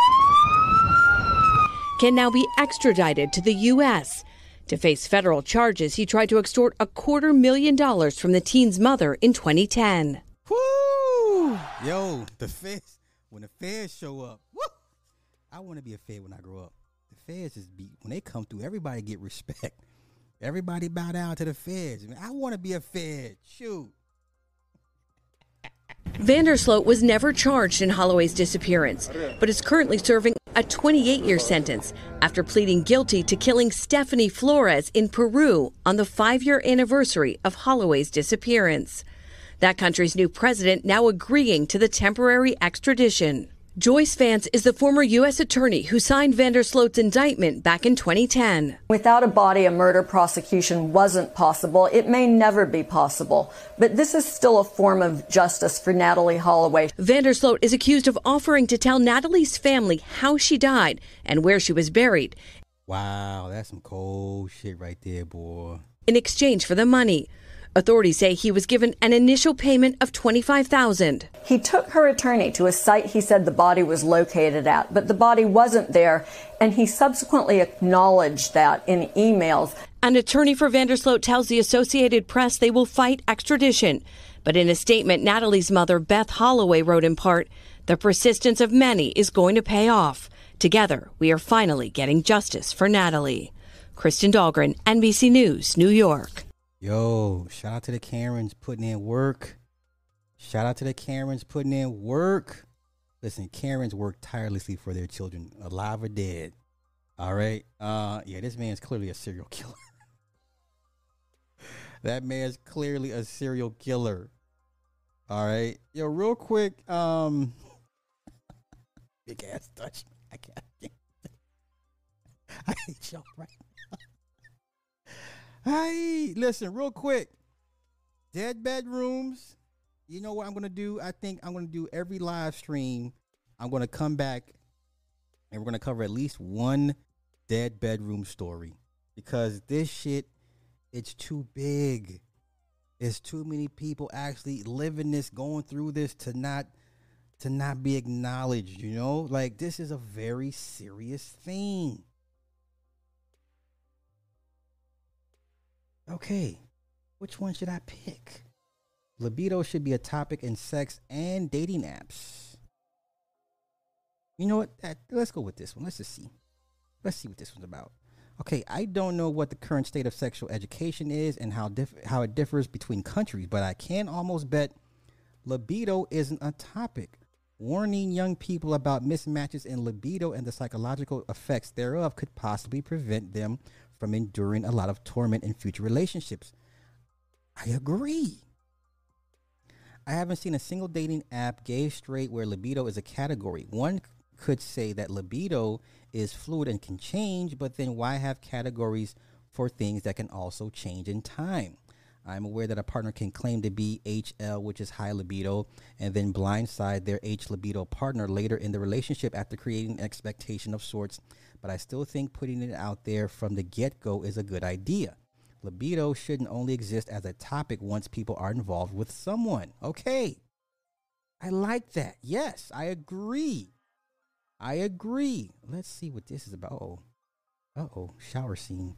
can now be extradited to the U.S. To face federal charges, he tried to extort a quarter million dollars from the teen's mother in 2010. Woo! Yo, the feds, when the feds show up, woo! I want to be a fed when I grow up. The feds is be when they come through, everybody get respect. Everybody bow down to the feds. Man, I want to be a fed. Shoot. Vandersloot was never charged in Holloway's disappearance, but is currently serving a 28 year sentence after pleading guilty to killing Stephanie Flores in Peru on the five year anniversary of Holloway's disappearance. That country's new president now agreeing to the temporary extradition. Joyce Vance is the former U.S. attorney who signed Vandersloot's indictment back in 2010. Without a body, a murder prosecution wasn't possible. It may never be possible. But this is still a form of justice for Natalee Holloway. Vandersloot is accused of offering to tell Natalee's family how she died and where she was buried Wow, that's some cold shit right there, boy. in exchange for the money. Authorities say he was given an initial payment of 25000 He took her attorney to a site he said the body was located at, but the body wasn't there, and he subsequently acknowledged that in emails. An attorney for Vandersloot tells the Associated Press they will fight extradition. But in a statement, Natalee's mother, Beth Holloway, wrote in part, The persistence of many is going to pay off. Together, we are finally getting justice for Natalee. Kristen Dahlgren, NBC News, New York. Yo, shout out to the Karens putting in work. Shout out to the Karens putting in work. Listen, Karens work tirelessly for their children, alive or dead. All right. Uh yeah, this man's clearly a serial *laughs* killer. that man's clearly a serial killer. All right. Yo, real quick, um *laughs* big ass touch. I can't. I *laughs* hate y'all right Hey, listen, real quick. Dead bedrooms. You know what I'm gonna do? I think I'm gonna do every live stream. I'm gonna come back and we're gonna cover at least one dead bedroom story. Because this shit, it's too big. It's too many people actually living this, going through this to not to not be acknowledged, you know? Like this is a very serious thing. Okay, which one should I pick? Libido should be a topic in sex and dating apps. You know what? Let's go with this one. Let's just see. Let's see what this one's about. Okay, I don't know what the current state of sexual education is and how diff- how it differs between countries, but I can almost bet libido isn't a topic Warning young people about mismatches in libido and the psychological effects thereof could possibly prevent them from enduring a lot of torment in future relationships. I agree. I haven't seen a single dating app, gay, straight, where libido is a category. One could say that libido is fluid and can change, but then why have categories for things that can also change in time? I'm aware that a partner can claim to be HL, which is high libido, and then blindside their H libido partner later in the relationship after creating an expectation of sorts. But I still think putting it out there from the get go is a good idea. Libido shouldn't only exist as a topic once people are involved with someone. Okay. I like that. Yes, I agree. I agree. Let's see what this is about. Oh, uh oh, shower scene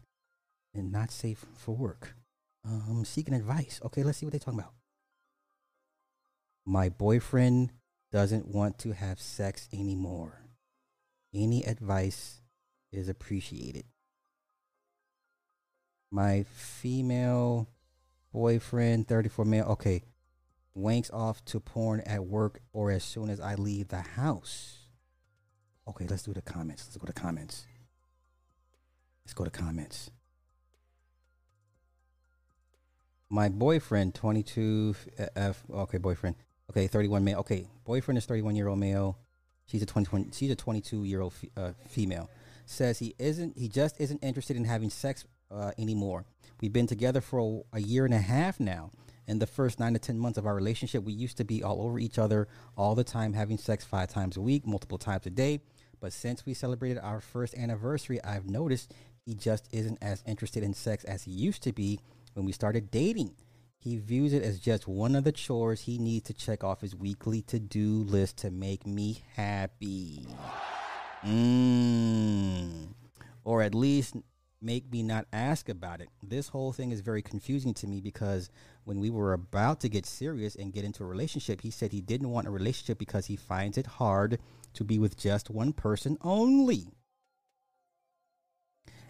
and not safe for work. Um, seeking advice. Okay, let's see what they're talking about. My boyfriend doesn't want to have sex anymore. Any advice is appreciated. My female boyfriend, 34 male, okay, wanks off to porn at work or as soon as I leave the house. Okay, let's do the comments. Let's go to comments. Let's go to comments. My boyfriend, 22 F. Okay, boyfriend. Okay, 31 male. Okay, boyfriend is 31 year old male. She's a 20, she's a 22 year old uh, female. Says he isn't. He just isn't interested in having sex uh, anymore. We've been together for a, a year and a half now. In the first nine to 10 months of our relationship, we used to be all over each other all the time, having sex five times a week, multiple times a day. But since we celebrated our first anniversary, I've noticed he just isn't as interested in sex as he used to be when we started dating. He views it as just one of the chores he needs to check off his weekly to do list to make me happy. Mm. Or at least make me not ask about it. This whole thing is very confusing to me because when we were about to get serious and get into a relationship, he said he didn't want a relationship because he finds it hard to be with just one person only.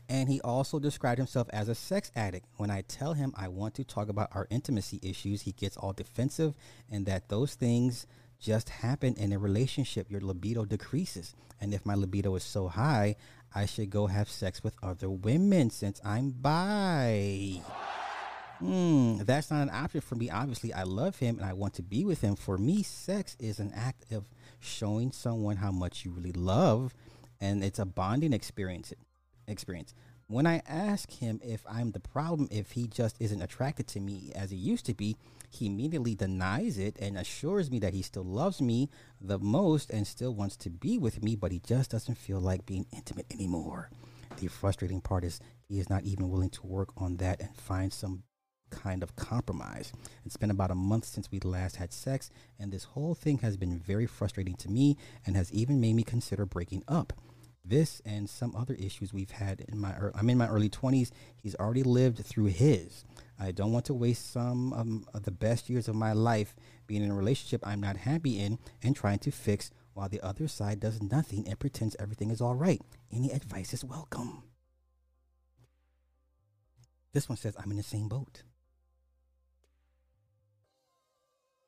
And he also described himself as a sex addict. When I tell him I want to talk about our intimacy issues, he gets all defensive and that those things just happen in a relationship. Your libido decreases. And if my libido is so high, I should go have sex with other women since I'm bi. Hmm, that's not an option for me. Obviously, I love him and I want to be with him. For me, sex is an act of showing someone how much you really love, and it's a bonding experience experience. When I ask him if I'm the problem, if he just isn't attracted to me as he used to be, he immediately denies it and assures me that he still loves me the most and still wants to be with me, but he just doesn't feel like being intimate anymore. The frustrating part is he is not even willing to work on that and find some kind of compromise. It's been about a month since we last had sex, and this whole thing has been very frustrating to me and has even made me consider breaking up this and some other issues we've had in my I'm in my early 20s. He's already lived through his. I don't want to waste some um, of the best years of my life being in a relationship I'm not happy in and trying to fix while the other side does nothing and pretends everything is all right. Any advice is welcome. This one says I'm in the same boat.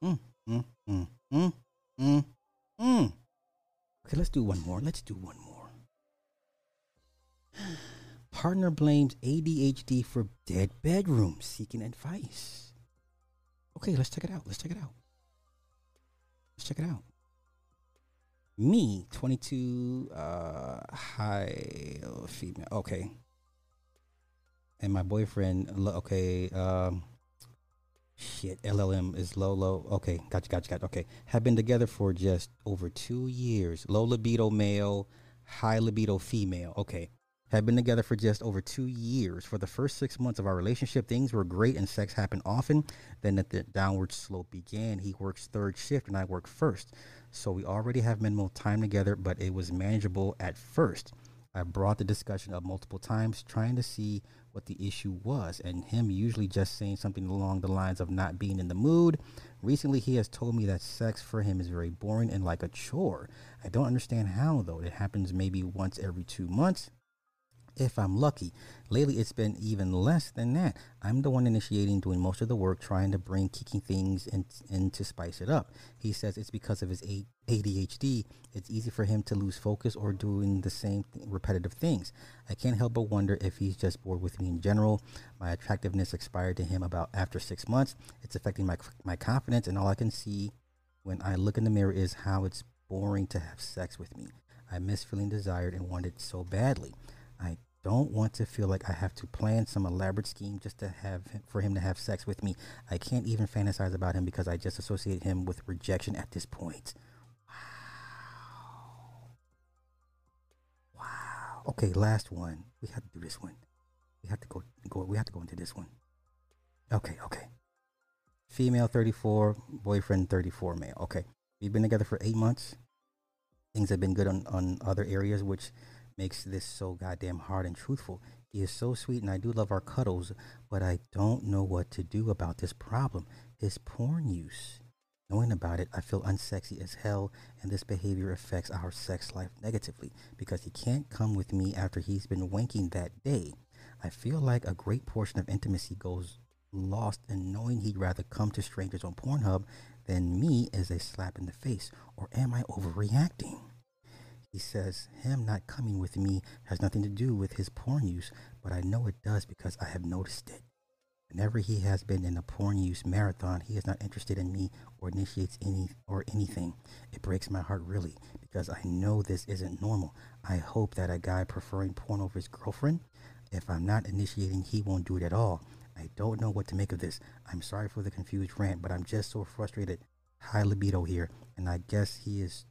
Mm, mm, mm, mm, mm, mm. Okay, let's do one more. Let's do one more. Partner blames ADHD for dead bedroom, seeking advice. Okay, let's check it out. Let's check it out. Let's check it out. Me, 22, uh, high female. Okay. And my boyfriend, okay, um, shit, LLM is low, low. Okay, gotcha, gotcha, gotcha. Okay. Have been together for just over two years. Low libido male, high libido female. Okay had been together for just over two years. For the first six months of our relationship, things were great and sex happened often. Then the downward slope began. He works third shift and I work first. So we already have minimal time together, but it was manageable at first. I brought the discussion up multiple times, trying to see what the issue was, and him usually just saying something along the lines of not being in the mood. Recently, he has told me that sex for him is very boring and like a chore. I don't understand how, though. It happens maybe once every two months if I'm lucky. Lately, it's been even less than that. I'm the one initiating, doing most of the work, trying to bring kicking things in, in to spice it up. He says it's because of his ADHD. It's easy for him to lose focus or doing the same th- repetitive things. I can't help but wonder if he's just bored with me in general. My attractiveness expired to him about after six months. It's affecting my my confidence, and all I can see when I look in the mirror is how it's boring to have sex with me. I miss feeling desired and wanted so badly. I don't want to feel like I have to plan some elaborate scheme just to have for him to have sex with me. I can't even fantasize about him because I just associate him with rejection at this point. Wow. Wow. Okay, last one. We have to do this one. We have to go go we have to go into this one. Okay, okay. Female 34, boyfriend 34 male. Okay. We've been together for eight months. Things have been good on, on other areas, which makes this so goddamn hard and truthful. He is so sweet and I do love our cuddles, but I don't know what to do about this problem. His porn use. Knowing about it, I feel unsexy as hell, and this behavior affects our sex life negatively because he can't come with me after he's been wanking that day. I feel like a great portion of intimacy goes lost in knowing he'd rather come to strangers on Pornhub than me is a slap in the face. Or am I overreacting? He says him not coming with me has nothing to do with his porn use, but I know it does because I have noticed it. Whenever he has been in a porn use marathon, he is not interested in me or initiates any or anything. It breaks my heart really because I know this isn't normal. I hope that a guy preferring porn over his girlfriend, if I'm not initiating, he won't do it at all. I don't know what to make of this. I'm sorry for the confused rant, but I'm just so frustrated. High libido here, and I guess he is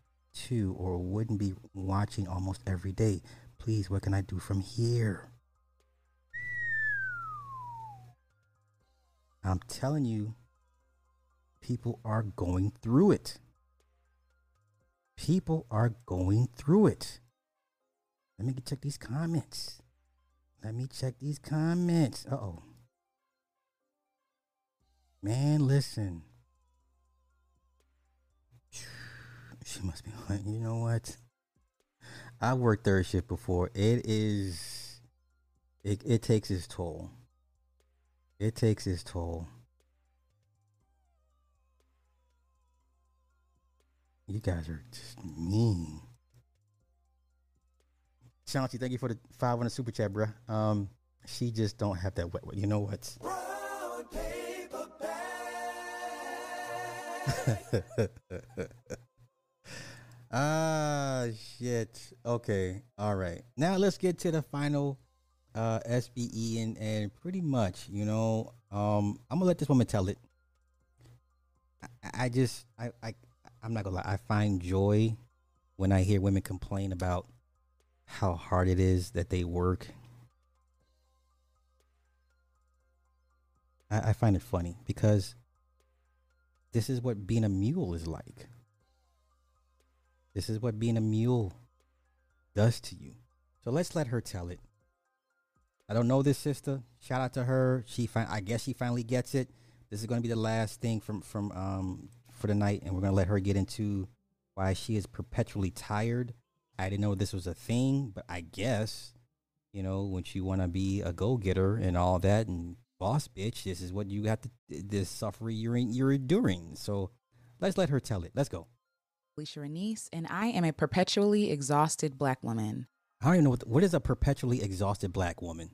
too, or wouldn't be watching almost every day. Please, what can I do from here? I'm telling you, people are going through it. People are going through it. Let me check these comments. Let me check these comments. Uh oh. Man, listen. She must be like, you know what? I've worked third shift before. It is it it takes its toll. It takes its toll. You guys are just mean. Shanti, thank you for the 500 super chat, bruh. Um, she just don't have that wet. You know what? *laughs* ah shit. Okay. All right. Now let's get to the final uh SBE and and pretty much, you know, um I'm gonna let this woman tell it. I, I just I, I I'm not gonna lie, I find joy when I hear women complain about how hard it is that they work. I, I find it funny because this is what being a mule is like. This is what being a mule does to you. So let's let her tell it. I don't know this sister. Shout out to her. She fin- I guess she finally gets it. This is going to be the last thing from from um for the night, and we're going to let her get into why she is perpetually tired. I didn't know this was a thing, but I guess you know when she want to be a go getter and all that, and boss bitch, this is what you have to this suffering you're you're enduring. So let's let her tell it. Let's go. Alicia Renice, and I am a perpetually exhausted black woman. I don't even know what what is a perpetually exhausted black woman.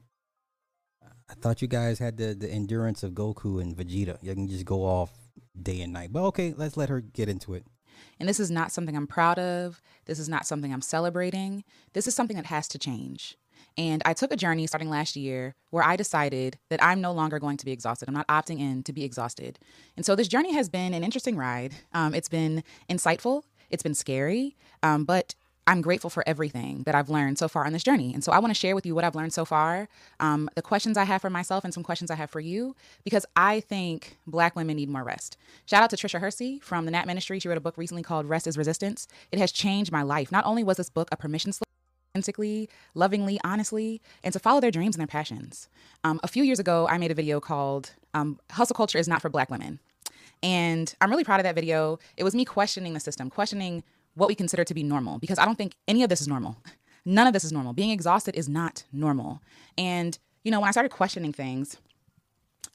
I thought you guys had the the endurance of Goku and Vegeta. You can just go off day and night. But okay, let's let her get into it. And this is not something I'm proud of. This is not something I'm celebrating. This is something that has to change. And I took a journey starting last year where I decided that I'm no longer going to be exhausted. I'm not opting in to be exhausted. And so this journey has been an interesting ride. Um, it's been insightful, it's been scary, um, but I'm grateful for everything that I've learned so far on this journey. And so I want to share with you what I've learned so far, um, the questions I have for myself, and some questions I have for you, because I think Black women need more rest. Shout out to Tricia Hersey from the Nap Ministry. She wrote a book recently called Rest is Resistance. It has changed my life. Not only was this book a permission slip, authentically, lovingly, honestly, and to follow their dreams and their passions. Um, a few years ago, I made a video called um, Hustle Culture is Not for Black Women. And I'm really proud of that video. It was me questioning the system, questioning what we consider to be normal, because I don't think any of this is normal. *laughs* None of this is normal. Being exhausted is not normal. And, you know, when I started questioning things,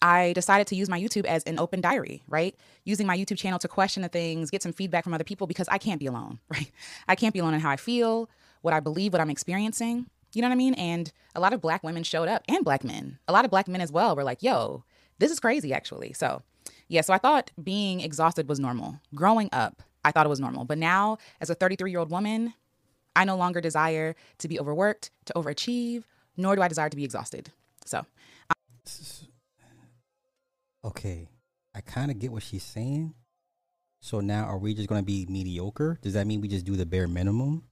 I decided to use my YouTube as an open diary, right? Using my YouTube channel to question the things, get some feedback from other people because I can't be alone, *laughs* right? I can't be alone in how I feel, what I believe, what I'm experiencing. You know what I mean? And a lot of black women showed up and black men. A lot of black men as well were like, yo, this is crazy actually. So, yeah, so I thought being exhausted was normal. Growing up, I thought it was normal. But now, as a 33 year old woman, I no longer desire to be overworked, to overachieve, nor do I desire to be exhausted. So, Okay, I kind of get what she's saying. So now, are we just going to be mediocre? Does that mean we just do the bare minimum?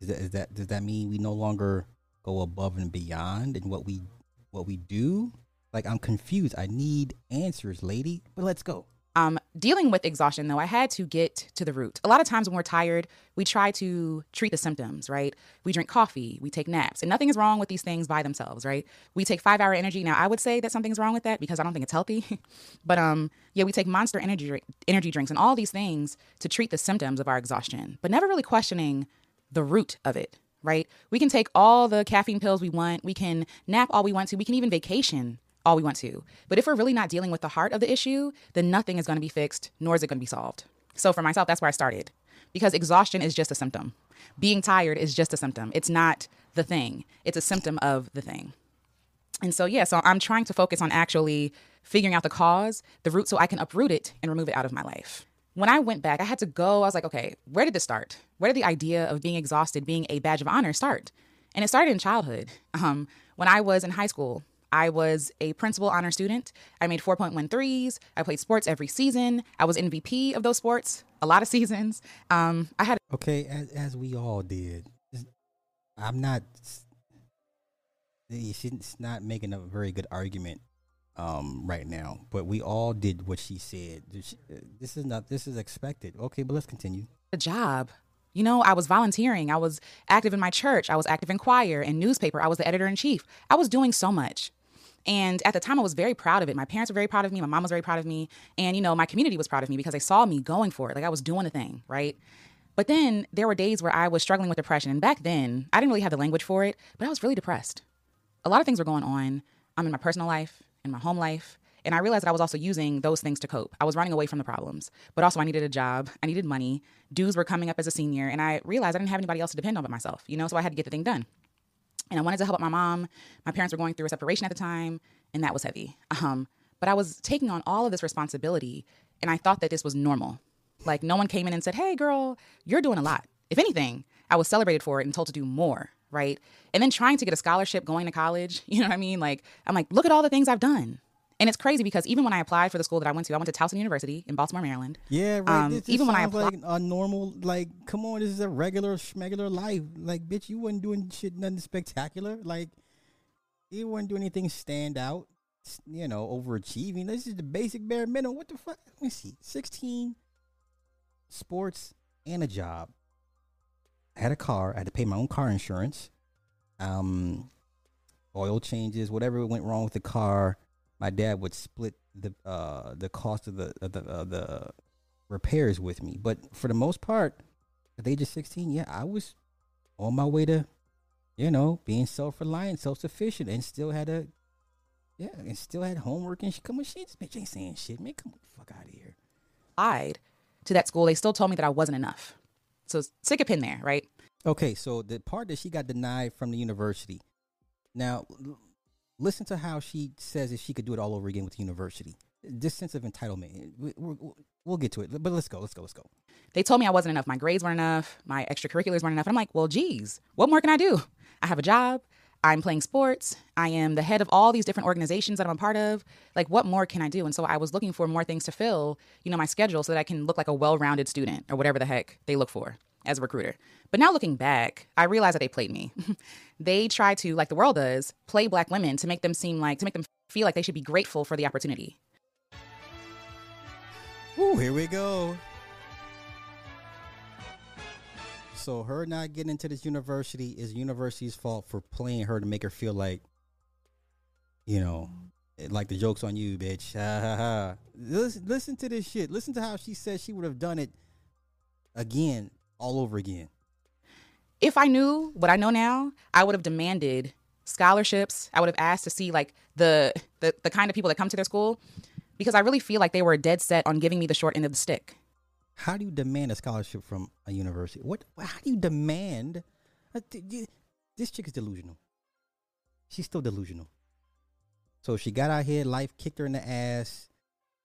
Is that, is that does that mean we no longer go above and beyond in what we what we do? Like I'm confused. I need answers, lady. But let's go. Um, dealing with exhaustion, though, I had to get to the root. A lot of times when we're tired, we try to treat the symptoms, right? We drink coffee, we take naps, and nothing is wrong with these things by themselves, right? We take five hour energy. Now, I would say that something's wrong with that because I don't think it's healthy. *laughs* but um, yeah, we take monster energy energy drinks and all these things to treat the symptoms of our exhaustion, but never really questioning the root of it, right? We can take all the caffeine pills we want, we can nap all we want to, we can even vacation all we want to. But if we're really not dealing with the heart of the issue, then nothing is going to be fixed, nor is it going to be solved. So for myself, that's where I started because exhaustion is just a symptom. Being tired is just a symptom. It's not the thing, it's a symptom of the thing. And so, yeah, so I'm trying to focus on actually figuring out the cause, the root, so I can uproot it and remove it out of my life. When I went back, I had to go, I was like, okay, where did this start? Where did the idea of being exhausted being a badge of honor start? And it started in childhood. Um, when I was in high school, I was a principal honor student. I made 4.13s. I played sports every season. I was MVP of those sports a lot of *laughs* seasons. Um, I had Okay, as as we all did. I'm not. She's not making a very good argument um, right now, but we all did what she said. This this is not. This is expected. Okay, but let's continue. a job. You know, I was volunteering. I was active in my church. I was active in choir and newspaper. I was the editor in chief. I was doing so much. And at the time, I was very proud of it. My parents were very proud of me. My mom was very proud of me. And, you know, my community was proud of me because they saw me going for it. Like I was doing a thing, right? But then there were days where I was struggling with depression. And back then, I didn't really have the language for it, but I was really depressed. A lot of things were going on I'm um, in my personal life, in my home life. And I realized that I was also using those things to cope. I was running away from the problems, but also I needed a job. I needed money. Dues were coming up as a senior. And I realized I didn't have anybody else to depend on but myself, you know? So I had to get the thing done. And I wanted to help out my mom. My parents were going through a separation at the time, and that was heavy. *laughs* Um, but I was taking on all of this responsibility, and I thought that this was normal. Like, no one came in and said, Hey, girl, you're doing a lot. If anything, I was celebrated for it and told to do more, right? And then trying to get a scholarship going to college, *laughs* you know what I mean? Like, I'm like, look at all the things I've done. And it's crazy because even when I applied for the school that I went to, I went to Towson University in Baltimore, Maryland. Yeah, right. Um, this even when I applied, like a normal, like, come on, this is a regular, schmegular life. Like, bitch, you wasn't doing shit, nothing spectacular. Like, you weren't doing anything stand out. You know, overachieving. This is the basic bare minimum. What the fuck? Let me see. Sixteen, sports and a job. I had a car. I had to pay my own car insurance. Um, oil changes, whatever went wrong with the car, my dad would split the uh the cost of the of the uh, the repairs with me. But for the most part, at the age of sixteen, yeah, I was on my way to, you know, being self reliant, self sufficient, and still had a, yeah, and still had homework and shit. Come on, shit, this bitch ain't saying shit, man. Come on, fuck out of here. applied to that school, they still told me that I wasn't enough. So stick a pin there, right? Okay, so the part that she got denied from the university. Now, listen to how she says that she could do it all over again with the university. This sense of entitlement. Eh, we, we, we'll get to it, but let's go. Let's go. Let's go. They told me I wasn't enough. My grades weren't enough. My extracurriculars weren't enough. And I'm like, well, geez, what more can I do? I have a job. I'm playing sports. I am the head of all these different organizations that I'm a part of. Like, what more can I do? And so I was looking for more things to fill, you know, my schedule so that I can look like a well-rounded student or whatever the heck they look for as a recruiter. But now looking back, I realize that they played me. *laughs* they try to, like the world does, play black women to make them seem like, to make them feel like they should be grateful for the opportunity. Ooh, here we go. So her not getting into this university is university's fault for playing her to make her feel like, you know, like the joke's on you, bitch. Ha ha ha. Listen, listen to this shit. Listen to how she said she would have done it again, all over again. if I knew what I know now, I would have demanded scholarships. I would have asked to see like the, the the kind of people that come to their school because I really feel like they were dead set on giving me the short end of the stick. How do you demand a scholarship from a university? What? How do you demand? uh, This chick is delusional. She's still delusional. So she got out here, life kicked her in the ass.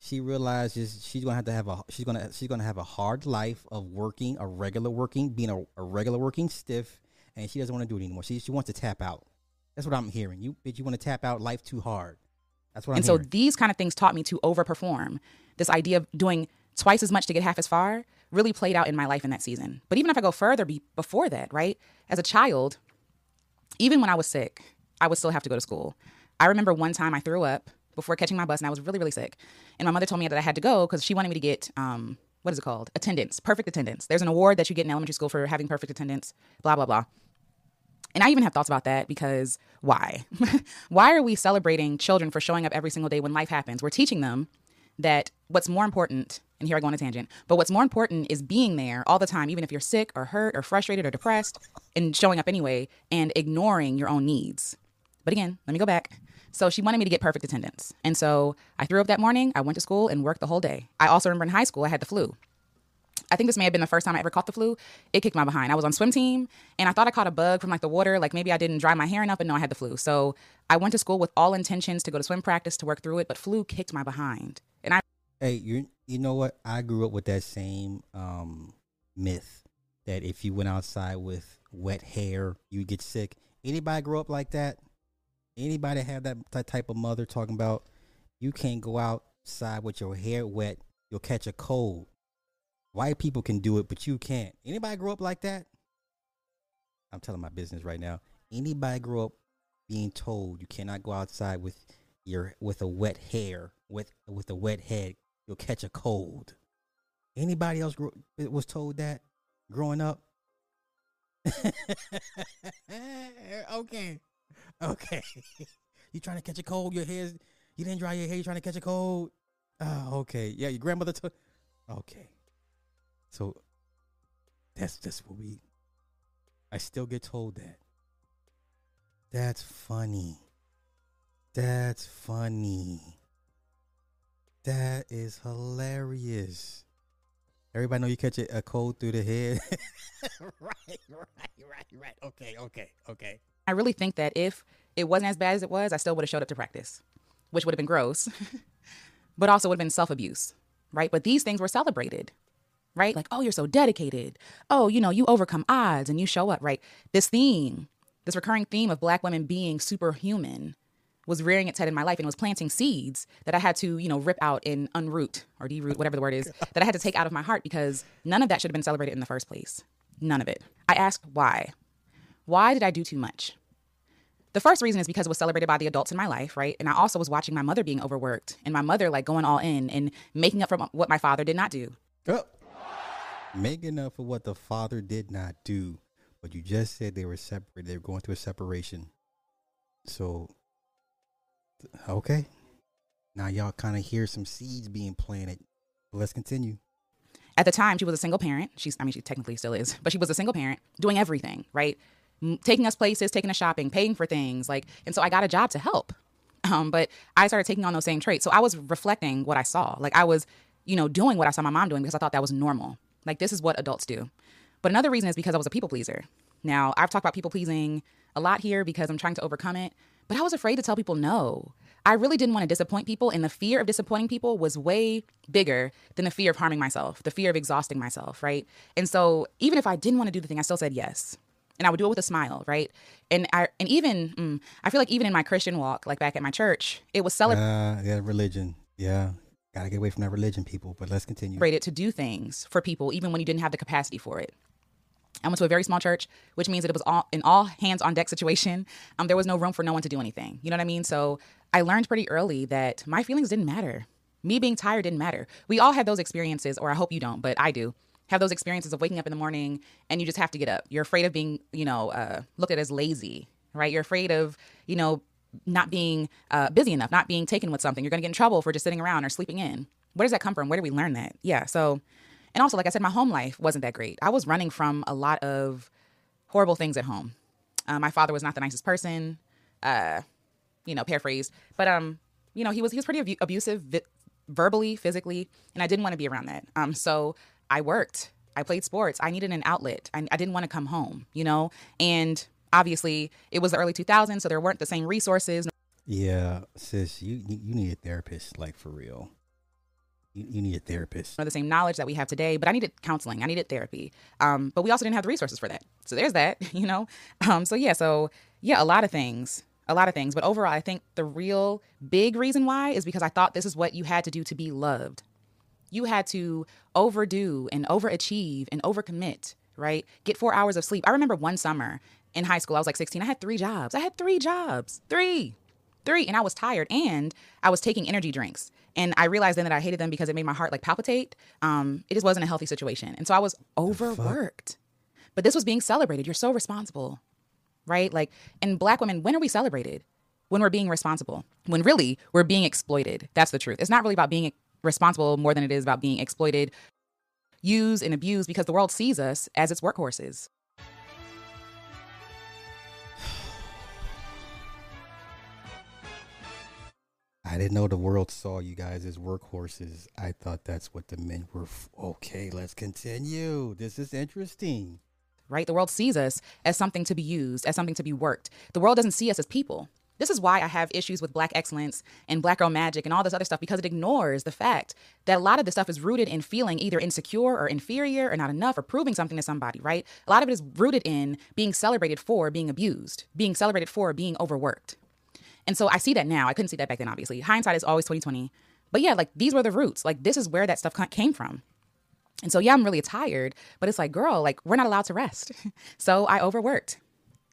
She realizes she's gonna have to have a she's gonna she's gonna have a hard life of working a regular working being a, a regular working stiff, and she doesn't want to do it anymore. She she wants to tap out. That's what I'm hearing. You bitch, you want to tap out? Life too hard. That's what I'm and so hearing. these kind of things taught me to overperform. This idea of doing twice as much to get half as far really played out in my life in that season. But even if I go further be- before that, right? As a child, even when I was sick, I would still have to go to school. I remember one time I threw up before catching my bus and I was really, really sick. And my mother told me that I had to go because she wanted me to get, um, what is it called? Attendance, perfect attendance. There's an award that you get in elementary school for having perfect attendance, blah, blah, blah. And I even have thoughts about that because why? *laughs* why are we celebrating children for showing up every single day when life happens? We're teaching them that what's more important, and here I go on a tangent, but what's more important is being there all the time, even if you're sick or hurt or frustrated or depressed, and showing up anyway and ignoring your own needs. But again, let me go back. So she wanted me to get perfect attendance. And so I threw up that morning. I went to school and worked the whole day. I also remember in high school, I had the flu. I think this may have been the first time I ever caught the flu. It kicked my behind. I was on swim team and I thought I caught a bug from like the water. Like maybe I didn't dry my hair enough, but no, I had the flu. So I went to school with all intentions to go to swim practice to work through it, but flu kicked my behind. And I Hey, you you know what? I grew up with that same um, myth that if you went outside with wet hair, you'd get sick. Anybody grow up like that? Anybody have that, that type of mother talking about you can't go outside with your hair wet, you'll catch a cold. White people can do it, but you can't. Anybody grow up like that? I'm telling my business right now. Anybody grow up being told you cannot go outside with your with a wet hair, with with a wet head, you'll catch a cold. Anybody else was told that growing up? *laughs* okay, *laughs* okay. you trying to catch a cold? Your hair's you didn't dry your hair. You trying to catch a cold? Oh, okay. Yeah, your grandmother took. Okay, so that's just what we. I still get told that. That's funny. That's funny. That is hilarious. Everybody know you catch a, a cold through the head. *laughs* right, right, right, right. Okay, okay, okay. I really think that if it wasn't as bad as it was, I still would have showed up to practice, which would have been gross, *laughs* but also would have been self abuse, right? But these things were celebrated, right? Like, oh, you're so dedicated. Oh, you know, you overcome odds and you show up, right? This theme, this recurring theme of black women being superhuman was rearing its head in my life and was planting seeds that I had to, you know, rip out and unroot or deroot, whatever the word is, that I had to take out of my heart because none of that should have been celebrated in the first place. None of it. I asked why. Why did I do too much? The first reason is because it was celebrated by the adults in my life, right? And I also was watching my mother being overworked and my mother like going all in and making up for what my father did not do. Oh. Making up for what the father did not do. But you just said they were separated. They were going through a separation. So, okay. Now y'all kind of hear some seeds being planted. But let's continue. At the time, she was a single parent. She's, I mean, she technically still is, but she was a single parent doing everything, right? Taking us places, taking us shopping, paying for things. Like, and so I got a job to help. Um, but I started taking on those same traits. So I was reflecting what I saw. Like, I was, you know, doing what I saw my mom doing because I thought that was normal. Like, this is what adults do. But another reason is because I was a people pleaser. Now, I've talked about people pleasing a lot here because I'm trying to overcome it, but I was afraid to tell people no. I really didn't want to disappoint people, and the fear of disappointing people was way bigger than the fear of harming myself, the fear of exhausting myself, right? And so, even if I didn't want to do the thing, I still said yes. And I would do it with a smile, right? And I and even mm, I feel like even in my Christian walk, like back at my church, it was celebrated Uh, yeah, religion. Yeah. Gotta get away from that religion, people. But let's continue. to do things for people, even when you didn't have the capacity for it. I went to a very small church, which means that it was all an all hands on deck situation. Um, there was no room for no one to do anything. You know what I mean? So I learned pretty early that my feelings didn't matter. Me being tired didn't matter. We all have those experiences, or I hope you don't, but I do. Have those experiences of waking up in the morning and you just have to get up. You're afraid of being, you know, uh, looked at as lazy, right? You're afraid of, you know, not being uh, busy enough, not being taken with something. You're going to get in trouble for just sitting around or sleeping in. Where does that come from? Where do we learn that? Yeah. So, and also, like I said, my home life wasn't that great. I was running from a lot of horrible things at home. Uh, my father was not the nicest person, uh, you know, paraphrase. But um, you know, he was he was pretty abu- abusive, vi- verbally, physically, and I didn't want to be around that. Um, so I worked. I played sports. I needed an outlet. I, I didn't want to come home, you know, and obviously it was the early 2000s, so there weren't the same resources. Yeah, sis, you you need a therapist, like for real. You, you need a therapist. Or the same knowledge that we have today, but I needed counseling. I needed therapy. Um, but we also didn't have the resources for that. So there's that, *laughs* you know. Um, so yeah, so yeah, a lot of things, a lot of things. But overall, I think the real big reason why is because I thought this is what you had to do to be loved. You had to overdo and overachieve and overcommit, right? Get four hours of sleep. I remember one summer in high school, I was like 16. I had three jobs. I had three jobs, three, three, and I was tired. And I was taking energy drinks. And I realized then that I hated them because it made my heart like palpitate. Um, it just wasn't a healthy situation. And so I was overworked. But this was being celebrated. You're so responsible, right? Like, and black women, when are we celebrated? When we're being responsible. When really we're being exploited. That's the truth. It's not really about being responsible more than it is about being exploited, used, and abused because the world sees us as its workhorses. *sighs* I didn't know the world saw you guys as workhorses. I thought that's what the men were. F- okay, let's continue. This is interesting. right? The world sees us as something to be used, as something to be worked. The world doesn't see us as people. This is why I have issues with black excellence and black girl magic and all this other stuff because it ignores the fact that a lot of this stuff is rooted in feeling either insecure or inferior or not enough or proving something to somebody, right? A lot of it is rooted in being celebrated for being abused, being celebrated for being overworked. And so I see that now. I couldn't see that back then, obviously. Hindsight is always 2020. But yeah, like these were the roots. Like this is where that stuff came from. And so yeah, I'm really tired, but it's like, girl, like we're not allowed to rest. *laughs* so I overworked.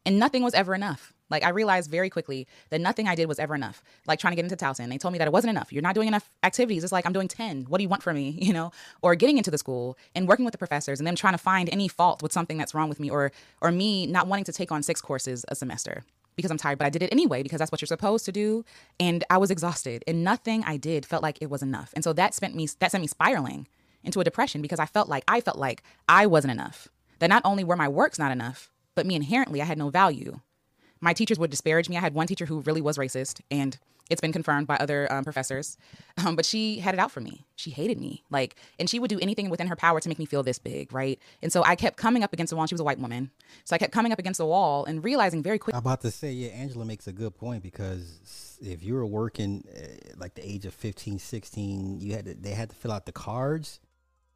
And nothing was ever enough. Like I realized very quickly that nothing I did was ever enough. Like trying to get into Towson, they told me that it wasn't enough. You're not doing enough activities. It's like I'm doing 10. What do you want from me? *laughs* You know? Or getting into the school and working with the professors and then trying to find any fault with something that's wrong with me or or me not wanting to take on six courses a semester because I'm tired, but I did it anyway because that's what you're supposed to do. And I was exhausted, and nothing I did felt like it was enough. And so that sent me that sent me spiraling into a depression because I felt like I felt like I wasn't enough. That not only were my works not enough, but me inherently I had no value. My teachers would disparage me. I had one teacher who really was racist, and it's been confirmed by other um, professors. Um, but she had it out for me. She hated me, like, and she would do anything within her power to make me feel this big, right? And so I kept coming up against the wall. She was a white woman, so I kept coming up against the wall and realizing very quickly. I'm about to say, yeah, Angela makes a good point because if you were working uh, like the age of 15, 16, you had to, they had to fill out the cards.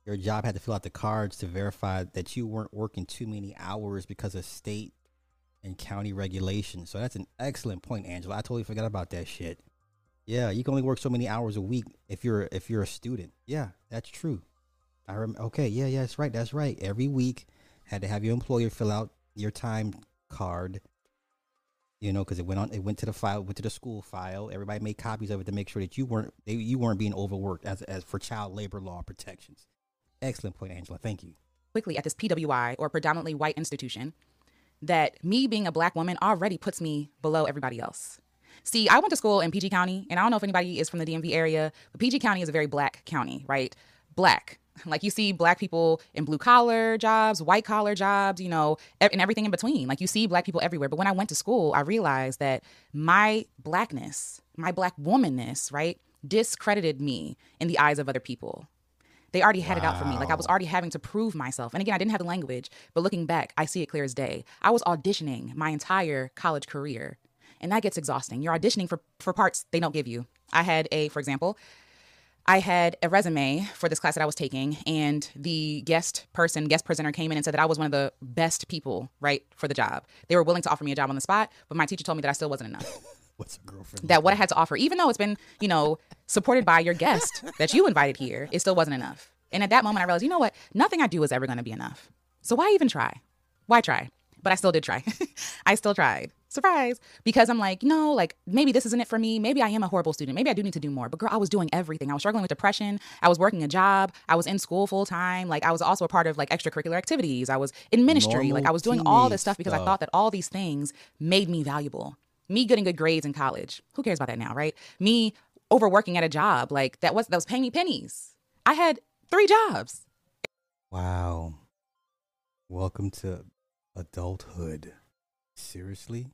Your job had to fill out the cards to verify that you weren't working too many hours because of state and county regulations. So that's an excellent point, Angela. I totally forgot about that shit. Yeah, you can only work so many hours a week if you're if you're a student. Yeah, that's true. I rem- okay, yeah, yeah, that's right. That's right. Every week had to have your employer fill out your time card. You know, because it went on, it went to the file, went to the school file. Everybody made copies of it to make sure that you weren't they, you weren't being overworked as as for child labor law protections. Excellent point, Angela. Thank you. quickly at this PWI or predominantly white institution that me being a black woman already puts me below everybody else. See, I went to school in PG County, and I don't know if anybody is from the DMV area, but PG County is a very black county, right? Black. Like you see black people in blue collar jobs, white collar jobs, you know, and everything in between. Like you see black people everywhere. But when I went to school, I realized that my blackness, my black womanness, right, discredited me in the eyes of other people they already had it out for me. Like I was already having to prove myself. And again, I didn't have the language, but looking back, I see it clear as day. I was auditioning my entire college career. And that gets exhausting. You're auditioning for, for parts they don't give you. I had a, for example, I had a resume for this class that I was taking, and the guest person, guest presenter came in and said that I was one of the best people, right, for the job. They were willing to offer me a job on the spot, but my teacher told me that I still wasn't enough. *laughs* What's a girlfriend? that what I had to offer, even though it's been, you know, supported by your guest *laughs* that you invited here, it still wasn't enough. And at that moment, I realized, you know what? Nothing I do is ever going to be enough. So why even try? Why try? But I still did try. *laughs* I still tried. Surprise. Because I'm like, no, like maybe this isn't it for me. Maybe I am a horrible student. Maybe I do need to do more. But girl, I was doing everything. I was struggling with depression. I was working a job. I was in school full time. Like I was also a part of like extracurricular activities. I was in ministry. Normal like I was doing all this stuff because I thought that all these things made me valuable. Me getting good grades in college. Who cares about that now, right? Me overworking at a job like that was that was paying me pennies. I had three jobs. Wow. Welcome to adulthood. Seriously?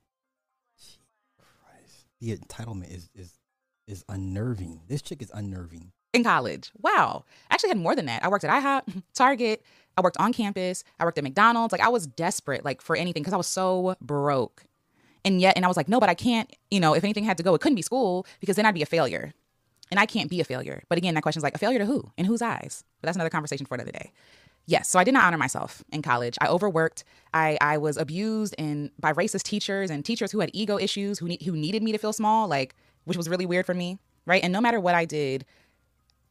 Gee Christ. The entitlement is is is unnerving. This chick is unnerving. in college. Wow. I actually had more than that. I worked at IHOP, *laughs* Target. I worked on campus. I worked at McDonald's. Like I was desperate, like for anything, because I was so broke. And yet, and I was like, no, but I can't. You know, if anything had to go, it couldn't be school because then I'd be a failure, and I can't be a failure. But again, that question is like a failure to who? In whose eyes? But that's another conversation for another day. Yes, so I did not honor myself in college. I overworked. I I was abused and by racist teachers and teachers who had ego issues, who ne- who needed me to feel small, like which was really weird for me, right? And no matter what I did,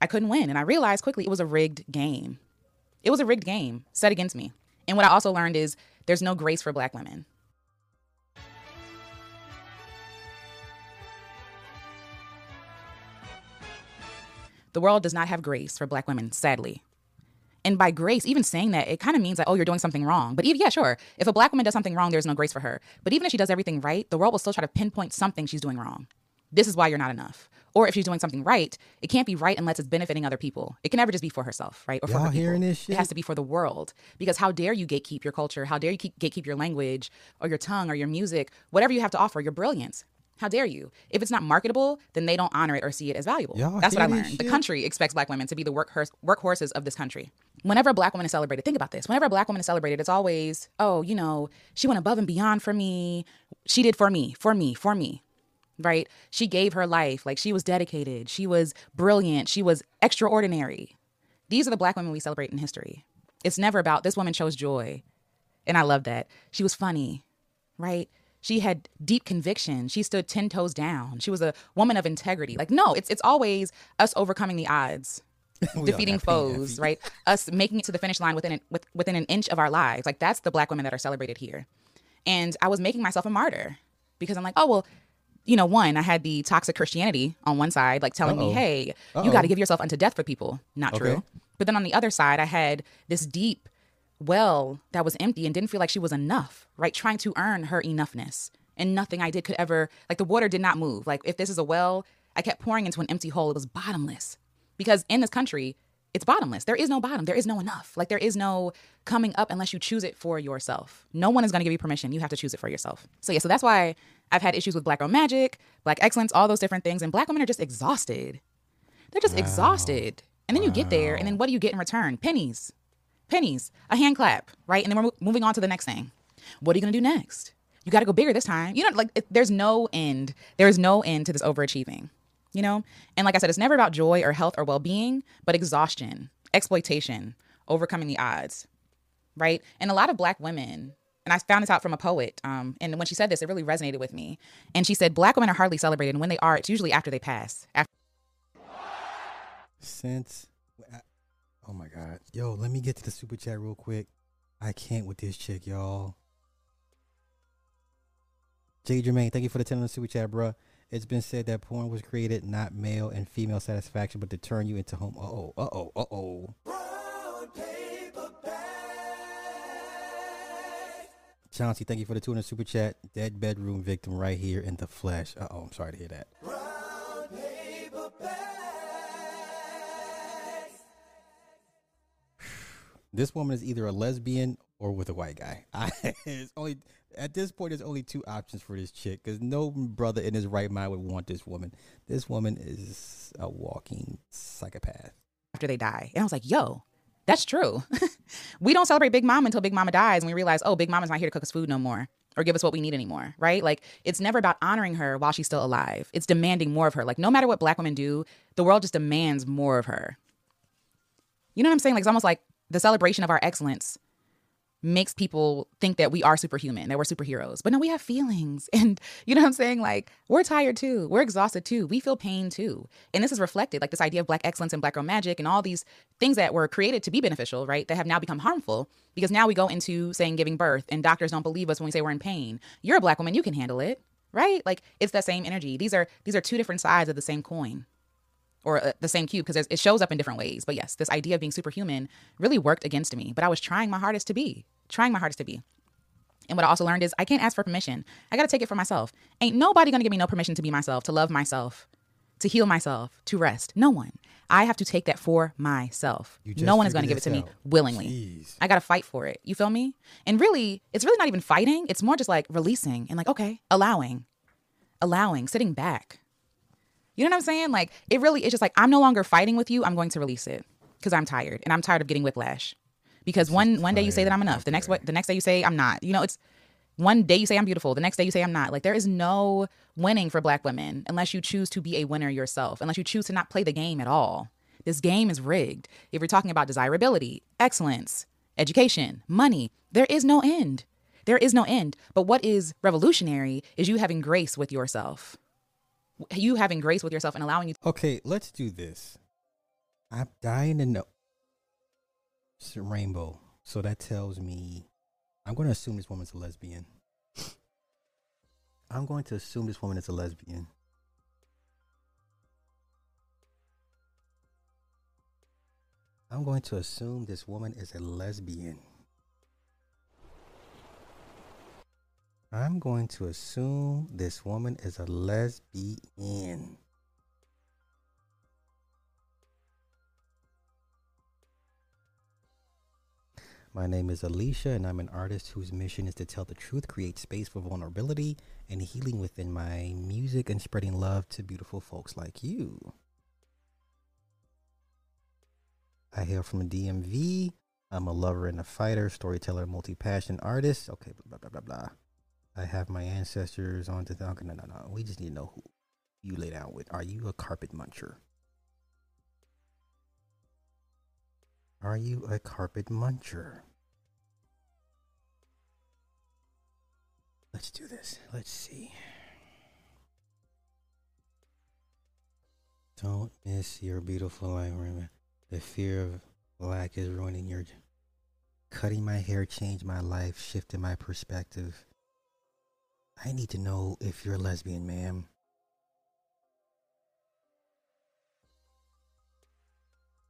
I couldn't win. And I realized quickly it was a rigged game. It was a rigged game set against me. And what I also learned is there's no grace for black women. The world does not have grace for black women, sadly. And by grace, even saying that, it kind of means like, oh, you're doing something wrong. But even, yeah, sure. If a black woman does something wrong, there's no grace for her. But even if she does everything right, the world will still try to pinpoint something she's doing wrong. This is why you're not enough. Or if she's doing something right, it can't be right unless it's benefiting other people. It can never just be for herself, right? Or for Y'all her people. hearing this It has to be for the world. Because how dare you gatekeep your culture? How dare you keep, gatekeep your language or your tongue or your music, whatever you have to offer, your brilliance? How dare you? If it's not marketable, then they don't honor it or see it as valuable. Y'all That's what I learned. The country expects black women to be the workhorse, workhorses of this country. Whenever a black woman is celebrated, think about this. Whenever a black woman is celebrated, it's always, oh, you know, she went above and beyond for me. She did for me, for me, for me right? She gave her life. Like she was dedicated. She was brilliant. She was extraordinary. These are the black women we celebrate in history. It's never about this woman chose joy. And I love that. She was funny, right? She had deep conviction. She stood 10 toes down. She was a woman of integrity. Like, no, it's it's always us overcoming the odds. *laughs* defeating foes, right? Us making it to the finish line within an, with, within an inch of our lives. Like that's the black women that are celebrated here. And I was making myself a martyr because I'm like, oh well, you know, one, I had the toxic Christianity on one side, like telling Uh-oh. me, hey, you Uh-oh. got to give yourself unto death for people. Not Okay. true. But then on the other side, I had this deep well that was empty and didn't feel like she was enough, right? Trying to earn her enoughness. And nothing I did could ever, like the water did not move. Like if this is a well, I kept pouring into an empty hole. It was bottomless. Because in this country, it's bottomless. There is no bottom. There is no enough. Like there is no coming up unless you choose it for yourself. No one is going to give you permission. You have to choose it for yourself. So yeah, so that's why I've had issues with black girl magic, black excellence, all those different things. And black women are just exhausted. They're just exhausted. And then you get there, and then what do you get in return? Pennies, pennies, a hand clap, right? And then we're mo- moving on to the next thing. What are you gonna do next? You got to go bigger this time. You know, like it, there's no end. There is no end to this overachieving. You know, and like I said, it's never about joy or health or well-being, but exhaustion, exploitation, overcoming the odds, right? And a lot of black women. And I found this out from a poet. Um, and when she said this, it really resonated with me. And she said, Black women are hardly celebrated. And when they are, it's usually after they pass. After Since, oh my God, yo, let me get to the super chat real quick. I can't with this chick, y'all. Jay Jermaine, thank you for the 10 on the super chat, bruh. It's been said that porn was created not male and female satisfaction, but to turn you into home. Uh oh, uh oh, uh oh. Chauncey, thank you for the 200 super chat. Dead bedroom victim right here in the flesh. Uh oh, I'm sorry to hear that. This woman is either a lesbian or with a white guy. *laughs* I, it's only at this point. There's only two options for this chick because no brother in his right mind would want this woman. This woman is a walking psychopath. after they die. And I was like, yo, that's true. *laughs* we don't celebrate Big Mama until Big Mama dies and we realize, oh, Big Mama's not here to cook us food no more or give us what we need anymore, right? Like it's never about honoring her while she's still alive. It's demanding more of her. Like no matter what black women do, the world just demands more of her. You know what I'm saying? Like it's almost like the celebration of our excellence makes people think that we are superhuman, that we're superheroes. But no, we have feelings. *laughs* And you know what I'm saying? Like, we're tired too. We're exhausted too. We feel pain too. And this is reflected, like this idea of black excellence and black girl magic and all these things that were created to be beneficial, right? That have now become harmful because now we go into saying giving birth and doctors don't believe us when we say we're in pain. You're a black woman, you can handle it, right? Like it's that same energy. These are these are two different sides of the same coin or uh, the same cube because it shows up in different ways. But yes, this idea of being superhuman really worked against me. But I was trying my hardest to be, trying my hardest to be. And what I also learned is I can't ask for permission. I got to take it for myself. Ain't nobody going to give me no permission to be myself, to love myself, to heal myself, to rest. No one. I have to take that for myself. No one is going to give it to this me willingly. Jeez. I got to fight for it. You feel me? And really, it's really not even fighting. It's more just like releasing and like, okay, allowing, allowing, sitting back. You know what I'm saying? Like, it really is just like, I'm no longer fighting with you. I'm going to release it because I'm tired and I'm tired of getting whiplash. Because one one day you say that I'm enough, the next the next day you say I'm not. You know, it's one day you say I'm beautiful, the next day you say I'm not. Like there is no winning for black women unless you choose to be a winner yourself, unless you choose to not play the game at all. This game is rigged. If you're talking about desirability, excellence, education, money, there is no end. There is no end. But what is revolutionary is you having grace with yourself. You having grace with yourself and allowing you To- Okay, let's do this. I'm dying to know. It's a rainbow. So that tells me I'm going to assume this woman's a lesbian. I'm going to assume this woman is a lesbian. I'm going to assume this woman is a lesbian. I'm going to assume this woman is a lesbian. My name is Alicia, and I'm an artist whose mission is to tell the truth, create space for vulnerability and healing within my music, and spreading love to beautiful folks like you. I hail from a DMV. I'm a lover and a fighter, storyteller, multi passion artist. Okay, blah, blah, blah, blah, blah. I have my ancestors on to. The okay, no, no, no. We just need to know who you lay down with. Are you a carpet muncher? Are you a carpet muncher? Let's do this. Let's see. Don't miss your beautiful life. Remember, the fear of black is ruining your. Cutting my hair changed my life, shifted my perspective. I need to know if you're a lesbian, ma'am.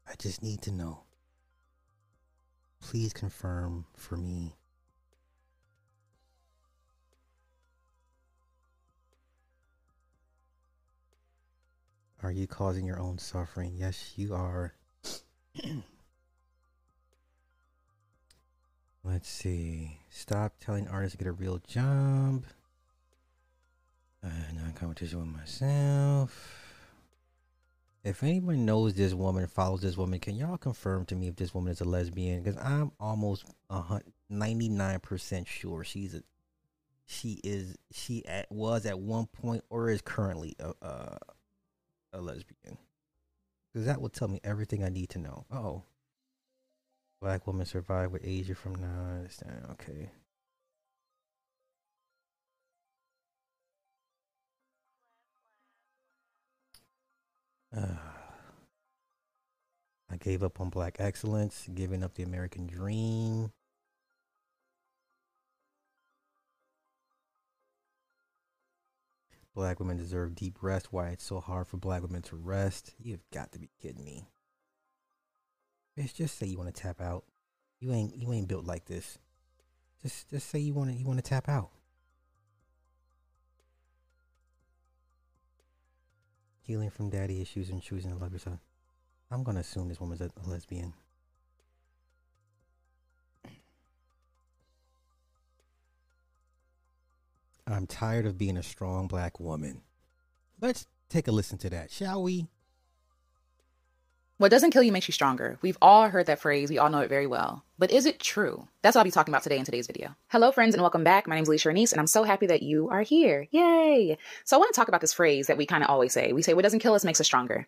I just need to know. Please confirm for me. Are you causing your own suffering? Yes, you are. *clears throat* Let's see. Stop telling artists to get a real job. Uh, non competition with myself. If anyone knows this woman, follows this woman, can y'all confirm to me if this woman is a lesbian? Because I'm almost ninety nine percent sure she's a, she is, she at, was at one point or is currently a, a, a lesbian. Because that will tell me everything I need to know. Oh, black woman survived with Asia from now. Okay. Ah. I gave up on black excellence, giving up the American dream. Black women deserve deep rest. Why it's so hard for black women to rest? You've got to be kidding me. Bitch, just say you want to tap out. You ain't you ain't built like this. Just just say you want to you want to tap out. Healing from daddy issues and choosing to love yourself. I'm gonna assume this woman's a, a lesbian. I'm tired of being a strong black woman. Let's take a listen to that, shall we? What doesn't kill you makes you stronger. We've all heard that phrase. We all know it very well. But is it true? That's what I'll be talking about today in today's video. Hello, friends, and welcome back. My name is Alicia Renise, and I'm so happy that you are here. Yay! So I want to talk about this phrase that we kind of always say. We say, what doesn't kill us makes us stronger.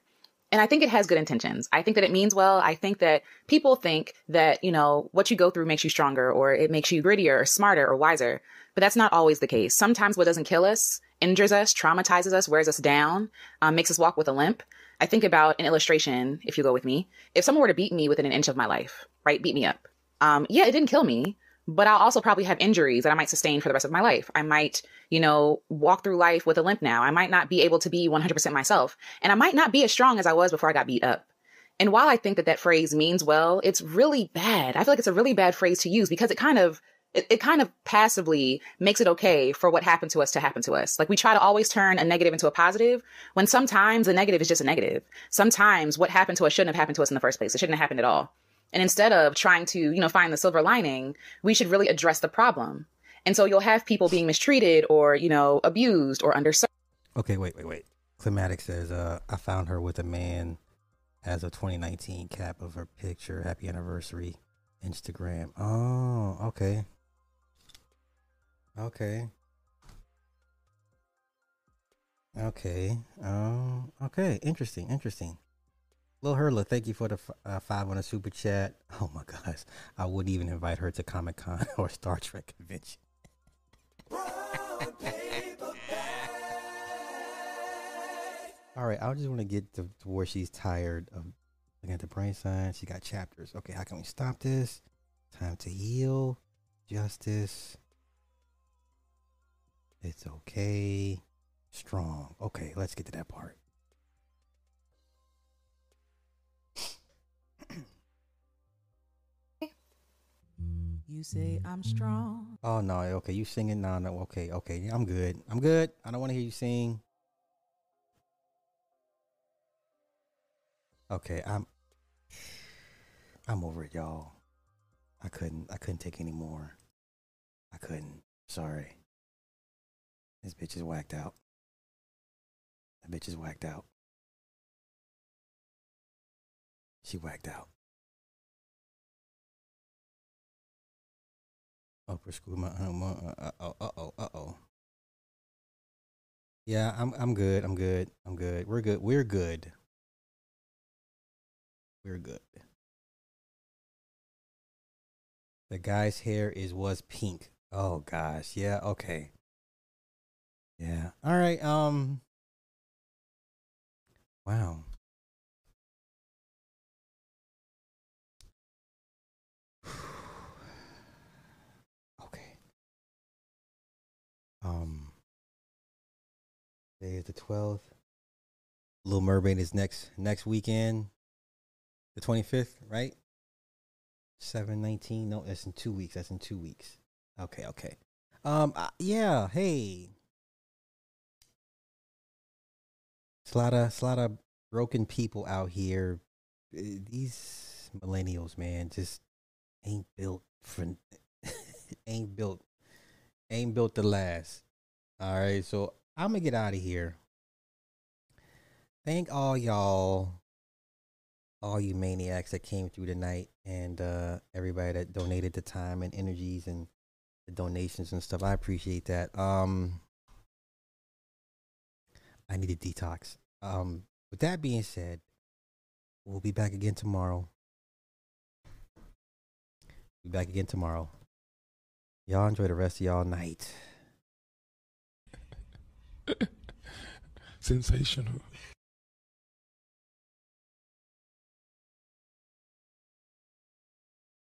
And I think it has good intentions. I think that it means well. I think that people think that, you know, what you go through makes you stronger or it makes you grittier or smarter or wiser. But that's not always the case. Sometimes what doesn't kill us injures us, traumatizes us, wears us down, um, makes us walk with a limp. I think about an illustration, if you go with me. If someone were to beat me within an inch of my life, right? Beat me up. Um, yeah, it didn't kill me, but I'll also probably have injuries that I might sustain for the rest of my life. I might, you know, walk through life with a limp now. I might not be able to be 100% myself. And I might not be as strong as I was before I got beat up. And while I think that that phrase means well, it's really bad. I feel like it's a really bad phrase to use because it kind of it, it kind of passively makes it okay for what happened to us to happen to us. Like we try to always turn a negative into a positive when sometimes a negative is just a negative. Sometimes what happened to us shouldn't have happened to us in the first place. It shouldn't have happened at all. And instead of trying to, you know, find the silver lining, we should really address the problem. And so you'll have people being mistreated or, you know, abused or underserved. Okay, wait, wait, wait. Climatic says, uh, I found her with a man as a 2019 cap of her picture. Happy anniversary. Instagram. Oh, okay. Okay. Okay. Um. Okay. Interesting. Interesting. Lil Hurla, thank you for the f- uh, five on a super chat. *laughs* Oh my gosh, I wouldn't even invite her to Comic Con *laughs* or Star Trek convention. *laughs* All right, I just want to get to, to where she's tired of looking at the brain signs. She got chapters. Okay, how can we stop this? Time to heal. Justice. It's okay. Strong. Okay, let's get to that part. You say I'm strong. Oh no, okay, you singing? No, no, okay, okay, I'm good. I'm good. I don't want to hear you sing. Okay, I'm I'm over it, y'all. I couldn't I couldn't take any more. I couldn't. Sorry. This bitch is whacked out. That bitch is whacked out. She whacked out. Upper school, my uh oh, uh oh, uh oh. Yeah, I'm I'm good. I'm good. I'm good. We're good. We're good. We're good. The guy's hair is was pink. Oh gosh. Yeah, okay. Yeah. All right. Um Wow. *sighs* okay. Um Today is the 12th. Little Mermaid is next next weekend. The 25th, right? 719. No, that's in 2 weeks. That's in 2 weeks. Okay, okay. Um uh, yeah, hey. It's a lot of, it's a lot of broken people out here. Uh, These millennials, man, just ain't built for, *laughs* ain't built, ain't built to last. All right, so I'm gonna get out of here. Thank all y'all, all you maniacs that came through tonight, and uh, everybody that donated the time and energies and the donations and stuff. I appreciate that. Um, I need a detox. Um, with that being said, we'll be back again tomorrow. Be back again tomorrow. Y'all enjoy the rest of y'all night. *coughs* Sensational.